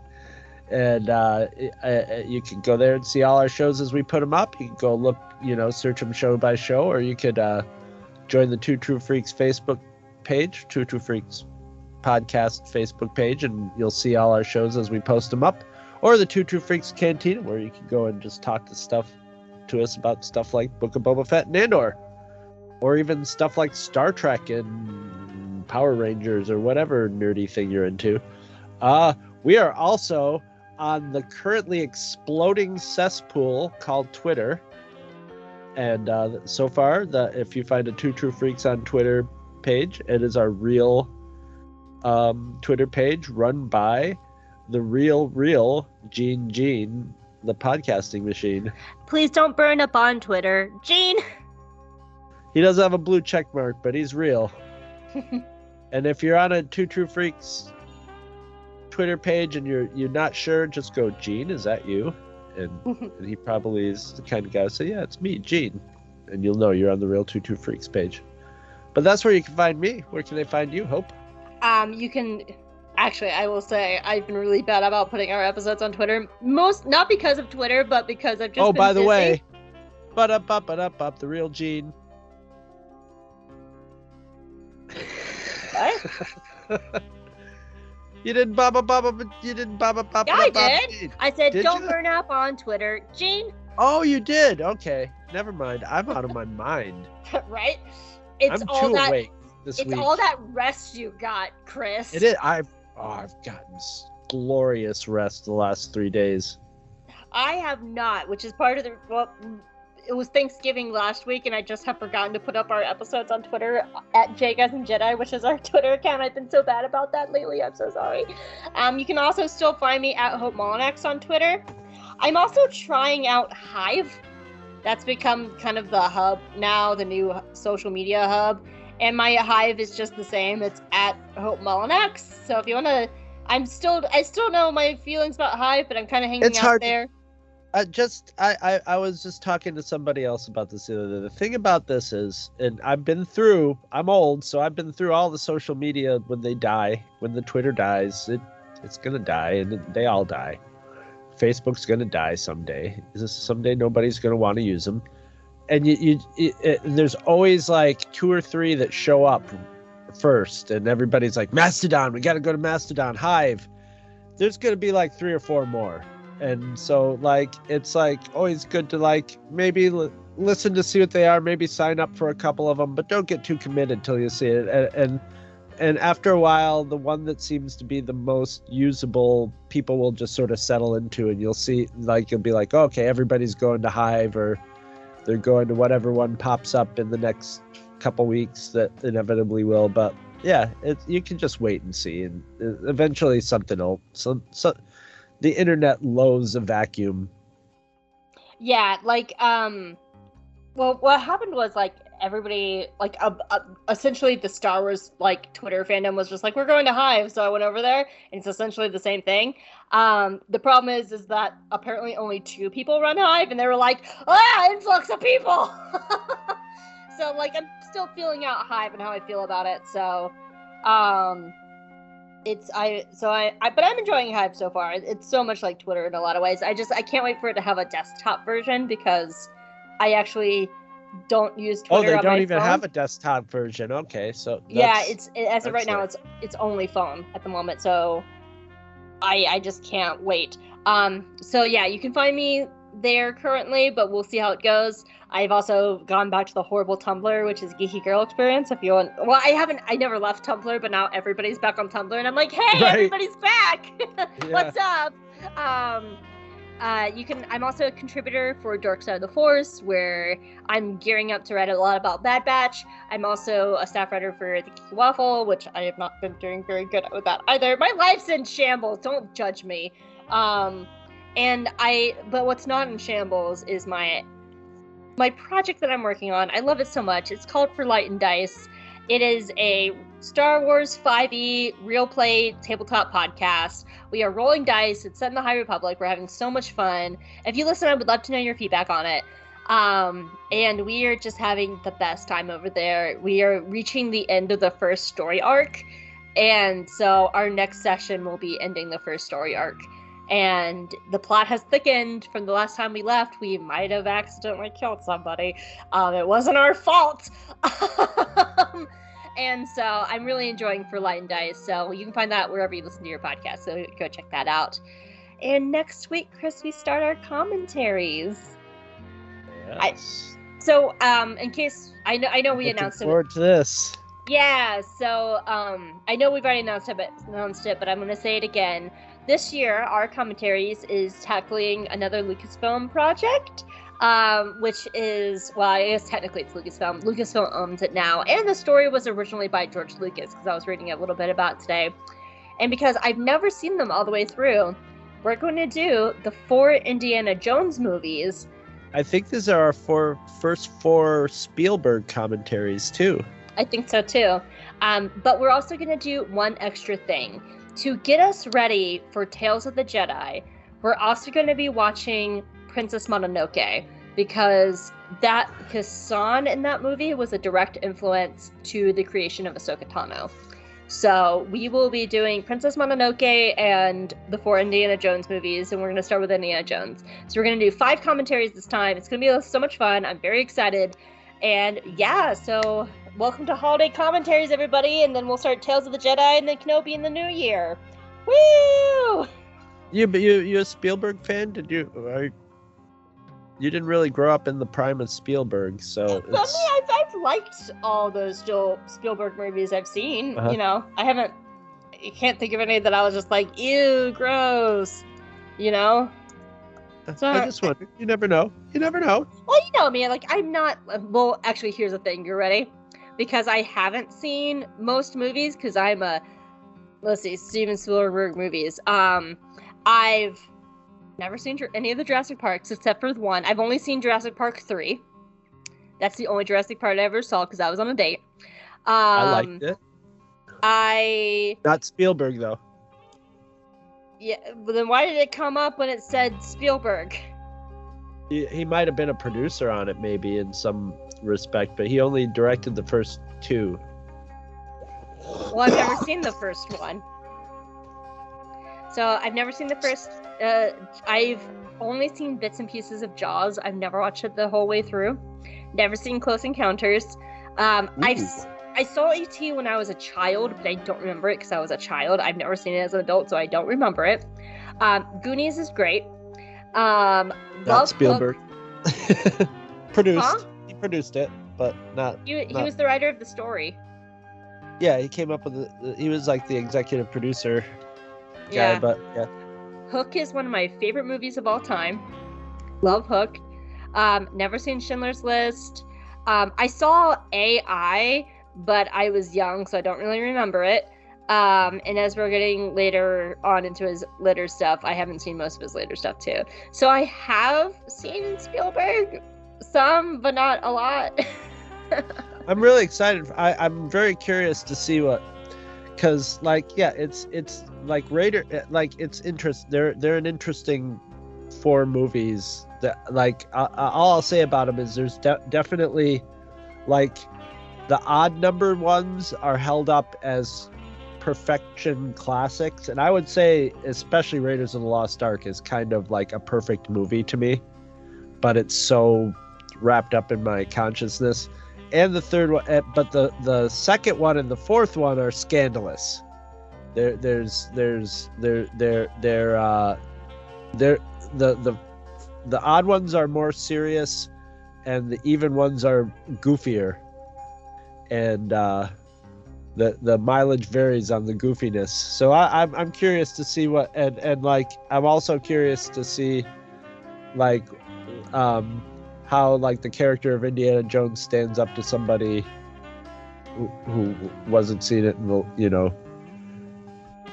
And uh, you can go there and see all our shows as we put them up. You can go look, you know, search them show by show, or you could uh, join the Two True Freaks Facebook page, Two True Freaks podcast Facebook page, and you'll see all our shows as we post them up or the Two True Freaks Cantina, where you can go and just talk to stuff to us about stuff like Book of Boba Fett and Andor, or even stuff like Star Trek and Power Rangers or whatever nerdy thing you're into. Uh, we are also on the currently exploding cesspool called Twitter. And uh, so far, the if you find a Two True Freaks on Twitter page, it is our real um, Twitter page run by the real, real Gene Gene, the podcasting machine. Please don't burn up on Twitter, Gene. He doesn't have a blue check mark, but he's real. [laughs] and if you're on a Two True Freaks Twitter page and you're you're not sure, just go, Gene, is that you? And, [laughs] and he probably is the kind of guy to say, Yeah, it's me, Gene. And you'll know you're on the real Two True Freaks page. But that's where you can find me. Where can they find you, Hope? Um, you can actually I will say I've been really bad about putting our episodes on Twitter. Most not because of Twitter, but because I've just oh, by the busy. way, but up, up, up, up, up, the real Gene. What? [laughs] you didn't baba baba, but you didn't baba baba. Yeah, I did. did. I said, Did don't you? burn up on Twitter. Gene, Oh, you did. Okay, never mind. I'm out of my mind. [laughs] right? It's I'm all too that. awake this It's week. all that rest you got, Chris. It is. I've oh, I've gotten glorious rest the last three days. I have not, which is part of the. Well, it was Thanksgiving last week, and I just have forgotten to put up our episodes on Twitter at JGuys and Jedi, which is our [laughs] Twitter account. I've been so bad about that lately. I'm so sorry. Um, you can also still find me at Hope Molinax on Twitter. I'm also trying out Hive. That's become kind of the hub now, the new social media hub. And my Hive is just the same. It's at Hope Molinax. So if you want to, I'm still, I still know my feelings about Hive, but I'm kind of hanging It's out hard there. I just I, I I was just talking to somebody else about this the. The thing about this is, and I've been through. I'm old, so I've been through all the social media when they die. When the Twitter dies, it it's gonna die, and they all die. Facebook's gonna die someday. Is this someday nobody's gonna want to use them? And you, you it, it, there's always like two or three that show up first, and everybody's like Mastodon. We got to go to Mastodon. Hive. There's gonna be like three or four more and so like it's like always good to like maybe l- listen to see what they are maybe sign up for a couple of them but don't get too committed till you see it. And, and and after a while the one that seems to be the most usable people will just sort of settle into and you'll see like you'll be like okay everybody's going to hive or they're going to whatever one pops up in the next couple weeks that inevitably will. But yeah it, you can just wait and see and uh, eventually something will some, some the internet loathes a vacuum. Yeah, like um, well, what happened was like everybody, like uh, uh, essentially the Star Wars like Twitter fandom was just like, we're going to Hive, so I went over there, and it's essentially the same thing. Um, the problem is, is that apparently only two people run Hive, and they were like, ah, influx of people. [laughs] so like, I'm still feeling out Hive and how I feel about it. So, um, it's I so I, I but I'm enjoying Hive so far. It's so much like Twitter in a lot of ways. I just I can't wait for it to have a desktop version because I actually don't use Twitter. Oh, they on don't even phone. have a desktop version. Okay, so Yeah, it's it, as of right now, it's it's only phone at the moment. So I I just can't wait. Um, so yeah, you can find me there currently, but we'll see how it goes. I've also gone back to the horrible Tumblr, which is Geeky Girl Experience. If you want, well, I haven't, I never left Tumblr, but now everybody's back on Tumblr, and I'm like, hey, Right. everybody's back. [laughs] Yeah. What's up? Um, uh, you can. I'm also a contributor for Dark Side of the Force, where I'm gearing up to write a lot about Bad Batch. I'm also a staff writer for the Geeky Waffle, which I have not been doing very good with that either. My life's in shambles. Don't judge me. Um, and I, but what's not in shambles is my my project that I'm working on. I love it so much. It's called For Light and Dice. It is a Star Wars 5e real play tabletop podcast. We are rolling dice. It's set in the High Republic. We're having so much fun. If you listen, I would love to know your feedback on it. Um, and we are just having the best time over there. We are reaching the end of the first story arc. And so our next session will be ending the first story arc. And the plot has thickened from the last time we left. We might have accidentally killed somebody. Um, it wasn't our fault. [laughs] and so I'm really enjoying For Light and Dice. So you can find that wherever you listen to your podcast. So go check that out. And next week, Chris, we start our commentaries. I- Yes. So, um, in case I know, I know we Looking announced it. forward to this. Yeah, so um, I know we've already announced it, but, announced it, but I'm going to say it again. This year, our commentaries is tackling another Lucasfilm project, um, which is, well, I guess technically it's Lucasfilm. Lucasfilm owns it now, and the story was originally by George Lucas, because I was reading a little bit about today. And because I've never seen them all the way through, we're going to do the four Indiana Jones movies I think these are our four first four Spielberg commentaries too. I think so too. Um, but we're also going to do one extra thing. To get us ready for Tales of the Jedi, we're also going to be watching Princess Mononoke because that because San in that movie was a direct influence to the creation of Ahsoka Tano. So we will be doing Princess Mononoke and the four Indiana Jones movies, and we're going to start with Indiana Jones. So we're going to do five commentaries this time. It's going to be so much fun. I'm very excited. And yeah, so welcome to holiday commentaries, everybody, and then we'll start Tales of the Jedi and then Kenobi in the new year. Woo! You, you, you a Spielberg fan? Did you? Are, you didn't really grow up in the prime of Spielberg, so [laughs] I mean, I've, I've liked all those Joel Spielberg movies I've seen. Uh-huh. You know, I haven't. I can't think of any that I was just like, ew, gross. You know. So I just wonder. You never know. You never know. Well, you know me. Like, I'm not. Well, actually, here's the thing. You ready? Because I haven't seen most movies. Because I'm a. Let's see, Steven Spielberg movies. Um, I've never seen any of the Jurassic Parks except for one. I've only seen Jurassic Park three. That's the only Jurassic Park I ever saw because I was on a date. Um, I liked it. I Not Spielberg though. yeah. But then why did it come up when it said Spielberg? He, he might have been a producer on it, maybe in some respect, but he only directed the first two. Well, I've never seen the first one. So I've never seen the first. Uh, I've only seen bits and pieces of Jaws. I've never watched it the whole way through. Never seen Close Encounters. Um, I've I saw ET when I was a child, but I don't remember it because I was a child. I've never seen it as an adult, so I don't remember it. Um, Goonies is great. Um, Not Love Spielberg. [laughs] produced. Huh? Produced it, but not. He, he not- was the writer of the story. Yeah, he came up with the. the- He was like the executive producer guy, Yeah. but yeah. Hook is one of my favorite movies of all time. Love Hook. Um, never seen Schindler's List. Um, I saw AI, but I was young, so I don't really remember it. Um, and as we're getting later on into his later stuff, I haven't seen most of his later stuff too. So I have seen Spielberg, some, but not a lot. [laughs] I'm really excited. I, I'm very curious to see what, because like yeah, it's it's like Raider, eh, like it's interest. They're they're an interesting four movies that like I- all I'll say about them is there's de- definitely like the odd number ones are held up as perfection classics, and I would say especially Raiders of the Lost Ark is kind of like a perfect movie to me, but it's so wrapped up in my consciousness. And the third one eh, but the the second one and the fourth one are scandalous. There there's there's there there there uh there the the the odd ones are more serious and the even ones are goofier. And uh the the mileage varies on the goofiness. So i i'm, I'm curious to see what and and like i'm also curious to see like um how like the character of Indiana Jones stands up to somebody who, who wasn't seen it in the you know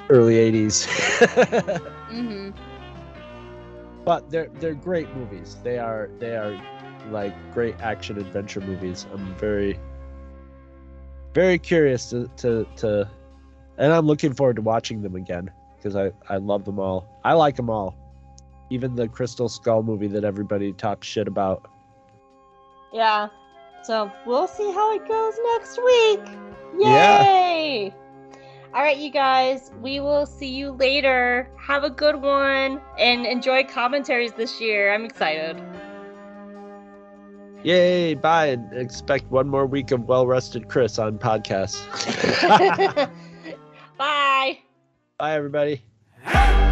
early 80s [laughs] hmm but they're they're great movies. They are they are like great action adventure movies. I'm very very curious to to, to and i'm looking forward to watching them again because i i love them all. I like them all. Even the crystal skull movie that everybody talks shit about Yeah. So we'll see how it goes next week. Yeah. Yay! All right, you guys. We will see you later. Have a good one and enjoy commentaries this year. I'm excited. Yay, bye, and expect one more week of well rested Chris on podcasts. [laughs] [laughs] Bye. bye, everybody. [laughs]